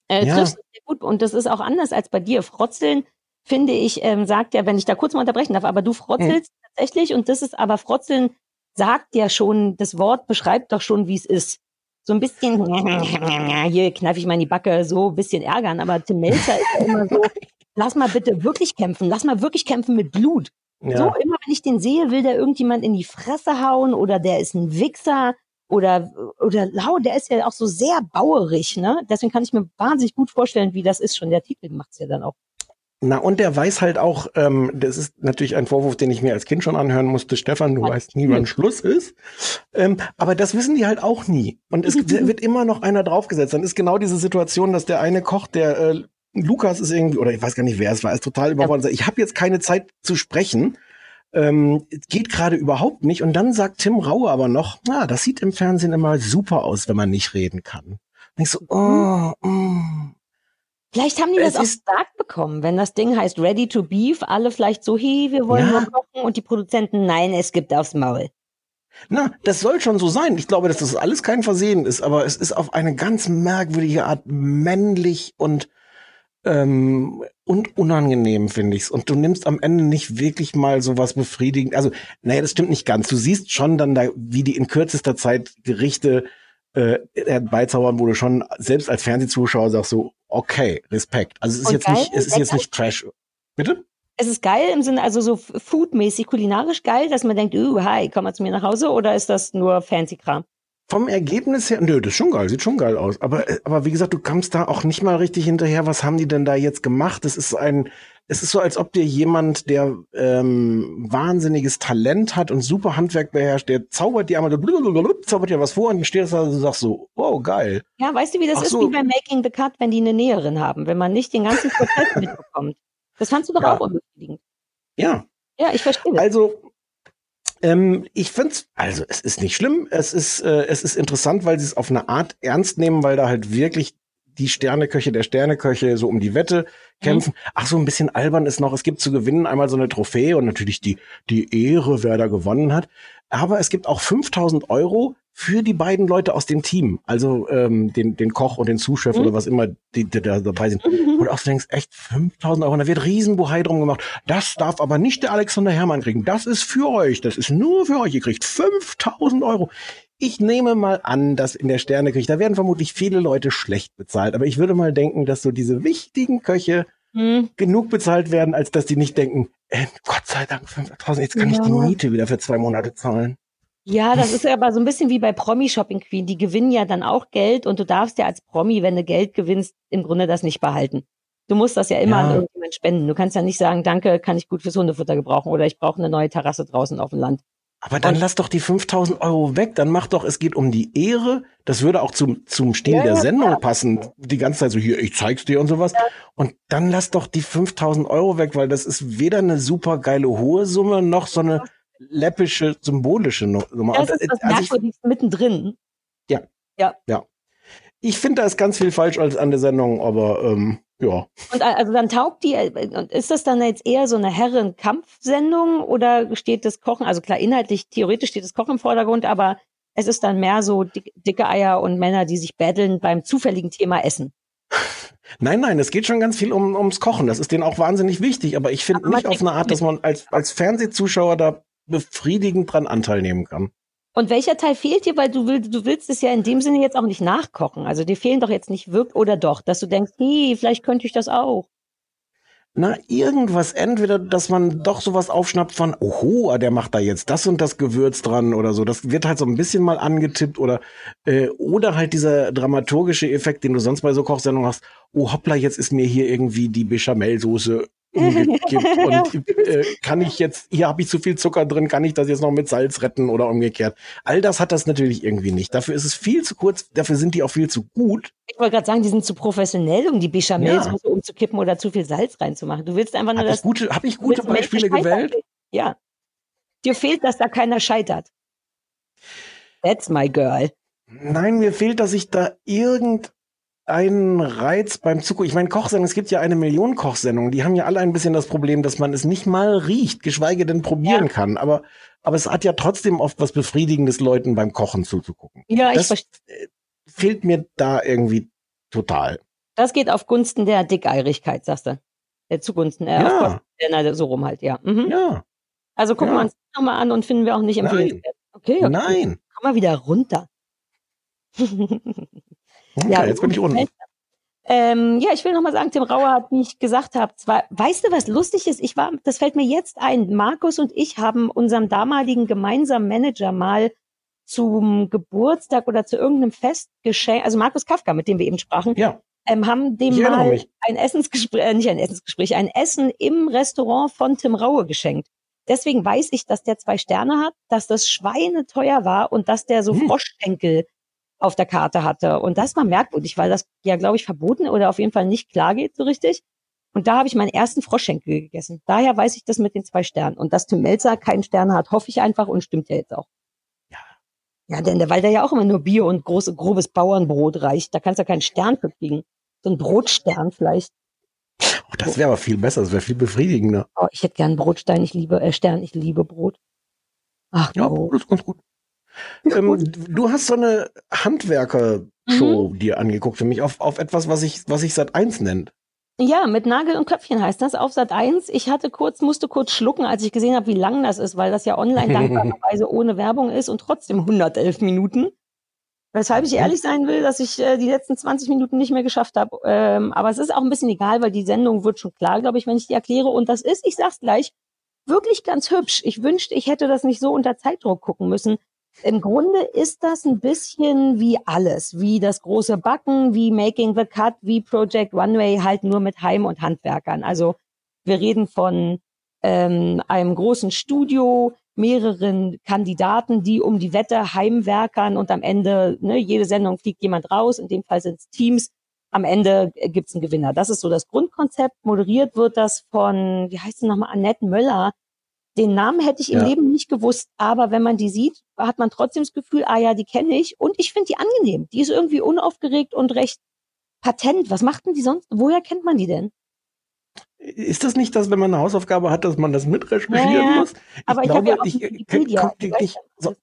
äh, Ja. triffst du sehr gut. Und das ist auch anders als bei dir. Frotzeln, finde ich, ähm, sagt ja, wenn ich da kurz mal unterbrechen darf, aber du frotzelst tatsächlich und das ist aber Frotzeln sagt ja schon, das Wort beschreibt doch schon, wie es ist. So ein bisschen, hier kneife ich mal in die Backe, so ein bisschen ärgern, aber Tim Melzer ist ja immer so, lass mal bitte wirklich kämpfen, lass mal wirklich kämpfen mit Blut. Ja. So immer, wenn ich den sehe, will der irgendjemand in die Fresse hauen oder der ist ein Wichser oder, oder Lau, der ist ja auch so sehr bauerig, ne? Deswegen kann ich mir wahnsinnig gut vorstellen, wie das ist. Schon der Titel macht's ja dann auch. Na, und der weiß halt auch, ähm, das ist natürlich ein Vorwurf, den ich mir als Kind schon anhören musste, Stefan, du weißt nie, wann Schluss ist. Ähm, aber das wissen die halt auch nie. Und es wird immer noch einer draufgesetzt. Dann ist genau diese Situation, dass der eine Koch, der äh, Lukas ist irgendwie, oder ich weiß gar nicht, wer es war, ist total überfordert. sagt, Ich habe jetzt keine Zeit zu sprechen. Ähm, geht gerade überhaupt nicht. Und dann sagt Tim Raue aber noch, na, das sieht im Fernsehen immer super aus, wenn man nicht reden kann. Und ich so, oh, mm. Vielleicht haben die Es das auch gesagt bekommen, wenn das Ding heißt Ready to Beef, alle vielleicht so, hey, wir wollen Ja. nur kochen und die Produzenten, nein, es gibt aufs Maul. Na, das soll schon so sein. Ich glaube, dass das alles kein Versehen ist, aber es ist auf eine ganz merkwürdige Art männlich und ähm, und unangenehm, finde ich's. Und du nimmst am Ende nicht wirklich mal sowas befriedigend. Also, naja, das stimmt nicht ganz. Du siehst schon dann da, wie die in kürzester Zeit Gerichte äh, herbeizaubern, wo du schon selbst als Fernsehzuschauer sagst so, okay, Respekt. Also es ist Und jetzt nicht, geil, es ist jetzt nicht Trash. Bitte? Es ist geil im Sinne, also so foodmäßig, kulinarisch geil, dass man denkt, uh, hi, komm mal zu mir nach Hause, oder ist das nur Fancy-Kram? Vom Ergebnis her, nö, das ist schon geil, sieht schon geil aus. Aber, äh, aber wie gesagt, du kommst da auch nicht mal richtig hinterher. Was haben die denn da jetzt gemacht? Es ist ein, es ist so, als ob dir jemand, der ähm, wahnsinniges Talent hat und super Handwerk beherrscht, der zaubert dir einmal, blablabla, zaubert dir was vor und dann stehst du da und sagst so, wow, geil. Ja, weißt du, wie das Ach ist so. wie bei Making the Cut, wenn die eine Näherin haben, wenn man nicht den ganzen Prozess mitbekommt. Das fandst du doch Ja. auch unbefriedigend. Ja. Ja, ich verstehe. Also, ähm, ich find's, also es ist nicht schlimm, es ist, äh, es ist interessant, weil sie es auf eine Art ernst nehmen, weil da halt wirklich die Sterneköche der Sterneköche so um die Wette kämpfen. Ach so, ein bisschen albern ist noch, es gibt zu gewinnen einmal so eine Trophäe und natürlich die, die Ehre, wer da gewonnen hat. Aber es gibt auch 5000 Euro für die beiden Leute aus dem Team, also ähm, den, den Koch und den Zuschef Mhm. oder was immer, die, die da dabei sind. Und auch so denkst, echt 5000 Euro, und da wird Riesenbuhai drum gemacht. Das darf aber nicht der Alexander Hermann kriegen. Das ist für euch, das ist nur für euch. Ihr kriegt 5000 Euro. Ich nehme mal an, dass in der Sterneküche, da werden vermutlich viele Leute schlecht bezahlt, aber ich würde mal denken, dass so diese wichtigen Köche Hm. genug bezahlt werden, als dass die nicht denken, äh, Gott sei Dank 5000, jetzt kann ich die Ja. Miete wieder für zwei Monate zahlen. Ja, das ist ja aber so ein bisschen wie bei Promi Shopping Queen. Die gewinnen ja dann auch Geld und du darfst ja als Promi, wenn du Geld gewinnst, im Grunde das nicht behalten. Du musst das ja immer Ja. an irgendjemand spenden. Du kannst ja nicht sagen, danke, kann ich gut fürs Hundefutter gebrauchen oder ich brauche eine neue Terrasse draußen auf dem Land. Aber dann lass doch die 5000 Euro weg, dann mach doch, es geht um die Ehre. Das würde auch zum, zum Stil Ja, der ja, Sendung klar. passen. Die ganze Zeit so, hier, ich zeig's dir und sowas. Und dann lass doch die 5000 Euro weg, weil das ist weder eine super geile hohe Summe noch so eine läppische, symbolische Summe. Das Und, ist das äh, also ich, Merkwürdigste mittendrin. ja. Ja. Ja. Ich finde, da ist ganz viel falsch als an der Sendung, aber ähm, ja. Und a- also dann taugt die, äh, und ist das dann jetzt eher so eine Herren-Kampfsendung oder steht das Kochen, also klar, inhaltlich, theoretisch steht das Kochen im Vordergrund, aber es ist dann mehr so dick, dicke Eier und Männer, die sich betteln beim zufälligen Thema Essen. Nein, nein, es geht schon ganz viel um, ums Kochen. Das ist denen auch wahnsinnig wichtig, aber ich finde nicht auf eine Art, dass man als, als Fernsehzuschauer da befriedigend dran Anteil nehmen kann. Und welcher Teil fehlt dir? Weil du willst, du willst es ja in dem Sinne jetzt auch nicht nachkochen. Also dir fehlen doch jetzt nicht wirklich, oder doch, dass du denkst, hey, vielleicht könnte ich das auch. Na, irgendwas, entweder, dass man doch sowas aufschnappt von, oho, ah, der macht da jetzt das und das Gewürz dran oder so. Das wird halt so ein bisschen mal angetippt oder, äh, oder halt dieser dramaturgische Effekt, den du sonst bei so Kochsendungen hast. Oh, hoppla, jetzt ist mir hier irgendwie die Bechamelsoße umgekippt und äh, kann ich jetzt, hier habe ich zu viel Zucker drin, kann ich das jetzt noch mit Salz retten oder umgekehrt. All das hat das natürlich irgendwie nicht. Dafür ist es viel zu kurz, dafür sind die auch viel zu gut. Ich wollte gerade sagen, die sind zu professionell, um die Bechamelsoße ja. umzukippen oder zu viel Salz reinzumachen. Du willst einfach nur hab das. Ich gute, habe ich gute Beispiele gewählt? Ja. Dir fehlt, dass da keiner scheitert. That's my girl. Nein, mir fehlt, dass ich da irgend einen Reiz beim Zugucken. Ich meine, Kochsendungen, es gibt ja eine Million Kochsendungen, die haben ja alle ein bisschen das Problem, dass man es nicht mal riecht, geschweige denn probieren ja. kann. Aber, aber es hat ja trotzdem oft was Befriedigendes, Leuten beim Kochen zuzugucken. Ja, das ich verstehe. Fehlt mir da irgendwie total. Das geht auf Gunsten der Dickeirigkeit, sagst du. Der zugunsten, äh, Ja. der, so rum halt, ja. Mhm. Ja. Also gucken Ja. wir uns das nochmal an und finden wir auch nicht empfehlenswert. Okay, okay. Nein. Komm mal wieder runter. Okay, jetzt bin ich unten. Ähm, ja, ich will noch mal sagen, Tim Rauer hat, wie ich gesagt habe, zwar, weißt du, was lustig ist? Ich war, das fällt mir jetzt ein. Markus und ich haben unserem damaligen gemeinsamen Manager mal zum Geburtstag oder zu irgendeinem Fest geschenkt, also Markus Kafka, mit dem wir eben sprachen, ja. ähm, haben dem Ich mal ein Essensgespräch, äh, nicht ein Essensgespräch, ein Essen im Restaurant von Tim Raue geschenkt. Deswegen weiß ich, dass der zwei Sterne hat, dass das Schweine teuer war und dass der so Hm. Froschschenkel auf der Karte hatte. Und das war merkwürdig, weil das ja, glaube ich, verboten oder auf jeden Fall nicht klar geht so richtig. Und da habe ich meinen ersten Froschschenkel gegessen. Daher weiß ich das mit den zwei Sternen. Und dass Tim Melzer keinen Stern hat, hoffe ich einfach und stimmt ja jetzt auch. Ja. Ja, denn der, weil der ja auch immer nur Bier und große, grobes Bauernbrot reicht. Da kannst du ja keinen Stern für kriegen. So ein Brotstern vielleicht. Oh, das wäre aber viel besser, das wäre viel befriedigender. Oh, ich hätte gern Brotstein, ich liebe, äh, Stern, ich liebe Brot. Ach, Ja, Brot. das ist ganz gut. Ähm, du hast so eine Handwerker-Show Mhm. dir angeguckt für mich auf, auf etwas, was ich, was ich seit eins nennt. Ja, mit Nagel und Köpfchen heißt das auf Sat 1. Ich hatte kurz, musste kurz schlucken, als ich gesehen habe, wie lang das ist, weil das ja online dankbarerweise ohne Werbung ist und trotzdem 111 Minuten. Weshalb ich ehrlich sein will, dass ich äh, die letzten 20 Minuten nicht mehr geschafft habe. Ähm, aber es ist auch ein bisschen egal, weil die Sendung wird schon klar, glaube ich, wenn ich die erkläre. Und das ist, ich sag's gleich, wirklich ganz hübsch. Ich wünschte, ich hätte das nicht so unter Zeitdruck gucken müssen. Im Grunde ist das ein bisschen wie alles, wie das große Backen, wie Making the Cut, wie Project One Way, halt nur mit Heim- und Handwerkern. Also wir reden von ähm, einem großen Studio, mehreren Kandidaten, die um die Wette heimwerkern und am Ende, ne, jede Sendung fliegt jemand raus, in dem Fall sind es Teams, am Ende äh, gibt's einen Gewinner. Das ist so das Grundkonzept. Moderiert wird das von, wie heißt sie nochmal, Annette Möller. Den Namen hätte ich im Ja. Leben nicht gewusst, aber wenn man die sieht, hat man trotzdem das Gefühl, ah ja, die kenne ich und ich finde die angenehm. Die ist irgendwie unaufgeregt und recht patent. Was macht denn die sonst? Woher kennt man die denn? Ist das nicht das, wenn man eine Hausaufgabe hat, dass man das mitrecherchieren Ja, muss? Aber ich habe ja auch Wikipedia. kommt, die nicht, so,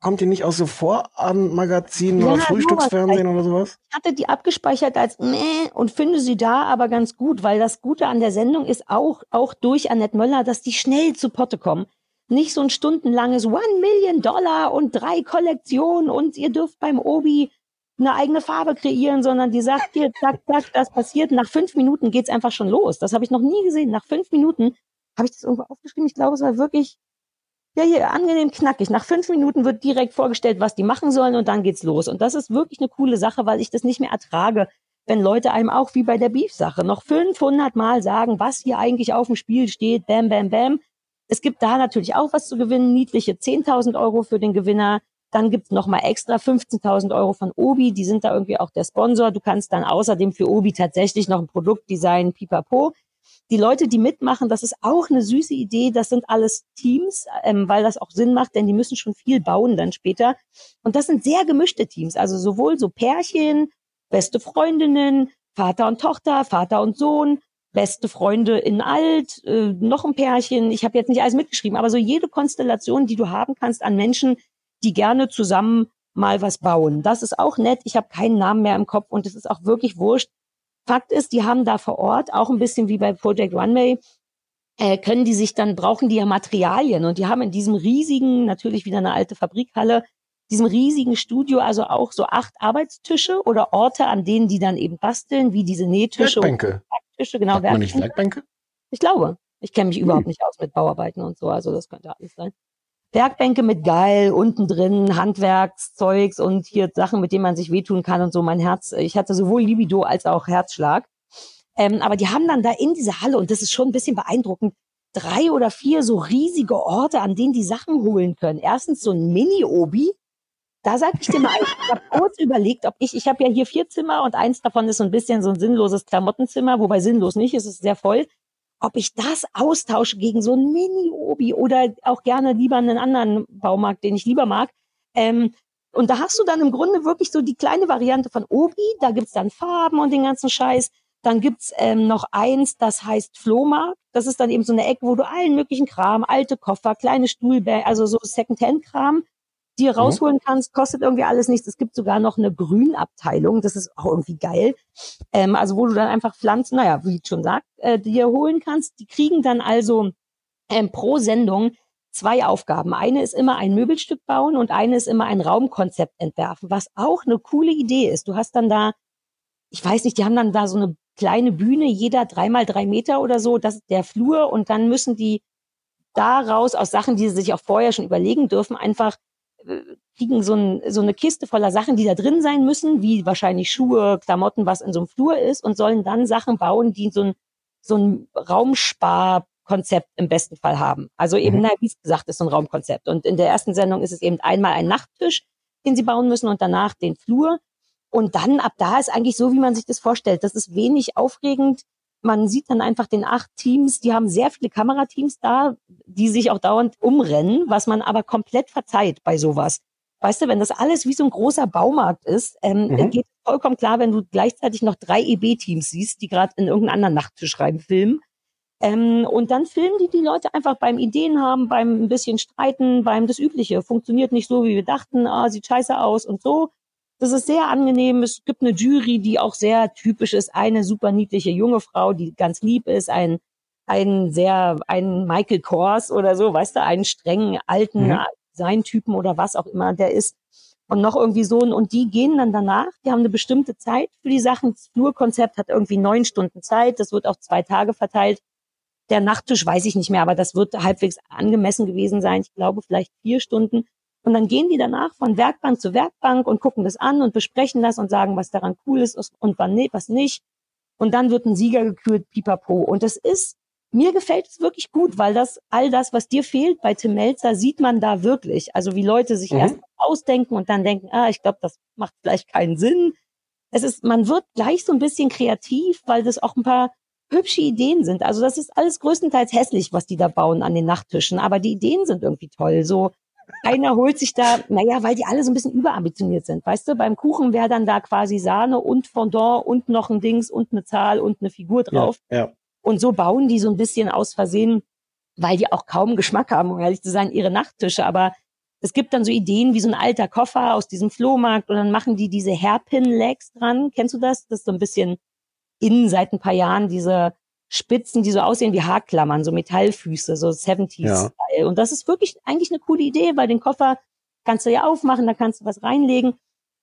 kommt die nicht aus so Vorabendmagazinen Ja, oder Frühstücksfernsehen sowas oder sowas? Ich hatte die abgespeichert als meh und finde sie da aber ganz gut, weil das Gute an der Sendung ist auch, auch durch Annette Möller, dass die schnell zu Potte kommen. Nicht so ein stundenlanges One Million Dollar und drei Kollektionen und ihr dürft beim Obi eine eigene Farbe kreieren, sondern die sagt dir, zack, zack, das passiert. Nach fünf Minuten geht's einfach schon los. Das habe ich noch nie gesehen. Nach fünf Minuten habe ich das irgendwo aufgeschrieben. Ich glaube, es war wirklich ja, hier, angenehm knackig. Nach fünf Minuten wird direkt vorgestellt, was die machen sollen und dann geht's los. Und das ist wirklich eine coole Sache, weil ich das nicht mehr ertrage, wenn Leute einem auch wie bei der Beef-Sache noch 500 Mal sagen, was hier eigentlich auf dem Spiel steht, bam, bam, bam. Es gibt da natürlich auch was zu gewinnen, niedliche 10.000 Euro für den Gewinner. Dann gibt's noch mal extra 15.000 Euro von Obi, die sind da irgendwie auch der Sponsor. Du kannst dann außerdem für Obi tatsächlich noch ein Produkt designen, pipapo die Leute, die mitmachen, das ist auch eine süße Idee. Das sind alles Teams, ähm, weil das auch Sinn macht, denn die müssen schon viel bauen dann später. Und das sind sehr gemischte Teams, also sowohl so Pärchen, beste Freundinnen, Vater und Tochter, Vater und Sohn, beste Freunde in alt, äh, noch ein Pärchen. Ich habe jetzt nicht alles mitgeschrieben, aber so jede Konstellation, die du haben kannst an Menschen, die gerne zusammen mal was bauen. Das ist auch nett. Ich habe keinen Namen mehr im Kopf und es ist auch wirklich wurscht. Fakt ist, die haben da vor Ort auch ein bisschen wie bei Project Runway äh, können die sich dann, brauchen die ja Materialien und die haben in diesem riesigen, natürlich wieder eine alte Fabrikhalle, diesem riesigen Studio also auch so acht Arbeitstische oder Orte, an denen die dann eben basteln, wie diese Nähtische Werkbänke. und Werktische, genau, Sagt man nicht Werkbänke. Werkbänke? Ich glaube. Ich kenne mich Hm. überhaupt nicht aus mit Bauarbeiten und so, also das könnte alles sein. Werkbänke mit Geil, unten drin Handwerkszeugs und hier Sachen, mit denen man sich wehtun kann und so. Mein Herz, ich hatte sowohl Libido als auch Herzschlag. Ähm, aber die haben dann da in dieser Halle, und das ist schon ein bisschen beeindruckend, drei oder vier so riesige Orte, an denen die Sachen holen können. Erstens so ein Mini-Obi. Da sag ich dir mal, ich habe kurz überlegt, ob ich, ich habe ja hier vier Zimmer und eins davon ist so ein bisschen so ein sinnloses Klamottenzimmer, wobei sinnlos nicht, es ist sehr voll ob ich das austausche gegen so ein Mini-Obi oder auch gerne lieber einen anderen Baumarkt, den ich lieber mag. Ähm, und da hast du dann im Grunde wirklich so die kleine Variante von Obi. Da gibt's dann Farben und den ganzen Scheiß. Dann gibt's ähm, noch eins, das heißt Flohmarkt. Das ist dann eben so eine Ecke, wo du allen möglichen Kram, alte Koffer, kleine Stuhlbänke, also so Secondhand-Kram, dir rausholen kannst, kostet irgendwie alles nichts. Es gibt sogar noch eine Grünabteilung, das ist auch irgendwie geil. Ähm, also wo du dann einfach Pflanzen, naja, wie ich schon sagt, äh, dir holen kannst. Die kriegen dann also ähm, pro Sendung zwei Aufgaben. Eine ist immer ein Möbelstück bauen und eine ist immer ein Raumkonzept entwerfen, was auch eine coole Idee ist. Du hast dann da, ich weiß nicht, die haben dann da so eine kleine Bühne, jeder dreimal drei Meter oder so, das ist der Flur und dann müssen die daraus aus Sachen, die sie sich auch vorher schon überlegen dürfen, einfach kriegen so, ein, so eine Kiste voller Sachen, die da drin sein müssen, wie wahrscheinlich Schuhe, Klamotten, was in so einem Flur ist, und sollen dann Sachen bauen, die so ein, so ein Raumsparkonzept im besten Fall haben. Also eben, Mhm. na, wie es gesagt ist, so ein Raumkonzept. Und in der ersten Sendung ist es eben einmal ein Nachttisch, den sie bauen müssen und danach den Flur. Und dann ab da ist eigentlich so, wie man sich das vorstellt. Das ist wenig aufregend. Man sieht dann einfach den acht Teams, die haben sehr viele Kamerateams da, die sich auch dauernd umrennen, was man aber komplett verzeiht bei sowas. Weißt du, wenn das alles wie so ein großer Baumarkt ist, ähm, Mhm. geht vollkommen klar, wenn du gleichzeitig noch drei EB-Teams siehst, die gerade in irgendeinen anderen Nachttisch filmen. Ähm, und dann filmen die die Leute einfach beim Ideen haben, beim ein bisschen streiten, beim das Übliche. Funktioniert nicht so, wie wir dachten, ah, sieht scheiße aus und so. Das ist sehr angenehm. Es gibt eine Jury, die auch sehr typisch ist. Eine super niedliche junge Frau, die ganz lieb ist. Ein, ein sehr, ein Michael Kors oder so, weißt du, einen strengen alten Mhm. Designtypen oder was auch immer der ist. Und noch irgendwie so. ein- Und die gehen dann danach, die haben eine bestimmte Zeit für die Sachen. Das Flurkonzept hat irgendwie neun Stunden Zeit. Das wird auf zwei Tage verteilt. Der Nachttisch weiß ich nicht mehr, aber das wird halbwegs angemessen gewesen sein. Ich glaube vielleicht vier Stunden. Und dann gehen die danach von Werkbank zu Werkbank und gucken das an und besprechen das und sagen, was daran cool ist und wann ne- was nicht. Und dann wird ein Sieger gekürt, pipapo. Und das ist, mir gefällt es wirklich gut, weil das, all das, was dir fehlt bei Tim Melzer, sieht man da wirklich. Also wie Leute sich Mhm. erst ausdenken und dann denken, ah, ich glaube, das macht vielleicht keinen Sinn. Es ist, man wird gleich so ein bisschen kreativ, weil das auch ein paar hübsche Ideen sind. Also das ist alles größtenteils hässlich, was die da bauen an den Nachttischen, aber die Ideen sind irgendwie toll. So einer holt sich da, naja, weil die alle so ein bisschen überambitioniert sind. Weißt du, beim Kuchen wäre dann da quasi Sahne und Fondant und noch ein Dings und eine Zahl und eine Figur drauf. Ja, ja. Und so bauen die so ein bisschen aus Versehen, weil die auch kaum Geschmack haben, um ehrlich zu sein, ihre Nachttische. Aber es gibt dann so Ideen wie so ein alter Koffer aus diesem Flohmarkt und dann machen die diese Hairpin-Legs dran. Kennst du das? Das ist so ein bisschen innen seit ein paar Jahren diese Spitzen, die so aussehen wie Haarklammern, so Metallfüße, so 70s-Style. Und das ist wirklich eigentlich eine coole Idee, weil den Koffer kannst du ja aufmachen, da kannst du was reinlegen.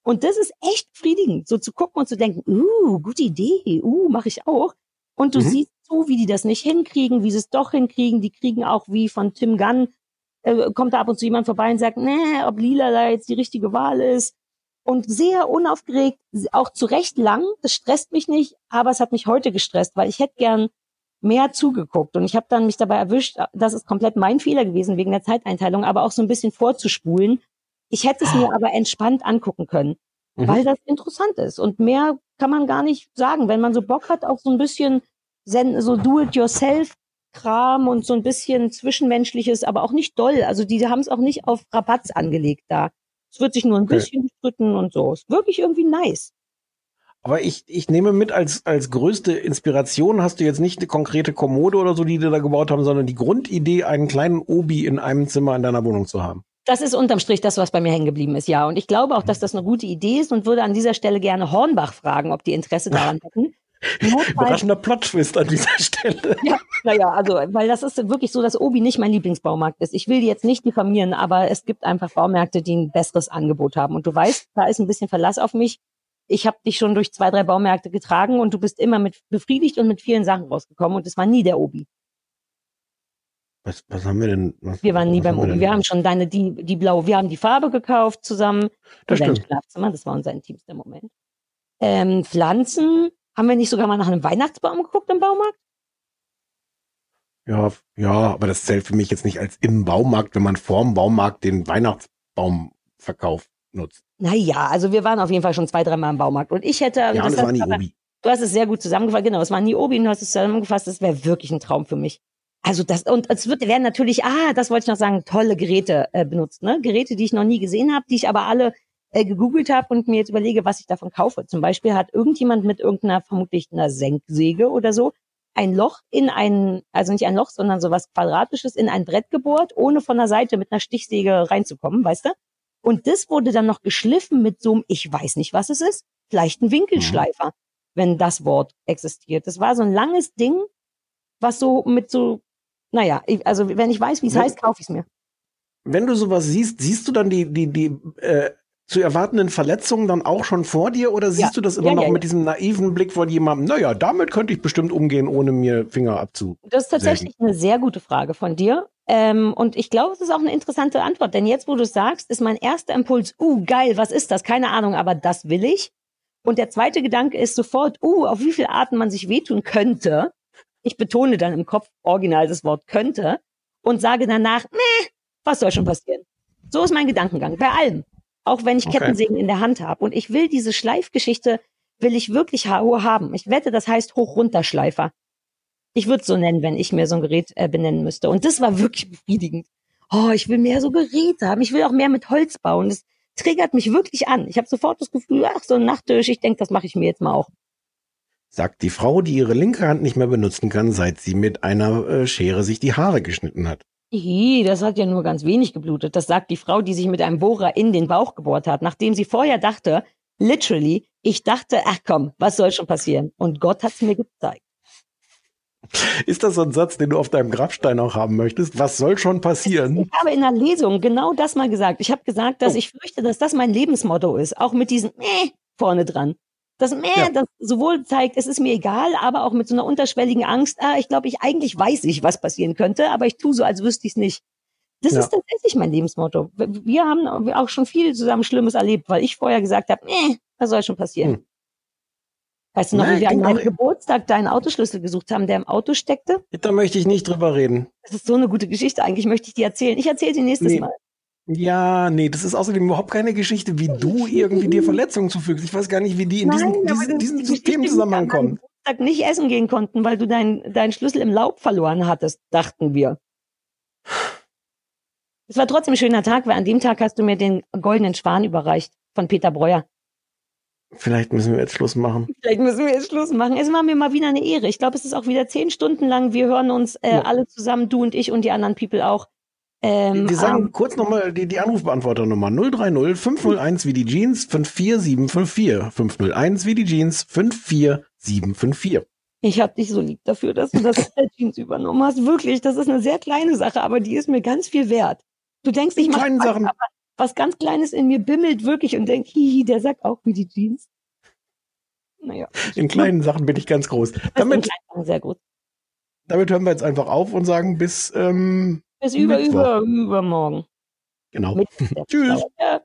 Und das ist echt befriedigend, so zu gucken und zu denken, uh, gute Idee, uh, mache ich auch. Und du Mhm. siehst so, wie die das nicht hinkriegen, wie sie es doch hinkriegen. Die kriegen auch wie von Tim Gunn, äh, kommt da ab und zu jemand vorbei und sagt, nee, ob Lila da jetzt die richtige Wahl ist. Und sehr unaufgeregt, auch zu Recht lang. Das stresst mich nicht, aber es hat mich heute gestresst, weil ich hätte gern mehr zugeguckt. Und ich habe dann mich dabei erwischt, das ist komplett mein Fehler gewesen wegen der Zeiteinteilung, aber auch so ein bisschen vorzuspulen. Ich hätte es mir aber entspannt angucken können, Mhm. weil das interessant ist. Und mehr kann man gar nicht sagen. Wenn man so Bock hat, auch so ein bisschen so Do-it-yourself-Kram und so ein bisschen Zwischenmenschliches, aber auch nicht doll. Also die haben es auch nicht auf Rabatz angelegt da. Es wird sich nur ein Okay. bisschen gestritten und so. Ist wirklich irgendwie nice. Aber ich, ich nehme mit, als, als größte Inspiration hast du jetzt nicht eine konkrete Kommode oder so, die die da gebaut haben, sondern die Grundidee, einen kleinen Obi in einem Zimmer in deiner Wohnung zu haben. Das ist unterm Strich das, was bei mir hängen geblieben ist, ja. Und ich glaube auch, dass das eine gute Idee ist und würde an dieser Stelle gerne Hornbach fragen, ob die Interesse daran hätten. Überraschender Plot-Twist an dieser Stelle. Ja, naja, also, weil das ist wirklich so, dass Obi nicht mein Lieblingsbaumarkt ist. Ich will die jetzt nicht diffamieren, aber es gibt einfach Baumärkte, die ein besseres Angebot haben. Und du weißt, da ist ein bisschen Verlass auf mich. Ich habe dich schon durch zwei, drei Baumärkte getragen und du bist immer mit befriedigt und mit vielen Sachen rausgekommen und es war nie der Obi. Was, was haben wir denn? Was, Wir waren nie beim Obi. denn? Wir haben schon deine, die, die blaue, wir haben die Farbe gekauft zusammen. Das in stimmt. Schlafzimmer, das war unser intimster Moment. Ähm, Pflanzen, haben wir nicht sogar mal nach einem Weihnachtsbaum geguckt im Baumarkt? Ja, ja, aber das zählt für mich jetzt nicht als im Baumarkt, wenn man vorm Baumarkt den Weihnachtsbaumverkauf nutzt. Naja, also wir waren auf jeden Fall schon zwei, dreimal im Baumarkt. Und ich hätte. Ja, es hast war nie du aber- Obi. Du hast es sehr gut zusammengefasst. Genau, es war nie Obi und du hast es zusammengefasst. Das wäre wirklich ein Traum für mich. Also das, und es wird, werden natürlich, ah, das wollte ich noch sagen, tolle Geräte äh, benutzt, ne? Geräte, die ich noch nie gesehen habe, die ich aber alle äh, gegoogelt habe und mir jetzt überlege, was ich davon kaufe. Zum Beispiel hat irgendjemand mit irgendeiner, vermutlich einer Senksäge oder so, ein Loch in ein, also nicht ein Loch, sondern so was Quadratisches in ein Brett gebohrt, ohne von der Seite mit einer Stichsäge reinzukommen, weißt du? Und das wurde dann noch geschliffen mit so einem, ich weiß nicht, was es ist, vielleicht ein Winkelschleifer, wenn das Wort existiert. Das war so ein langes Ding, was so mit so, naja, also wenn ich weiß, wie es heißt, kaufe ich es mir. Wenn du sowas siehst, siehst du dann die, die, die äh, zu erwartenden Verletzungen dann auch schon vor dir oder siehst Ja. du das immer Ja, noch ja, mit diesem naiven Blick von jemandem, naja, damit könnte ich bestimmt umgehen, ohne mir Finger abzu. Das ist tatsächlich eine sehr gute Frage von dir. Ähm, und ich glaube, es ist auch eine interessante Antwort. Denn jetzt, wo du es sagst, ist mein erster Impuls, uh, geil, was ist das? Keine Ahnung, aber das will ich. Und der zweite Gedanke ist sofort, uh, auf wie viele Arten man sich wehtun könnte. Ich betone dann im Kopf original das Wort könnte und sage danach, meh, was soll schon passieren? So ist mein Gedankengang, bei allem. Auch wenn ich Okay. Kettensägen in der Hand habe. Und ich will diese Schleifgeschichte, will ich wirklich ha- haben. Ich wette, das heißt Hoch-Runter-Schleifer. Ich würde es so nennen, wenn ich mir so ein Gerät äh, benennen müsste. Und das war wirklich befriedigend. Oh, ich will mehr so Geräte haben. Ich will auch mehr mit Holz bauen. Das triggert mich wirklich an. Ich habe sofort das Gefühl, ach, so ein Nachttisch, ich denke, das mache ich mir jetzt mal auch. Sagt die Frau, die ihre linke Hand nicht mehr benutzen kann, seit sie mit einer äh, Schere sich die Haare geschnitten hat. Ih, das hat ja nur ganz wenig geblutet. Das sagt die Frau, die sich mit einem Bohrer in den Bauch gebohrt hat, nachdem sie vorher dachte, literally, ich dachte, ach komm, was soll schon passieren? Und Gott hat's mir gezeigt. Ist das so ein Satz, den du auf deinem Grabstein auch haben möchtest? Was soll schon passieren? Ich habe in der Lesung genau das mal gesagt. Ich habe gesagt, dass ich fürchte, dass das mein Lebensmotto ist, auch mit diesem Meh vorne dran. Das Meh, Ja. das sowohl zeigt, es ist mir egal, aber auch mit so einer unterschwelligen Angst, ah, ich glaube, ich eigentlich weiß ich, was passieren könnte, aber ich tue so, als wüsste ich es nicht. Das Ja. ist tatsächlich mein Lebensmotto. Wir haben auch schon viel zusammen Schlimmes erlebt, weil ich vorher gesagt habe, Meh, was soll schon passieren? Hm. Weißt du noch, Na, wie wir an meinem auch- Geburtstag deinen Autoschlüssel gesucht haben, der im Auto steckte? Da möchte ich nicht drüber reden. Das ist so eine gute Geschichte. Eigentlich möchte ich die erzählen. Ich erzähle sie nächstes Nee. Mal. Ja, nee, das ist außerdem überhaupt keine Geschichte, wie du irgendwie dir Verletzungen zufügst. Ich weiß gar nicht, wie die in diesen, Nein, diesen, diesen Systemzusammenhang kommen. nicht essen gehen konnten, weil du deinen deinen Schlüssel im Laub verloren hattest, dachten wir. Es war trotzdem ein schöner Tag, weil an dem Tag hast du mir den goldenen Schwan überreicht von Peter Breuer. Vielleicht müssen wir jetzt Schluss machen. Vielleicht müssen wir jetzt Schluss machen. Es war mir mal wieder eine Ehre. Ich glaube, es ist auch wieder zehn Stunden lang. Wir hören uns äh, Ja. alle zusammen, du und ich und die anderen People auch. Ähm, Wir sagen am- kurz nochmal die, die Anrufbeantworternummer 030 501 wie die Jeans 54754 501 wie die Jeans 54754. Ich hab dich so lieb dafür, dass du das Jeans übernommen hast. Wirklich, das ist eine sehr kleine Sache, aber die ist mir ganz viel wert. Du denkst, ich mache aber was ganz Kleines in mir bimmelt wirklich und denkt, hihi, der sagt auch wie die Jeans. Naja, In kleinen Sachen bin ich ganz groß. Damit, sehr gut. damit hören wir jetzt einfach auf und sagen bis ähm, Bis über, Mittwoch. über, übermorgen. Genau. Tschüss. Ja.